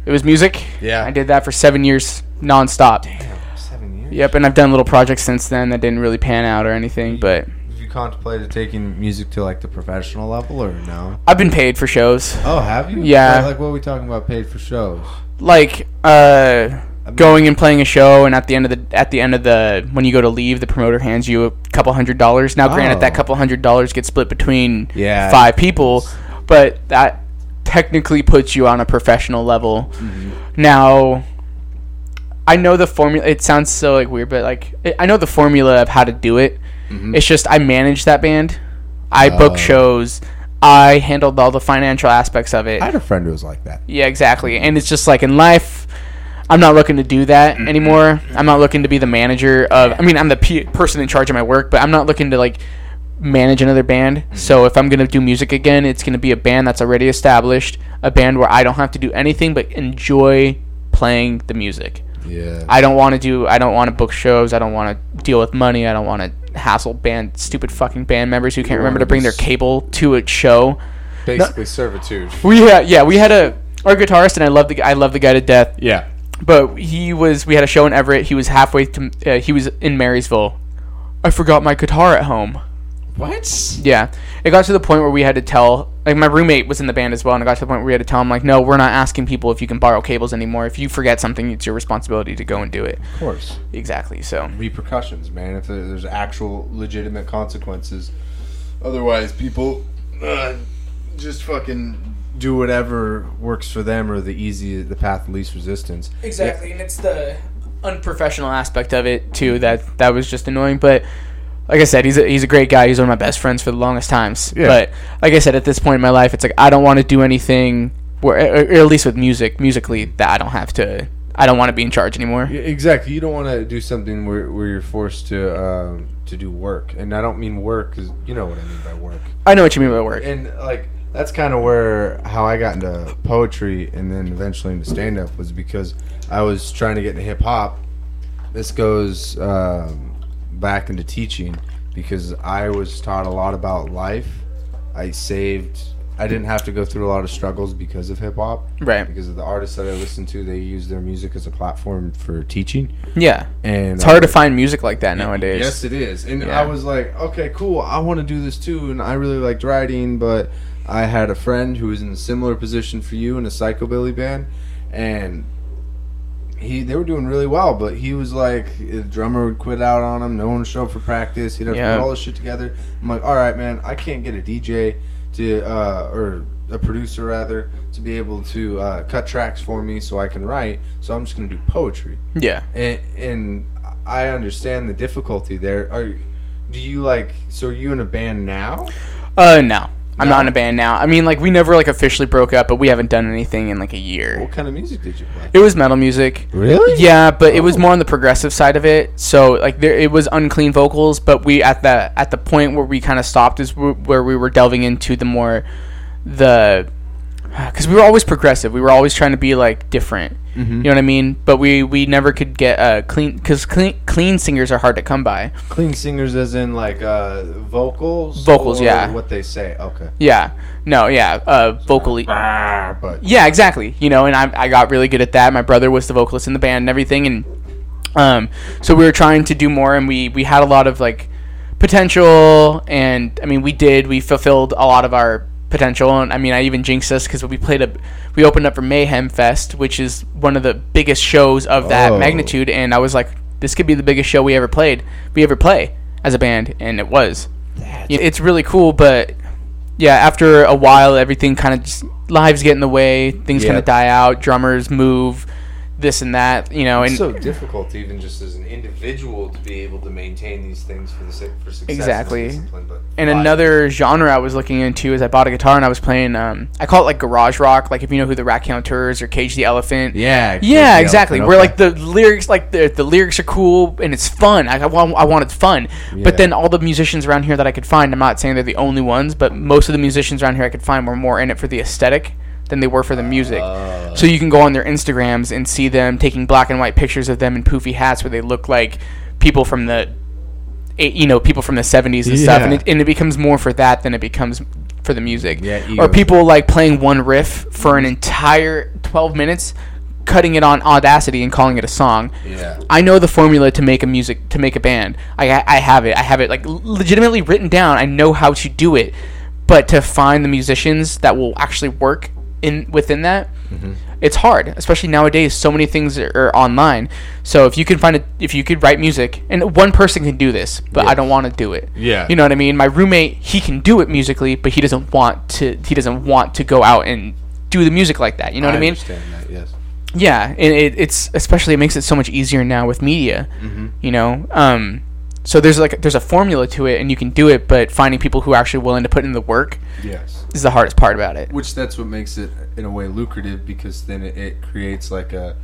it was music. Yeah. I did that for seven years nonstop. Damn, seven years. Yep, and I've done little projects since then that didn't really pan out or anything, but Have you contemplated taking music to like the professional level or no? I've been paid for shows. Oh, have you? Yeah. Like, like, what are we talking about? Paid for shows? Like uh going and playing a show and at the end of the at the end of the when you go to leave the promoter hands you a couple hundred dollars. Now granted that Oh. couple hundred dollars gets split between Yeah. five people, but that technically puts you on a professional level. Mm-hmm. Now I know the formula it sounds so like weird but like I- I know the formula of how to do it. Mm-hmm. It's just I manage that band. I book Oh. shows. I handled all the financial aspects of it. I had a friend who was like that. Yeah, exactly. And it's just like in life, I'm not looking to do that mm-hmm. anymore. I'm not looking to be the manager of. I mean, I'm the p- person in charge of my work, but I'm not looking to like manage another band. So if I'm gonna do music again, it's gonna be a band that's already established, a band where I don't have to do anything but enjoy playing the music. Yeah. I don't want to do. I don't want to book shows. I don't want to deal with money. I don't want to hassle band stupid fucking band members who can't remember to bring their cable to a show. Basically servitude. We had yeah, we had a our guitarist and I love the I love the guy to death. Yeah. But he was we had a show in Everett. He was halfway to uh, he was in Marysville. I forgot my guitar at home. What? Yeah, it got to the point where we had to tell like my roommate was in the band as well, and it got to the point where we had to tell him like, no, we're not asking people if you can borrow cables anymore. If you forget something, it's your responsibility to go and do it. Of course. Exactly. So Repercussions, man. If there's actual legitimate consequences. Otherwise, people uh, just fucking do whatever works for them or the easy, the path of least resistance. Exactly, and it's the unprofessional aspect of it too that that was just annoying. But like I said, he's a, he's a great guy. He's one of my best friends for the longest times. Yeah. But like I said, at this point in my life, it's like I don't want to do anything, where, or at least with music, musically, that I don't have to. I don't want to be in charge anymore. Yeah, exactly. You don't want to do something where, where you're forced to um, to do work, and I don't mean work because you know what I mean by work. I know what you mean by work. And like that's kind of where how I got into poetry and then eventually into stand up was because I was trying to get into hip hop. This goes um, back into teaching because I was taught a lot about life. I saved. I didn't have to go through a lot of struggles because of hip hop. Right. Because of the artists that I listened to, they use their music as a platform for teaching. Yeah. And It's hard to find music like that nowadays. Yes, it is. And Yeah. I was like, okay, cool. I want to do this too. And I really liked writing, but I had a friend who was in a similar position for you in a psychobilly band, and he they were doing really well. But he was like, the drummer would quit out on him. No one would show up for practice. He'd have Yeah. to put all this shit together. I'm like, all right, man, I can't get a DJ to uh, or a producer rather to be able to uh, cut tracks for me so I can write. So I'm just gonna do poetry Yeah. and, and I understand the difficulty there. Are do you like? So are you in a band now? Uh, no. I'm No? not in a band now. I mean, like we never like officially broke up, but we haven't done anything in like a year. What kind of music did you play? It was metal music. Really? Yeah, but it was Oh. more on the progressive side of it. So like there, it was unclean vocals. But we at the at the point where we kind of stopped is where we were delving into the more the because we were always progressive. We were always trying to be like different. Mhm. You know what I mean? But we we never could get uh, clean because clean clean singers are hard to come by. Clean singers, as in like uh, vocals. Vocals, yeah. What they say. Okay. Yeah. No. Yeah. Uh, vocally. Ah, but Yeah, exactly. You know, and I, I got really good at that. My brother was the vocalist in the band and everything, and um, so we were trying to do more, and we we had a lot of like potential, and I mean, we did. We fulfilled a lot of our potential, and I mean, I even jinxed us because we played a we opened up for Mayhem Fest, which is one of the biggest shows of that Oh. magnitude, and I was like, this could be the biggest show we ever played, we ever play as a band, and it was. That's- It's really cool, but yeah, after a while, everything kind of just lives get in the way. Things kind of die out. Drummers move, this and that. You know, and It's so difficult, even just as an individual, to be able to maintain these things for the sake for success. Exactly. And, but And another genre I was looking into is I bought a guitar and I was playing. Um, I call it like garage rock. Like if you know who the Raconteurs or Cage the Elephant. Yeah. Yeah, exactly. elephant, Where like the lyrics, like the the lyrics are cool and it's fun. I, I, want, I wanted fun, Yeah. but then all the musicians around here that I could find, I'm not saying they're the only ones, but most of the musicians around here I could find were more in it for the aesthetic than they were for the music. Uh, So you can go on their Instagrams and see them taking black and white pictures of them in poofy hats where they look like people from the, you know, people from the 70s and stuff. And it, and it becomes more for that than it becomes for the music. Yeah, or people like playing one riff for an entire 12 minutes, cutting it on Audacity and calling it a song. Yeah. I know the formula to make a music to make a band. I I have it. I have it like legitimately written down. I know how to do it. But to find the musicians that will actually work in within that, it's hard. Especially nowadays, so many things are, are online. So if you can find it, if you could write music, and one person can do this, but I don't want to do it. Yeah. You know what I mean? My roommate, he can do it musically, but he doesn't want to. He doesn't want to go out and do the music like that. You know what I mean? understand that. Yes. Yeah, and it, it's especially it makes it so much easier now with media. You know, um, so there's like there's a formula to it, and you can do it, but finding people who are actually willing to put in the work Yes. is the hardest part about it. Which that's what makes it in a way lucrative because then it, it creates like a,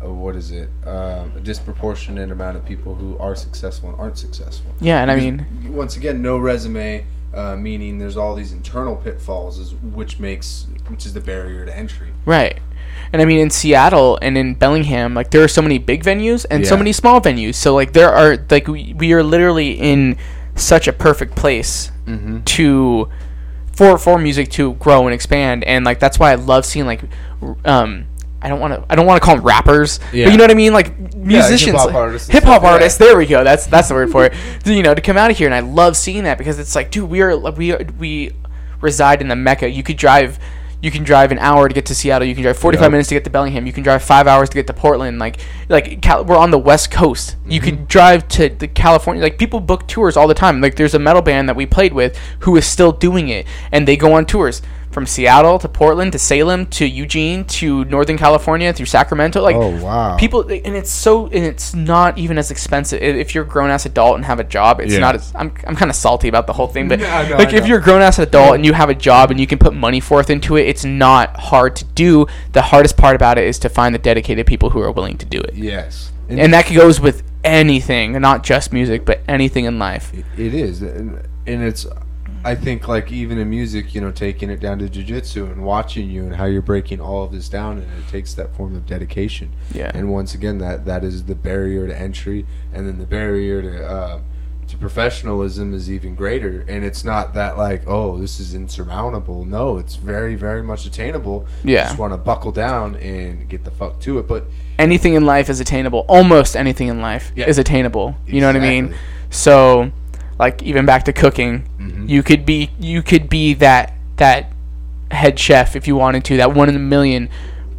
a what is it um, a disproportionate amount of people who are successful and aren't successful. Yeah, and I mean, once again, no resume, uh, meaning there's all these internal pitfalls, is which makes which is the barrier to entry. right. And I mean, in Seattle and in Bellingham, like there are so many big venues and so many small venues. So like there are like we, we are literally in such a perfect place Mm-hmm. to for for music to grow and expand and like that's why I love seeing like um I don't want to I don't want to call them rappers Yeah. but you know what I mean like musicians hip-hop artists hip-hop stuff, yeah. artists there we go that's that's the word for it you know to come out of here and I love seeing that because it's like dude we are we are, we reside in the mecca you could drive you can drive an hour to get to Seattle. You can drive 45 Yep. minutes to get to Bellingham. You can drive five hours to get to Portland. Like, like Cal- we're on the West Coast. You Mm-hmm. could drive to the California. Like, people book tours all the time. Like, there's a metal band that we played with who is still doing it, and they go on tours from Seattle to Portland to Salem to Eugene to Northern California through Sacramento. Like, Oh wow. people, and it's so, and it's not even as expensive. If you're a grown ass adult and have a job, it's Yeah. not as. I'm, I'm kind of salty about the whole thing, but Yeah, I know, like if you're a grown ass adult and you have a job and you can put money forth into it, it's not hard to do. The hardest part about it is to find the dedicated people who are willing to do it, Yes, and that goes with anything, not just music, but anything in life. it is, and, and it's. I think like even in music, you know, taking it down to jujitsu and watching you and how you're breaking all of this down, and it takes that form of dedication. Yeah. And once again, that that is the barrier to entry, and then the barrier to uh, to professionalism is even greater. And it's not that like, oh, this is insurmountable. No, it's very, very much attainable. You Yeah. just want to buckle down and get the fuck to it. But anything in life is attainable. Almost anything in life Yeah. is attainable. You know what I mean? So, like even back to cooking, Mm-hmm. you could be you could be that that head chef if you wanted to, that one in a million.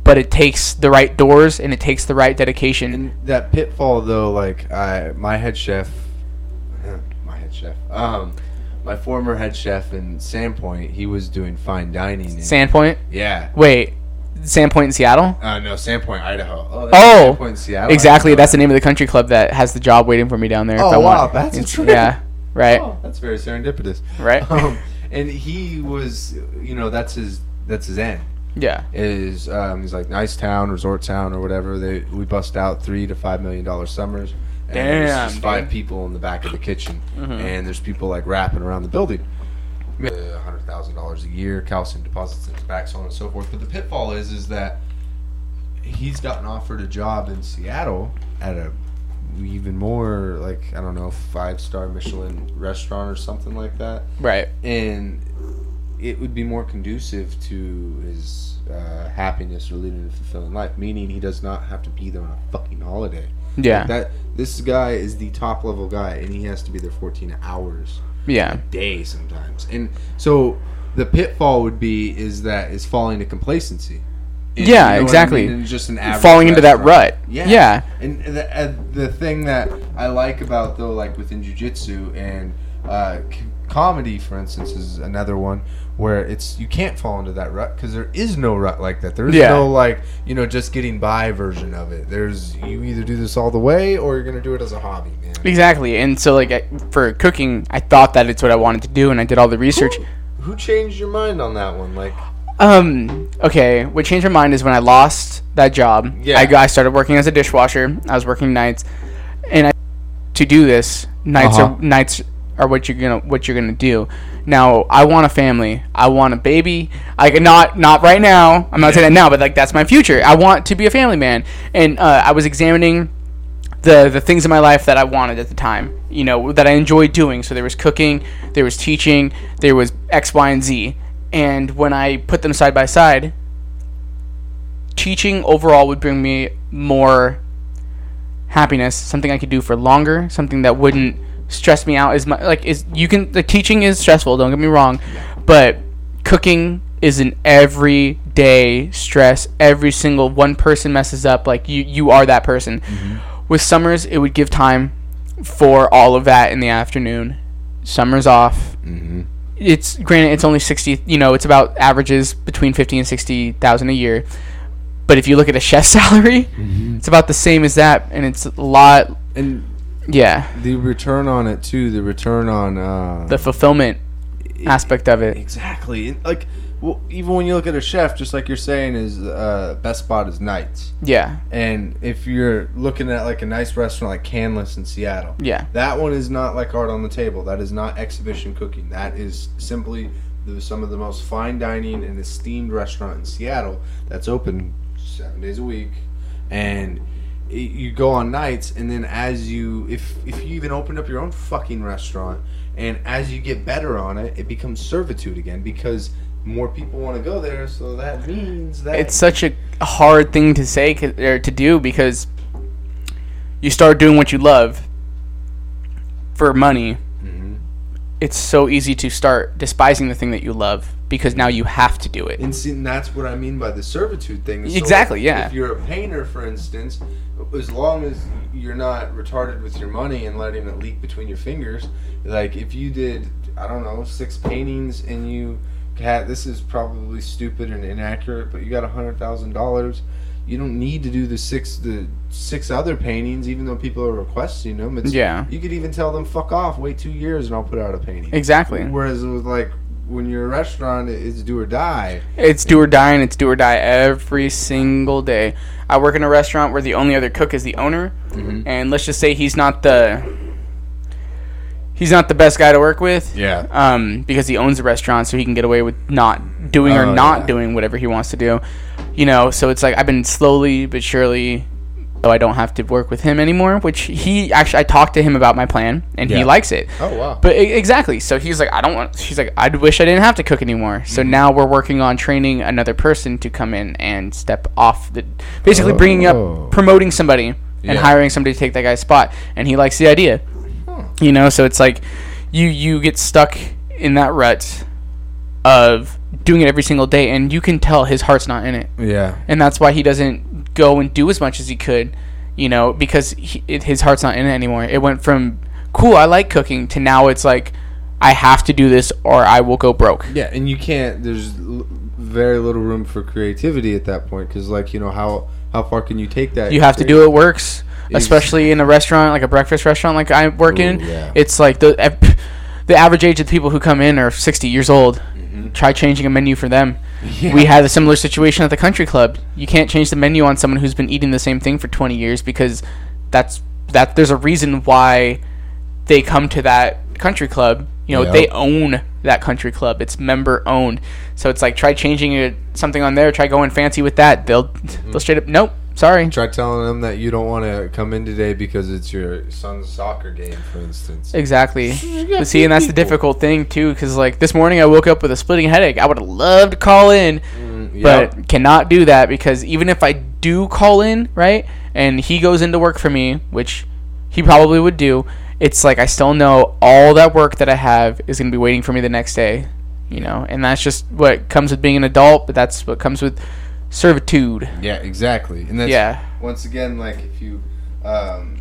But it takes the right doors and it takes the right dedication. And that pitfall, though, like I, my head chef, my head chef, um, my former head chef in Sandpoint, he was doing fine dining. And, Sandpoint. yeah. Wait, Sandpoint in Seattle. Uh, no, Sandpoint, Idaho. Oh, Oh, Sandpoint, Seattle. Exactly. Idaho. That's the name of the country club that has the job waiting for me down there. if Oh, I wow, want. that's trip. Yeah. Right. Oh, that's very serendipitous. Right. Um, and he was, you know, that's his, that's his end. Yeah. is um, he's like nice town, resort town, or whatever. They we bust out three to five million dollar summers. And there's Damn, just five dude. people in the back of the kitchen, Mm-hmm. and there's people like wrapping around the building. A hundred thousand dollars a year, calcium deposits in his back, so on and so forth. But the pitfall is, is that he's gotten offered a job in Seattle at a even more like I don't know five star Michelin restaurant or something like that Right. and it would be more conducive to his uh, happiness or leading a fulfilling life. Meaning, he does not have to be there on a fucking holiday. Yeah. Like that this guy is the top level guy, and he has to be there 14 hours Yeah. a day sometimes. And so the pitfall would be is that is falling to complacency. And Yeah, you know what I exactly. mean? Just an Falling into that rut. Yeah. Yeah. And the, uh, the thing that I like about though, like within jujitsu and uh, c- comedy, for instance, is another one where it's you can't fall into that rut because there is no rut like that. There is Yeah. no like you know just getting by version of it. There's you either do this all the way or you're gonna do it as a hobby, man. Exactly. And so like I, for cooking, I thought that it's what I wanted to do and I did all the research. Who changed your mind on that one? Like, Um okay, what changed my mind is when I lost that job. Yeah. I got I started working as a dishwasher. I was working nights and I to do this, nights Uh-huh. are nights are what you're going to what you're to do. Now, I want a family. I want a baby. I not not right now. I'm not saying that now, but like that's my future. I want to be a family man. And uh, I was examining the the things in my life that I wanted at the time, you know, that I enjoyed doing. So there was cooking, there was teaching, there was X, Y, and Z. And when I put them side by side, teaching overall would bring me more happiness, something I could do for longer, something that wouldn't stress me out as much. Like is you can the teaching is stressful, don't get me wrong, but cooking is an everyday stress. Every single one person messes up, like you you are that person. With summers, it would give time for all of that in the afternoon. Summers off. mm-hmm. It's granted, it's only sixty. You know, it's about averages between fifty and sixty thousand a year. But if you look at a chef's salary, it's about the same as that, and it's a lot. and Yeah, the return on it too. The return on uh, the fulfillment aspect of it. Exactly. Like, well, even when you look at a chef, just like you're saying, is uh, best spot is nights. Yeah, And if you're looking at like a nice restaurant like Canlis in Seattle, yeah, that one is not like art of the table. That is not exhibition cooking. That is simply the, some of the most fine dining and esteemed restaurant in Seattle that's open seven days a week, and it, you go on nights, and then as you if if you even opened up your own fucking restaurant, and as you get better on it, it becomes servitude again because more people want to go there. So that means that it's such a hard thing to say or to do because you start doing what you love for money. Mhm. It's so easy to start despising the thing that you love because now you have to do it. And see, and that's what I mean by the servitude thing. So Exactly, if- yeah. If you're a painter, for instance, as long as you're not retarded with your money and letting it leak between your fingers, like if you did, I don't know, six paintings and you had this is probably stupid and inaccurate, but you got a hundred thousand dollars. You don't need to do the six the six other paintings, even though people are requesting them. It's, Yeah. you could even tell them fuck off, wait two years, and I'll put out a painting. Exactly. Whereas with like when you're a restaurant, it's do or die. It's do or die, and it's do or die every single day. I work in a restaurant where the only other cook is the owner, Mhm. and let's just say he's not the he's not the best guy to work with. Yeah. Um, because he owns the restaurant, so he can get away with not doing or Oh, not yeah. doing whatever he wants to do. You know, so it's like I've been slowly but surely. Though I don't have to work with him anymore, which he actually I talked to him about my plan and he likes it. Oh wow. But exactly. So he's like, I don't want. He's like, I wish I didn't have to cook anymore. So now we're working on training another person to come in and step off the, basically bringing Oh. up, promoting somebody and Yeah. hiring somebody to take that guy's spot. And he likes the idea. You know, so it's like, you you get stuck in that rut of doing it every single day, and you can tell his heart's not in it yeah. and that's why he doesn't go and do as much as he could, you know, because he, it, his heart's not in it anymore. It went from cool, I like cooking, to now it's like I have to do this or I will go broke. Yeah, and you can't. There's very little room for creativity at that point because, like, you know, how how far can you take that? You have to do what works, especially in a restaurant like a breakfast restaurant like I work in. Yeah. It's like the the average age of the people who come in are 60 years old. Mm-hmm. Try changing a menu for them. Yeah. We had a similar situation at the country club. You can't change the menu on someone who's been eating the same thing for 20 years because that's that there's a reason why they come to that country club. You know, Yep. they own that country club. It's member owned. So it's like try changing it something on there, try going fancy with that. They'll they'll straight up nope, sorry. Try telling them that you don't want to come in today because it's your son's soccer game, for instance. Exactly. But see, and that's the difficult thing too, because like this morning I woke up with a splitting headache. I would have loved to call in, Mm, but cannot do that because even if I do call in, right, and he goes into work for me, which he probably would do, it's like I still know all that work that I have is going to be waiting for me the next day, you know, and that's just what comes with being an adult, but that's what comes with servitude. yeah, exactly. And that's Yeah. once again, like if you, um,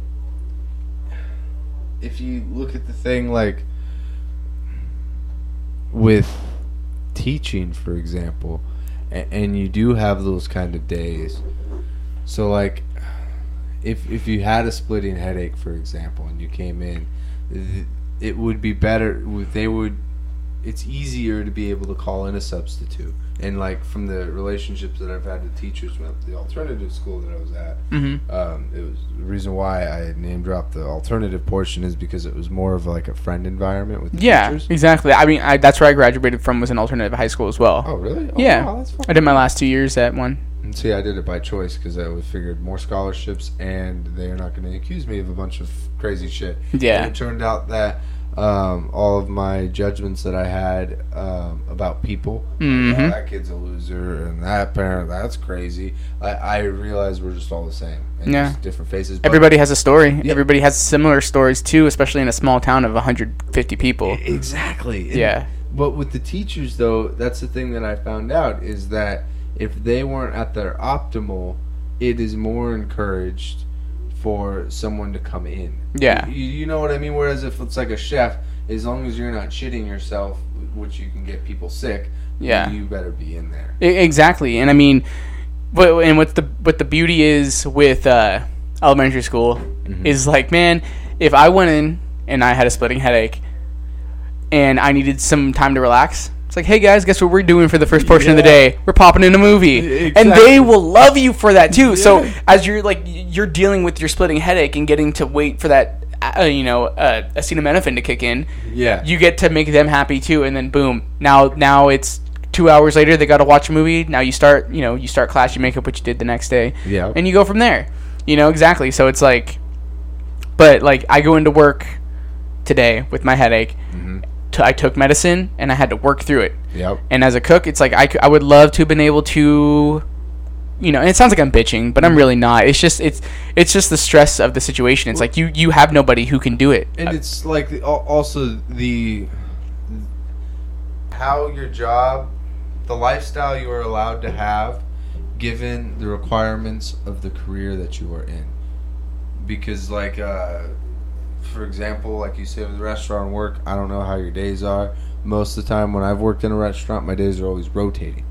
if you look at the thing like with teaching, for example, and, and you do have those kind of days. So like, if if you had a splitting headache, for example, and you came in, it would be better. They would. It's easier to be able to call in a substitute. And like from the relationships that I've had with teachers with the alternative school that I was at, Mm-hmm. um, it was the reason why I name dropped the alternative portion is because it was more of like a friend environment with the Yeah, teachers. exactly. I mean, I, that's where I graduated from was an alternative high school as well. Oh really? Oh, Yeah. wow. I did my last two years at one. And see, I did it by choice because I was figured more scholarships, and they're not going to accuse me of a bunch of crazy shit. Yeah. And it turned out that um, all of my judgments that I had um, about people, like, Mhm. "Oh, that kid's a loser, and that parent, that's crazy. I, I realized we're just all the same. And Yeah. different faces. Everybody has a story. Yeah. Everybody has similar stories too, especially in a small town of 150 people. Exactly. And- Yeah. But with the teachers, though, that's the thing that I found out is that if they weren't at their optimal, it is more encouraged for someone to come in. Yeah. You, you know what I mean? Whereas if it's like a chef, as long as you're not shitting yourself, which you can get people sick, Yeah. you better be in there. I- exactly, and I mean, but and what the what the beauty is with uh, elementary school Mm-hmm. is like, man, if I went in and I had a splitting headache, and I needed some time to relax. It's like, hey guys, guess what we're doing for the first portion of the day? We're popping in a movie, and they will love you for that too. So as you're like you're dealing with your splitting headache and getting to wait for that, uh, you know, uh, acetaminophen to kick in, Yeah. you get to make them happy too and then boom now now it's two hours later they got to watch a movie now you start you know you start class you make up what you did the next day Yeah. and you go from there you know exactly so it's like but like i go into work today with my headache Mhm. T- I took medicine and i had to work through it. Yep. and as a cook it's like I, c- I would love to have been able to you know and it sounds like i'm bitching but i'm really not. It's just it's it's just the stress of the situation. It's like you you have nobody who can do it. And it's like the, also the how your job the lifestyle you are allowed to have given the requirements of the career that you are in. Because like uh for example like you say with restaurant work i don't know how your days are most of the time when i've worked in a restaurant my days are always rotating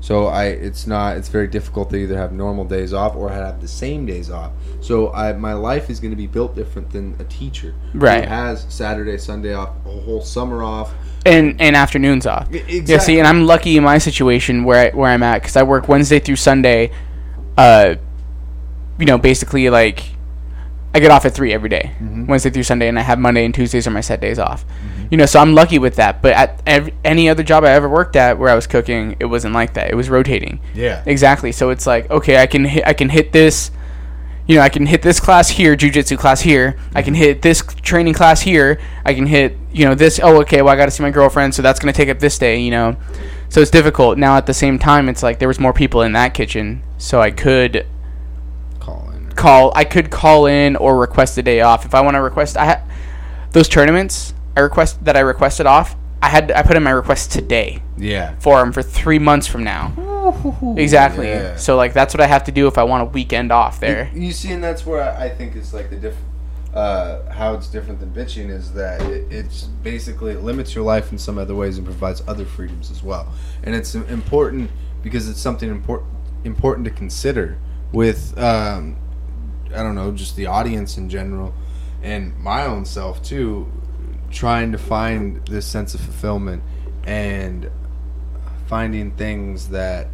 so I, it's not. It's very difficult to either have normal days off or have the same days off. So I, my life is going to be built different than a teacher Right. who has Saturday, Sunday off, a whole summer off. and and afternoons off. E- Yeah, see, and I'm lucky in my situation where I, where I'm at because I work Wednesday through Sunday. Uh, you know, basically like I get off at three every day, Mm-hmm. Wednesday through Sunday, and I have Monday and Tuesdays are my set days off. You know, so I'm lucky with that. But at ev- any other job I ever worked at where I was cooking, it wasn't like that. It was rotating. Yeah. Exactly. So it's like, okay, I can hit, I can hit this, you know, I can hit this class here, jujitsu class here. I can hit this training class here. I can hit, you know, this. Oh, okay. Well, I got to see my girlfriend, so that's gonna take up this day. You know, so it's difficult. Now at the same time, it's like there was more people in that kitchen, so I could Call I could call in or request a day off if I want to request. I had those tournaments. I request that I requested off. I had I put in my request today Yeah. for them for three months from now. Exactly. Yeah. So like that's what I have to do if I want a weekend off there. You, you see, and that's where I I think is like the diff. Uh, how it's different than bitching is that it, it's basically it limits your life in some other ways and provides other freedoms as well. And it's important because it's something important important to consider with um, I don't know just the audience in general and my own self too, trying to find this sense of fulfillment and finding things that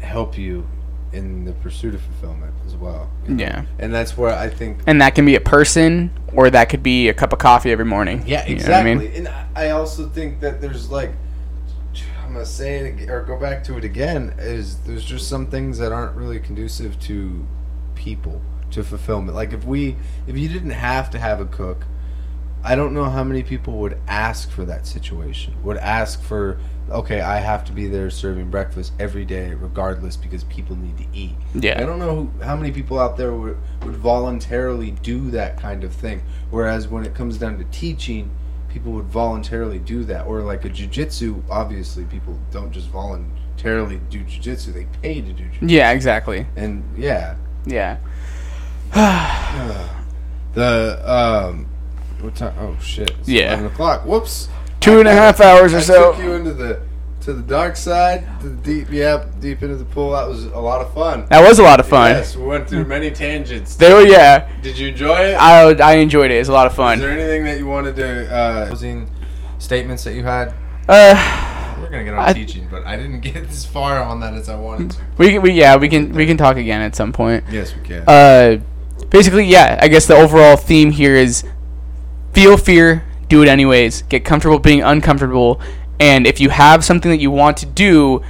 help you in the pursuit of fulfillment as well. you know? Yeah. And that's where I think And that can be a person or that could be a cup of coffee every morning. Yeah, You know I exactly. mean? And I- I also think that there's like I'm gonna say it or go back to it again. Is there's just some things that aren't really conducive to people to fulfillment. Like if we if you didn't have to have a cook, I don't know how many people would ask for that situation. Would ask for okay, I have to be there serving breakfast every day, regardless, because people need to eat. Yeah. I don't know who, how many people out there would, would voluntarily do that kind of thing. Whereas when it comes down to teaching, people would voluntarily do that. Or like a jujitsu, obviously, people don't just voluntarily do jujitsu; they pay to do jujitsu. Yeah, exactly. And yeah, Yeah. the um, what time? Oh shit! It's Yeah. eleven o'clock. Whoops. two and a half hours or I so. took you into the to the dark side, to the deep, yeah, deep into the pool. That was a lot of fun. That was a lot of fun. Yes, we went through many tangents. They were, yeah. Did you enjoy it? I, I enjoyed it. It was a lot of Is fun. there anything that you wanted to uh, closing statements that you had? Uh, We're gonna get on I- teaching, but I didn't get as far on that as I wanted to. we can, we yeah, we can we can talk again at some point. Yes, we can. Uh, basically, yeah. I guess the overall theme here is feel fear, do it anyways. Get comfortable being uncomfortable, and if you have something that you want to do,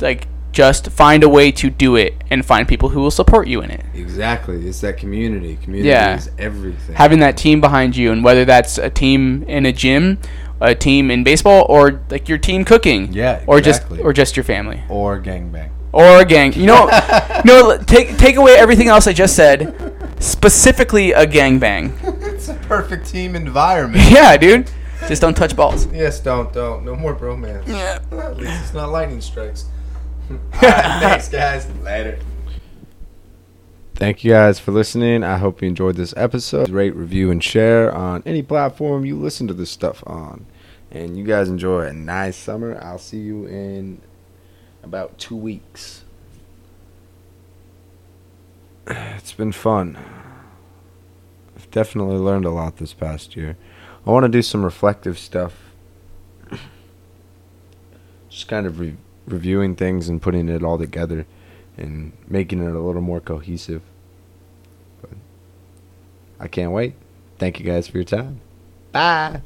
like just find a way to do it and find people who will support you in it. exactly. It's that community. Community Yeah. is everything. Having that team behind you, and whether that's a team in a gym, a team in baseball, or like your team cooking, Yeah, or exactly. just or just your family. or gangbang. or a gang. You know, no. Take take away everything else I just said. Specifically, a gangbang. it's a perfect team environment. Yeah, dude. Just don't touch balls. yes, don't, don't. No more bromance. Yeah. At least it's not lightning strikes. Alright, thanks, guys. Later. Thank you guys for listening. I hope you enjoyed this episode. Rate, review, and share on any platform you listen to this stuff on. And you guys enjoy a nice summer. I'll see you in about two weeks. It's been fun. I've definitely learned a lot this past year. I want to do some reflective stuff. Just kind of re- reviewing things and putting it all together and making it a little more cohesive. But I can't wait. Thank you guys for your time. Bye.